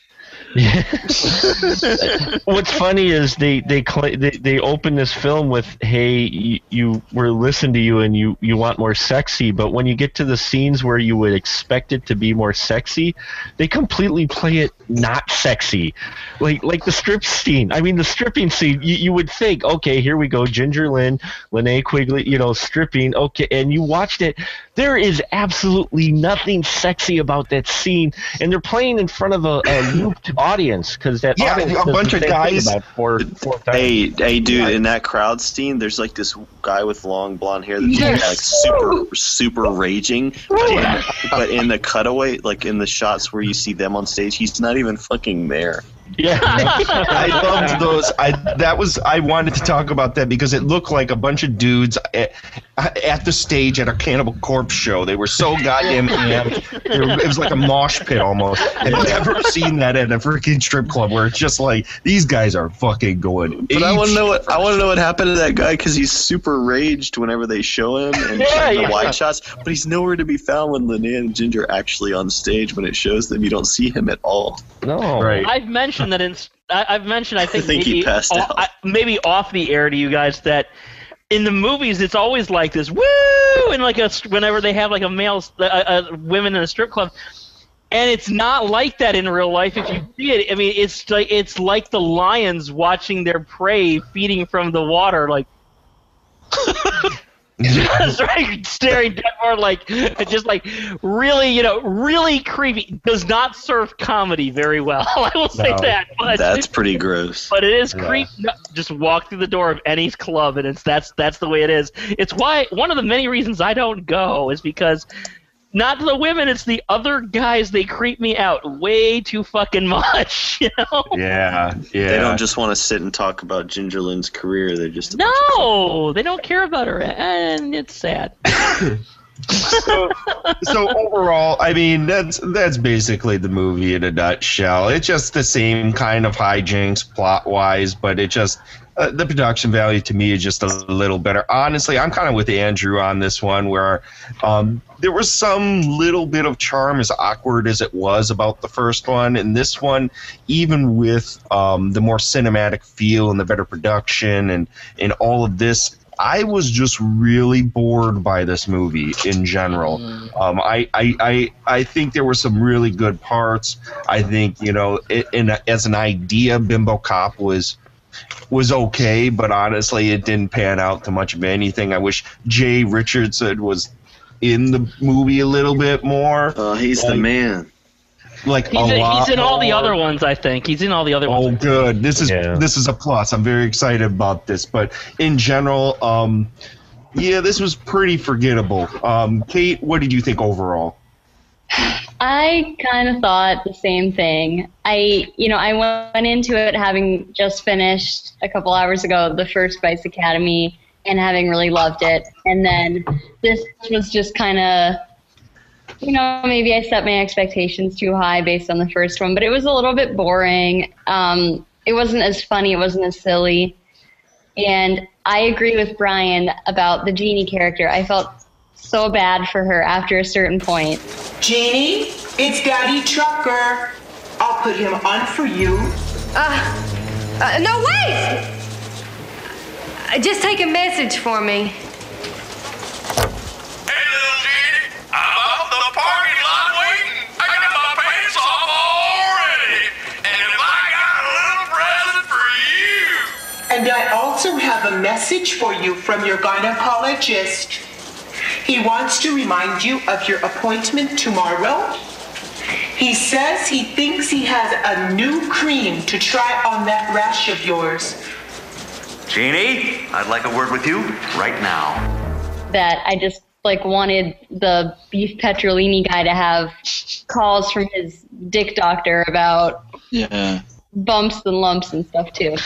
What's funny is they they, cla they they open this film with, "Hey, you, you we're listening to you and you you want more sexy," but when you get to the scenes where you would expect it to be more sexy, they completely play it not sexy, like like the strip scene. I mean, the stripping scene. You, you would think, okay, here we go, Ginger Lynn, Linnea Quigley, you know, stripping. Okay, and you watched it. There is absolutely nothing sexy about that scene, and they're playing in front of a, a looped audience because that Yeah, audience a bunch of guys- About four, four times. Hey, hey, dude! In that crowd scene, there's like this guy with long blonde hair that's Yes. like super, super raging. But in, but in the cutaway, like in the shots where you see them on stage, he's not even fucking there. Yeah, I loved those. I that was I wanted to talk about that because it looked like a bunch of dudes at, at the stage at a Cannibal Corpse show. They were so goddamn amped. It was like a mosh pit almost. I've never seen that at a freaking strip club where it's just like these guys are fucking going. But I want to know what I want to know what happened to that guy because he's super raged whenever they show him and Yeah, the yeah. wide shots. But he's nowhere to be found when Linnea and Ginger are actually on stage. When it shows them, you don't see him at all. No, right. I've mentioned that in. I, I've mentioned. I think, think he maybe passed o- out. I- maybe off the air to you guys that in the movies it's always like this woo and like a whenever they have like a male a, a women in a strip club. And it's not like that in real life. If you see it, I mean, it's like it's like the lions watching their prey feeding from the water, like just like staring dead hard, like just like really, you know, really creepy. Does not serve comedy very well. I will say No, that. But That's pretty gross. but it is Yeah. creepy. Just walk through the door of any club, and it's that's that's the way it is. It's why one of the many reasons I don't go is because not the women, it's the other guys. They creep me out way too fucking much. You know? Yeah, yeah. They don't just want to sit and talk about Ginger Lynn's career. They're just No, they don't care about her, and it's sad. so overall, I mean, that's that's basically the movie in a nutshell. It's just the same kind of hijinks plot wise, but it just uh, the production value to me is just a little better. Honestly, I'm kind of with Andrew on this one, where um, there was some little bit of charm, as awkward as it was about the first one, and this one, even with um, the more cinematic feel and the better production and and all of this. I was just really bored by this movie in general. Um, I, I, I, I think there were some really good parts. I think you know, it, in as an idea, Bimbo Cop was was okay, but honestly, it didn't pan out to much of anything. I wish Jay Richardson was in the movie a little bit more. Oh, he's the man. Like He's, a in- lot he's in all the other ones, I think. He's in all the other Oh, ones. Oh, good. This is this is a plus. I'm very excited about this. But in general, um, yeah, this was pretty forgettable. Um, Kate, what did you think overall? I kind of thought the same thing. I, you know, I went into it having just finished a couple hours ago the first Vice Academy and having really loved it. And then this was just kind of, you know, maybe I set my expectations too high based on the first one, but it was a little bit boring. Um, it wasn't as funny, it wasn't as silly. And I agree with Brian about the Genie character. I felt so bad for her after a certain point. Genie, it's Daddy Trucker. I'll put him on for you. Uh, uh, no, wait! Uh, Just take a message for me. Hey little lady, I'm out the parking lot waiting. I got my pants off already. And I got a little present for you. And I also have a message for you from your gynecologist. He wants to remind you of your appointment tomorrow. He says he thinks he has a new cream to try on that rash of yours. Jeannie, I'd like a word with you right now. that I just like wanted the beef petrolini guy to have calls from his dick doctor about Yeah. Bumps and lumps and stuff too. and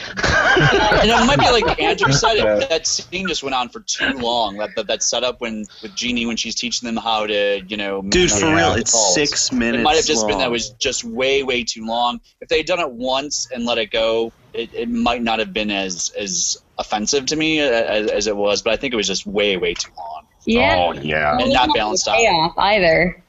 it might be like Andrew said. It, that scene just went on for too long. That, that that setup when with Jeannie when she's teaching them how to, you know, Dude, for real, it's calls. six It might have just been that was just way way too long. If they had done it once and let it go, it, it might not have been as as offensive to me uh, as, as it was. But I think it was just way way too long. Yeah. Oh yeah. And not balanced out. Payoff either.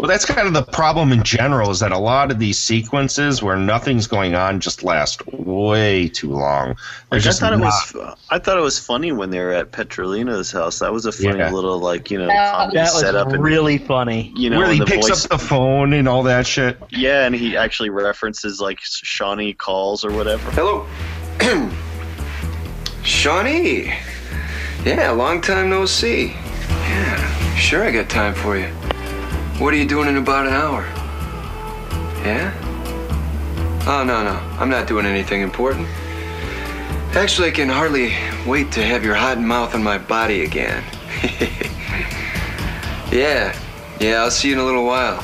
Well, that's kind of the problem in general is that a lot of these sequences where nothing's going on just last way too long. They're Like, I just thought it was. I thought it was funny when they were at Petrolina's house. That was a funny Yeah. little like you know That- comedy That was setup. and, really funny. you know, where he picks voice. up the phone and all that shit. yeah, and he actually references like Shawnee calls or whatever. Hello. Shawnee. Yeah, long time no see. Yeah, sure I got time for you. What are you doing in about an hour? Yeah? Oh, no, no. I'm not doing anything important. Actually, I can hardly wait to have your hot mouth on my body again. yeah. Yeah, I'll see you in a little while.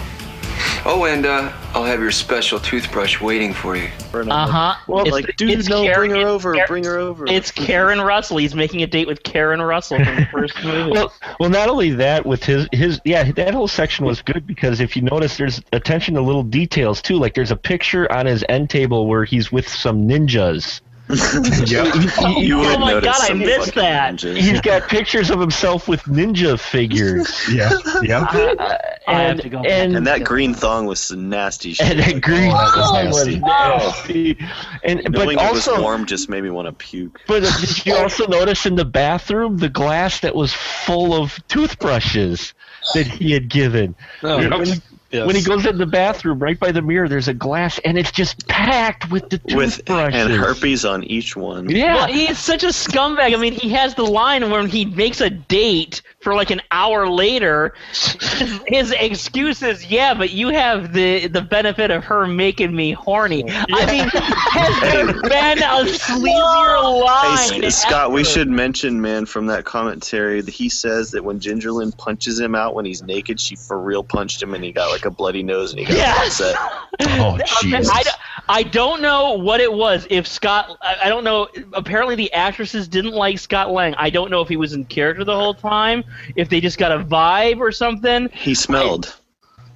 Oh, and uh, I'll have your special toothbrush waiting for you. Uh huh. Well, like, dude, no, bring her over, bring her over. It's Karen Russell. He's making a date with Karen Russell from the first movie. Well, well, not only that, with his his yeah, that whole section was good because if you notice, there's attention to little details too. Like there's a picture on his end table where he's with some ninjas. You would oh my god, I some missed that. ninjas. He's got pictures of himself with ninja figures. Yeah, yeah. Uh, I have and to go back. and And that green thong was some nasty shit. and that green Oh, was thong was nasty. nasty. And but Knowing it also, was warm just made me want to puke. but did you also notice in the bathroom the glass that was full of toothbrushes that he had given? Oh, when, when- yes. when he goes in the bathroom, right by the mirror, there's a glass, and it's just packed with the With toothbrushes. and herpes on each one. Yeah. Well, he's such a scumbag. I mean, he has the line when he makes a date for like an hour later. His, his excuse is, "Yeah, but you have the the benefit of her making me horny." I mean, has there been a sleazier line? Hey, Scott, we should mention, man, from that commentary that he says that when Ginger Lynn punches him out when he's naked, she for real punched him and he got like a bloody nose and he got upset. Oh, Jesus. I, I don't know what it was. If Scott, I, I don't know. Apparently, the actresses didn't like Scott Layne. I don't know if he was in character the whole time, if they just got a vibe or something. He smelled.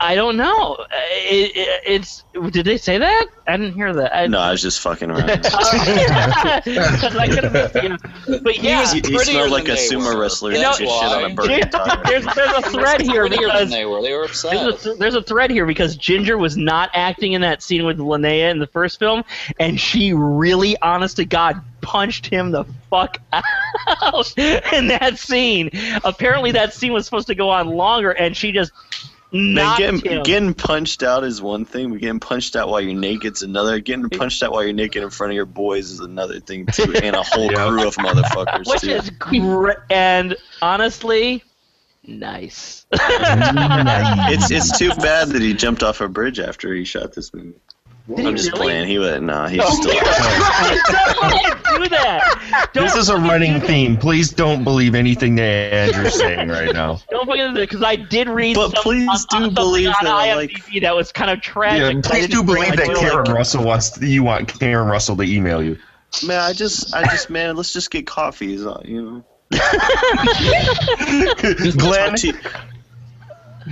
I don't know. Uh, It, it, it's did they say that? I didn't hear that. I, no, I was just fucking around. Because I could have missed it. But yeah, he, he smelled like a sumo were. wrestler You know- just shit on a burning tire. there's, there's a thread here because they were. They were upset. there's a, th- there's a thread here because Ginger was not acting in that scene with Linnea in the first film, and she really, honest to God, punched him the fuck out in that scene. Apparently, that scene was supposed to go on longer, and she just Man, getting, him. getting punched out is one thing, but getting punched out while you're naked's another. Getting punched out while you're naked in front of your boys is another thing too, and a whole crew of motherfuckers which too. is great. And honestly, nice. it's it's too bad that he jumped off a bridge after he shot this movie. Did I'm just really? playing. He would nah. He's No, still. do that. Don't This is a running theme. Please don't believe anything that Andrew's saying right now. Don't forget that because I did read. But some- please on- do on something believe on that, IMDb that was kind of tragic. Yeah, please do believe that Karen it. Russell wants. You want Karen Russell to email you. Man, I just, I just, man, let's just get coffees, you know. Glenn, Tea-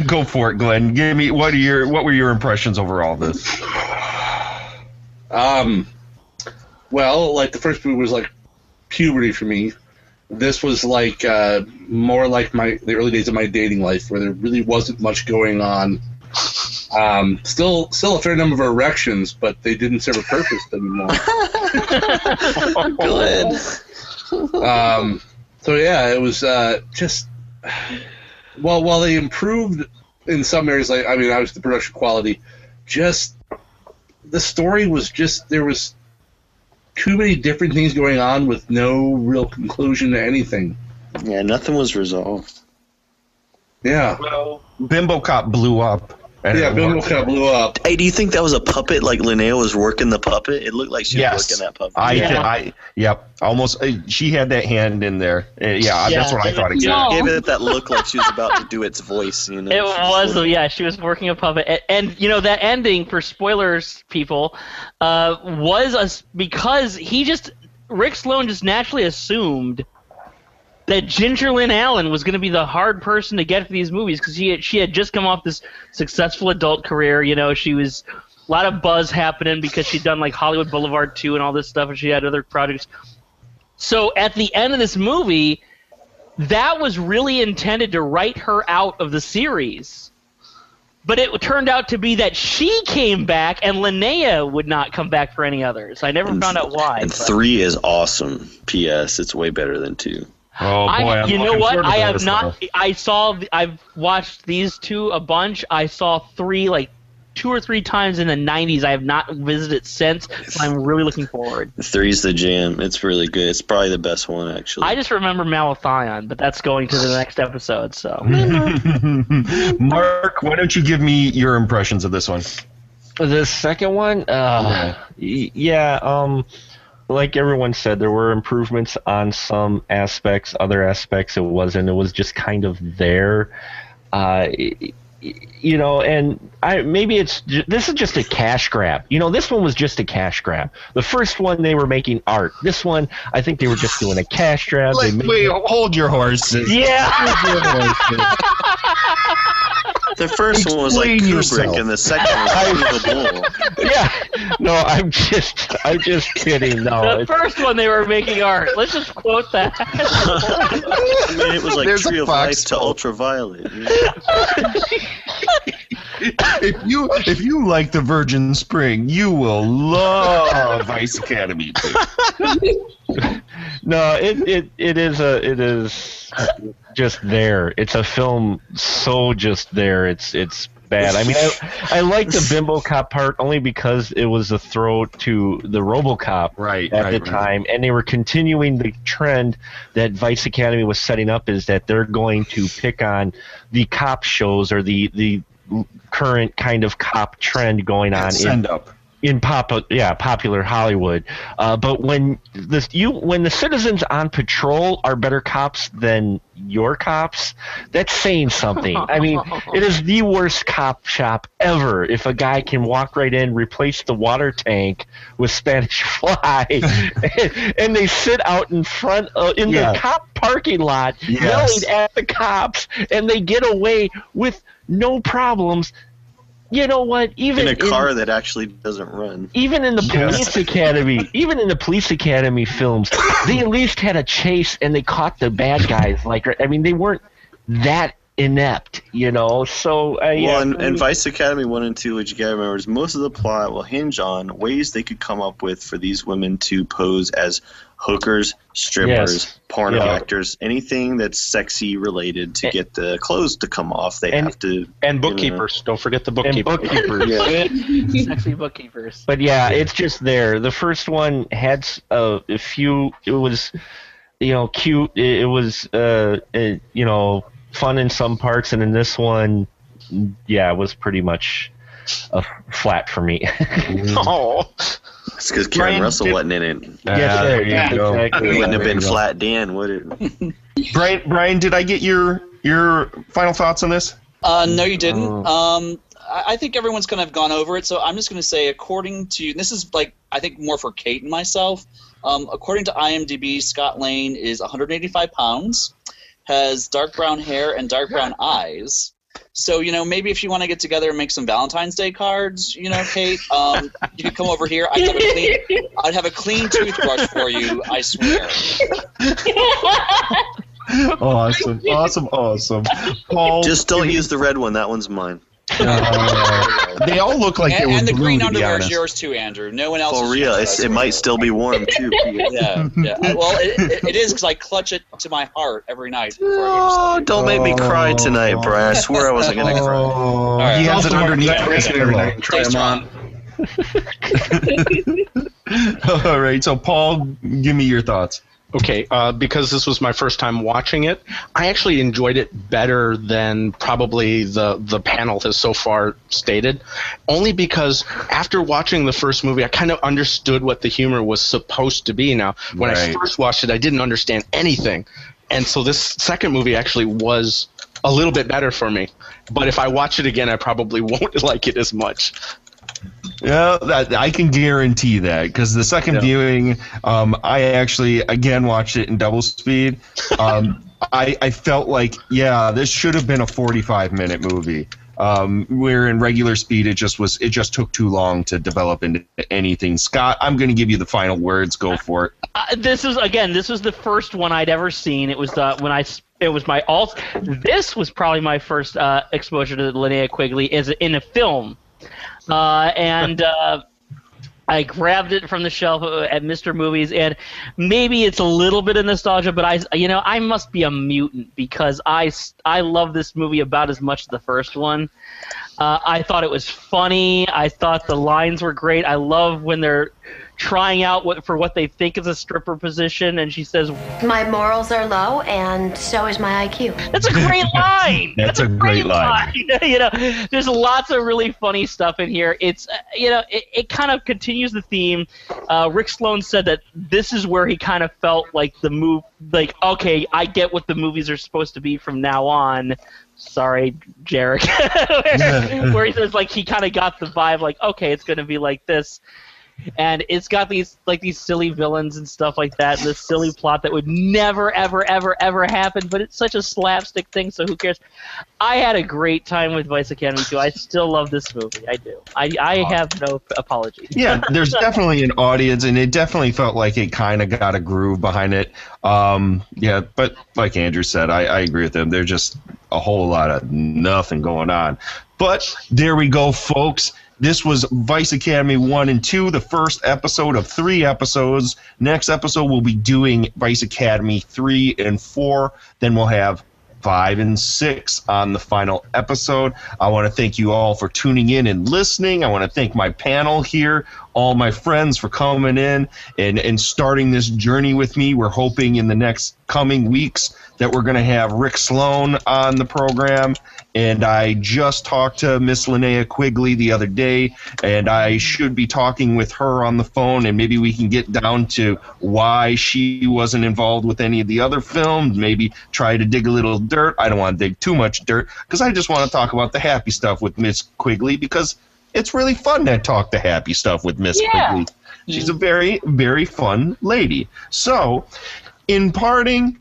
go for it, Glenn. Give me what are your what were your impressions over all this? Um, well, like the first movie was like puberty for me. This was like uh, more like my the early days of my dating life, where there really wasn't much going on. Um, still, still a fair number of erections, but they didn't serve a purpose anymore. Good. um, so yeah, it was uh, just well, while they improved in some areas, like I mean, obviously the production quality, just the story was just there was too many different things going on with no real conclusion to anything. Yeah, nothing was resolved. Yeah, Well, Bimbo Cop blew up, Yeah, Bimbo kind blew up. Hey, do you think that was a puppet? Like Linnea was working the puppet? It looked like she was working that puppet. I, yeah. I, yep, almost. Uh, she had that hand in there. Uh, yeah, that's what I thought exactly. Gave it that look like she was about to do its voice. You know, It was, yeah. She was working a puppet, and, and you know that ending for spoilers, people, uh, was a, s- because he just Rick Sloane just naturally assumed that Ginger Lynn Allen was going to be the hard person to get for these movies because she had, she had just come off this successful adult career. You know, she was a lot of buzz happening because she'd done like Hollywood Boulevard 2 and all this stuff, and she had other projects. So at the end of this movie, that was really intended to write her out of the series. But it turned out to be that she came back and Linnea would not come back for any others. I never found out why. And but- three is awesome. P.S. It's way better than two. Oh I, you know what? I have not. I saw. I've watched these two a bunch. I saw three like two or three times in the '90s. I have not visited since. So I'm really looking forward. Three's the jam. It's really good. It's probably the best one actually. I just remember Malathion, but that's going to the next episode. So Mark, why don't you give me your impressions of this one? The second one, uh, y- yeah, um, like everyone said, there were improvements on some aspects. Other aspects, it wasn't. It was just kind of there. Uh, y- y- you know, and I maybe it's this is just a cash grab. You know, this one was just a cash grab. The first one they were making art. This one, I think they were just doing a cash grab. They Wait, made- wait, hold your horses. Yeah. Hold your horses. The first one was like Explain Kubrick, yourself. and the second one was Uwe Boll. yeah. No, I'm just, I'm just kidding. No, the it's- first one they were making art. Let's just quote that. I mean, it was like There's Tree of fox Life to. Ultraviolet. you know? if you if you like the Virgin Spring, you will love Vice Academy. no, it, it it is a it is just there. It's a film so just there. It's it's bad. I mean, I I like the Bimbo Cop part only because it was a throw to the RoboCop right at right, the right. time, and they were continuing the trend that Vice Academy was setting up is that they're going to pick on the cop shows or the the current kind of cop trend going on in Send up. In pop yeah popular Hollywood. Uh, but when the you when the citizens on patrol are better cops than your cops, that's saying something. I mean, it is the worst cop shop ever. If a guy can walk right in, replace the water tank with Spanish Fly, and, and they sit out in front uh, in Yeah. the cop parking lot Yes. yelling at the cops, and they get away with no problems. You know what? Even In a car that actually doesn't run. even in the police academy, even in the police academy films, they at least had a chase and they caught the bad guys. Like, I mean, they weren't that inept, you know. So, uh, yeah, well, and, for and Vice Academy 1 and 2, which you gotta remember is most of the plot will hinge on ways they could come up with for these women to pose as hookers, strippers, Yes. porn Yeah. actors, anything that's sexy related to get the clothes to come off. They And- have to. And you know. bookkeepers. Don't forget the and bookkeepers. bookkeepers. Sexy bookkeepers. But yeah, it's just there. The first one had s- uh, a few. It was, you know, cute. It, it was, uh, it, you know, fun in some parts, and in this one, yeah, it was pretty much a flat for me. oh, It's because Karen Brian, Russell did- wasn't in it. Yeah, there you Yeah, go. It wouldn't have been. Flat Dan, would it? Brian, Brian, did I get your your final thoughts on this? Uh, no, you didn't. Oh. Um, I I think everyone's kind of gone over it, so I'm just going to say, according to this is like I think more for Kate and myself. Um, according to IMDb, Scott Layne is 185 pounds, has dark brown hair and dark brown eyes. So you know, maybe if you want to get together and make some Valentine's Day cards, you know, Kate, um, you could come over here. I'd have a clean, I'd have a clean toothbrush for you. I swear. Awesome, awesome, awesome. Paul, Just don't use the red one. That one's mine. Uh, they all look like they and, were and the blue, green underwear is yours too, Andrew. No one else. For real, it's, it might still be warm too. yeah, yeah. Well, it, it, it is because I clutch it to my heart every night. Before I go to Oh, sleep. don't make me cry tonight, Brian. I swear I wasn't gonna cry. Oh, right. he has it Also, underneath that his every night try Thanks, them on. All right, so Paul, give me your thoughts. Okay, uh, because this was my first time watching it, I actually enjoyed it better than probably the the panel has so far stated. Only because after watching the first movie, I kind of understood what the humor was supposed to be. Now, when I first watched it, I didn't understand anything, and so this second movie actually was a little bit better for me. But if I watch it again, I probably won't like it as much. Yeah, that I can guarantee that because the second viewing, um, I actually again watched it in double speed. Um, I, I felt like, yeah, this should have been a 45 minute movie. Um, where in regular speed, it just was, it just took too long to develop into anything. Scott, I'm going to give you the final words. Go for it. Uh, this is again. This was the first one I'd ever seen. It was uh, when I. s- It was my all. This was probably my first uh, exposure to Linnea Quigley as in a film, uh, and uh, I grabbed it from the shelf at Mr. Movies, and maybe it's a little bit of nostalgia, but I, you know, I must be a mutant because I, I love this movie about as much as the first one. Uh, I thought it was funny. I thought the lines were great. I love when they're trying out what for what they think is a stripper position, and she says, My morals are low, and so is my IQ. That's a great line. That's a great line. you know, there's lots of really funny stuff in here. It's uh, you know, it, it kind of continues the theme. Uh, Rick Sloane said that this is where he kind of felt like the move, like okay, I get what the movies are supposed to be from now on. Sorry, Jarek. where, where he says like he kind of got the vibe, like okay, it's going to be like this. And it's got these like these silly villains and stuff like that, and this silly plot that would never, ever, ever, ever happen. But it's such a slapstick thing, so who cares? I had a great time with Vice Academy 2. I still love this movie. I do. I, I have no apology. yeah, there's definitely an audience, and it definitely felt like it kind of got a groove behind it. Um, yeah, but like Andrew said, I, I agree with him. There's just a whole lot of nothing going on. But there we go, folks. This was Vice Academy 1 and 2, the first episode of three episodes. Next episode, we'll be doing Vice Academy 3 and 4. Then we'll have five and six on the final episode. I want to thank you all for tuning in and listening. I want to thank my panel here, all my friends for coming in and, and starting this journey with me. We're hoping in the next coming weeks that we're going to have Rick Sloane on the program. And I just talked to Miss Linnea Quigley the other day, and I should be talking with her on the phone, and maybe we can get down to why she wasn't involved with any of the other films. Maybe try to dig a little dirt. I don't want to dig too much dirt because I just want to talk about the happy stuff with Miss Quigley because it's really fun to talk the happy stuff with Miss Yeah. Quigley. She's a very, very fun lady. So, in parting,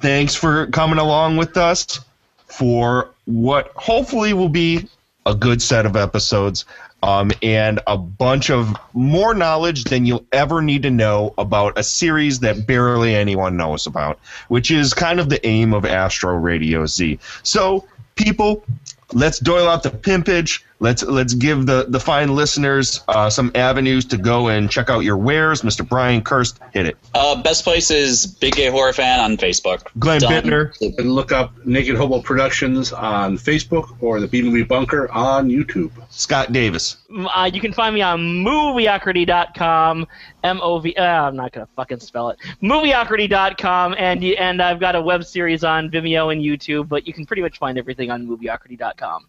thanks for coming along with us for what hopefully will be a good set of episodes um, and a bunch of more knowledge than you'll ever need to know about a series that barely anyone knows about, which is kind of the aim of Astro Radio Z. So, people, let's doil out the pimpage. Let's let's give the the fine listeners uh, some avenues to go and check out your wares. Mr. Brian Kirst, hit it. Uh, best place is Big Gay Horror Fan on Facebook. Glenn Done. Bittner. And look up Naked Hobo Productions on Facebook or the B Movie Bunker on YouTube. Scott Davis. Uh, you can find me on movieocrity.com. M O V. Uh, I'm not gonna fucking spell it. Movieocrity.com, and and I've got a web series on Vimeo and YouTube, but you can pretty much find everything on movieocrity.com.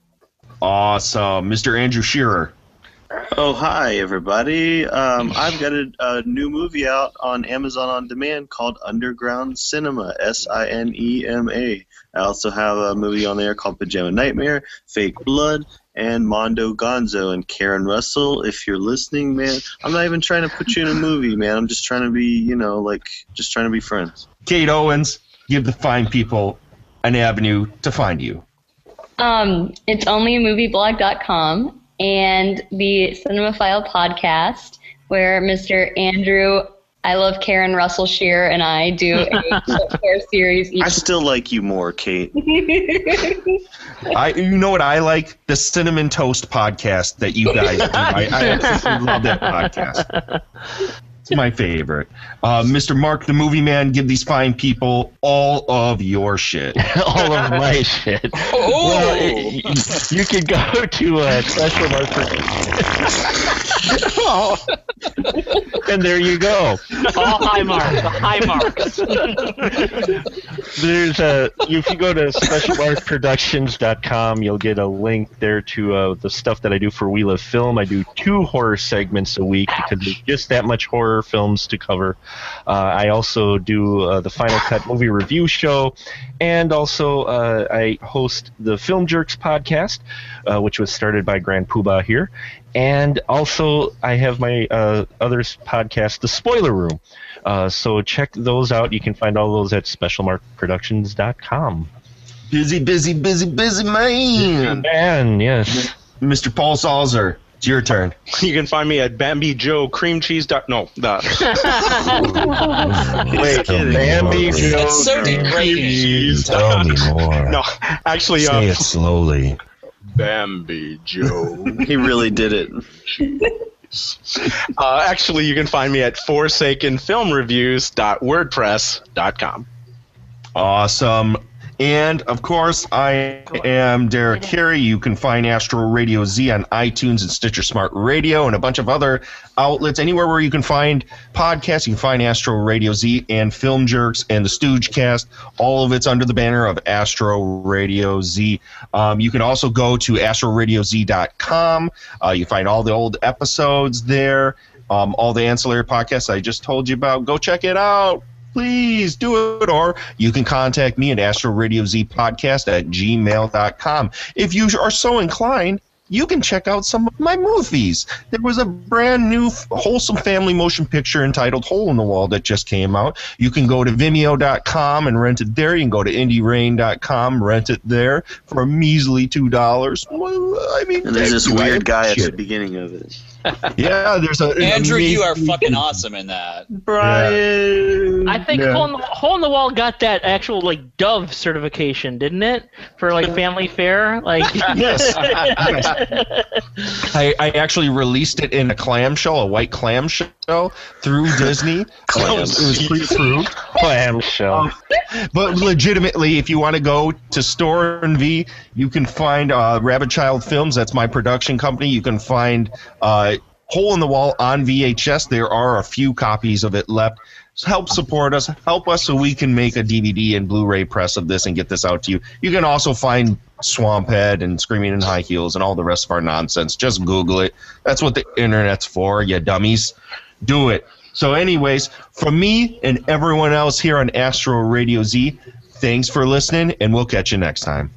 Awesome, Mr. Andrew Shearer. Oh, hi, everybody. Um, I've got a, a new movie out on Amazon On Demand called Underground Cinema, S I N E M A. I also have a movie on there called Pajama Nightmare, Fake Blood, and Mondo Gonzo. And Karen Russell, if you're listening, man, I'm not even trying to put you in a movie, man. I'm just trying to be, you know, like, just trying to be friends. Kate Owens, give the fine people an avenue to find you. Um, it's onlyamovieblog.com and the Cinemaphile podcast, where Mr. Andrew, I love Karen Russell Shear, and I do a short series each I still like you more, Kate. I, you know what I like? The Cinnamon Toast podcast that you guys do. I, I absolutely love that podcast. It's my favorite. Uh, Mr. Mark, the movie man, give these fine people all of your shit. all of my shit. Well, y- y- you can go to uh, Special Mark and there you go. All high marks. High marks. There's a if you go to specialmarkproductions.com, you'll get a link there to uh, the stuff that I do for Wheel of Film. I do two horror segments a week because there's just that much horror films to cover. Uh, I also do uh, the Final Cut movie review show, and also uh, I host the Film Jerks podcast, uh, which was started by Grand Poobah here. And also, I have my uh, other podcast, The Spoiler Room. Uh, so check those out. You can find all those at specialmarkproductions.com. Busy, busy, busy, busy man. Man, yes. Mr. Paul Salzer, it's your turn. You can find me at Bambi Joe Cream Cheese. Dot, no, the, Wait, Bambi Joe That's so degrading. Tell me more. no, actually, Say uh, it slowly. Bambi Joe. He really did it. Uh, actually, you can find me at forsakenfilmreviews.wordpress.com. Awesome. And of course, I am Derek Carey. You can find Astro Radio Z on iTunes and Stitcher Smart Radio and a bunch of other outlets. Anywhere where you can find podcasts, you can find Astro Radio Z and Film Jerks and the Stooge Cast. All of it's under the banner of Astro Radio Z. Um, you can also go to astroradioz.com. Uh, you find all the old episodes there, um, all the ancillary podcasts I just told you about. Go check it out please do it. Or you can contact me at astroradiozpodcast at gmail.com. If you are so inclined, you can check out some of my movies. There was a brand new wholesome family motion picture entitled Hole in the Wall that just came out. You can go to vimeo.com and rent it there. You can go to indierain.com, rent it there for a measly $2. Well, I mean, And there's this weird guy at the beginning of it. Yeah, there's a. an Andrew, you are fucking awesome in that. Brian. I think Yeah. Hole, in the, Hole in the Wall got that actual like Dove certification, didn't it? For like family Fair? like Yes. I, I actually released it in a clamshell, a white clamshell, through Disney. Um, it was pre-approved. Clamshell. But legitimately, if you want to go to Storenvy, you can find uh, Rabbit Child Films. That's my production company. You can find uh, Hole in the Wall on VHS. There are a few copies of it left. So help support us. Help us so we can make a DVD and Blu-ray press of this and get this out to you. You can also find Swamphead and Screaming in High Heels and all the rest of our nonsense. Just Google it. That's what the internet's for, you dummies. Do it. So, anyways, from me and everyone else here on Astro Radio Z, thanks for listening, and we'll catch you next time.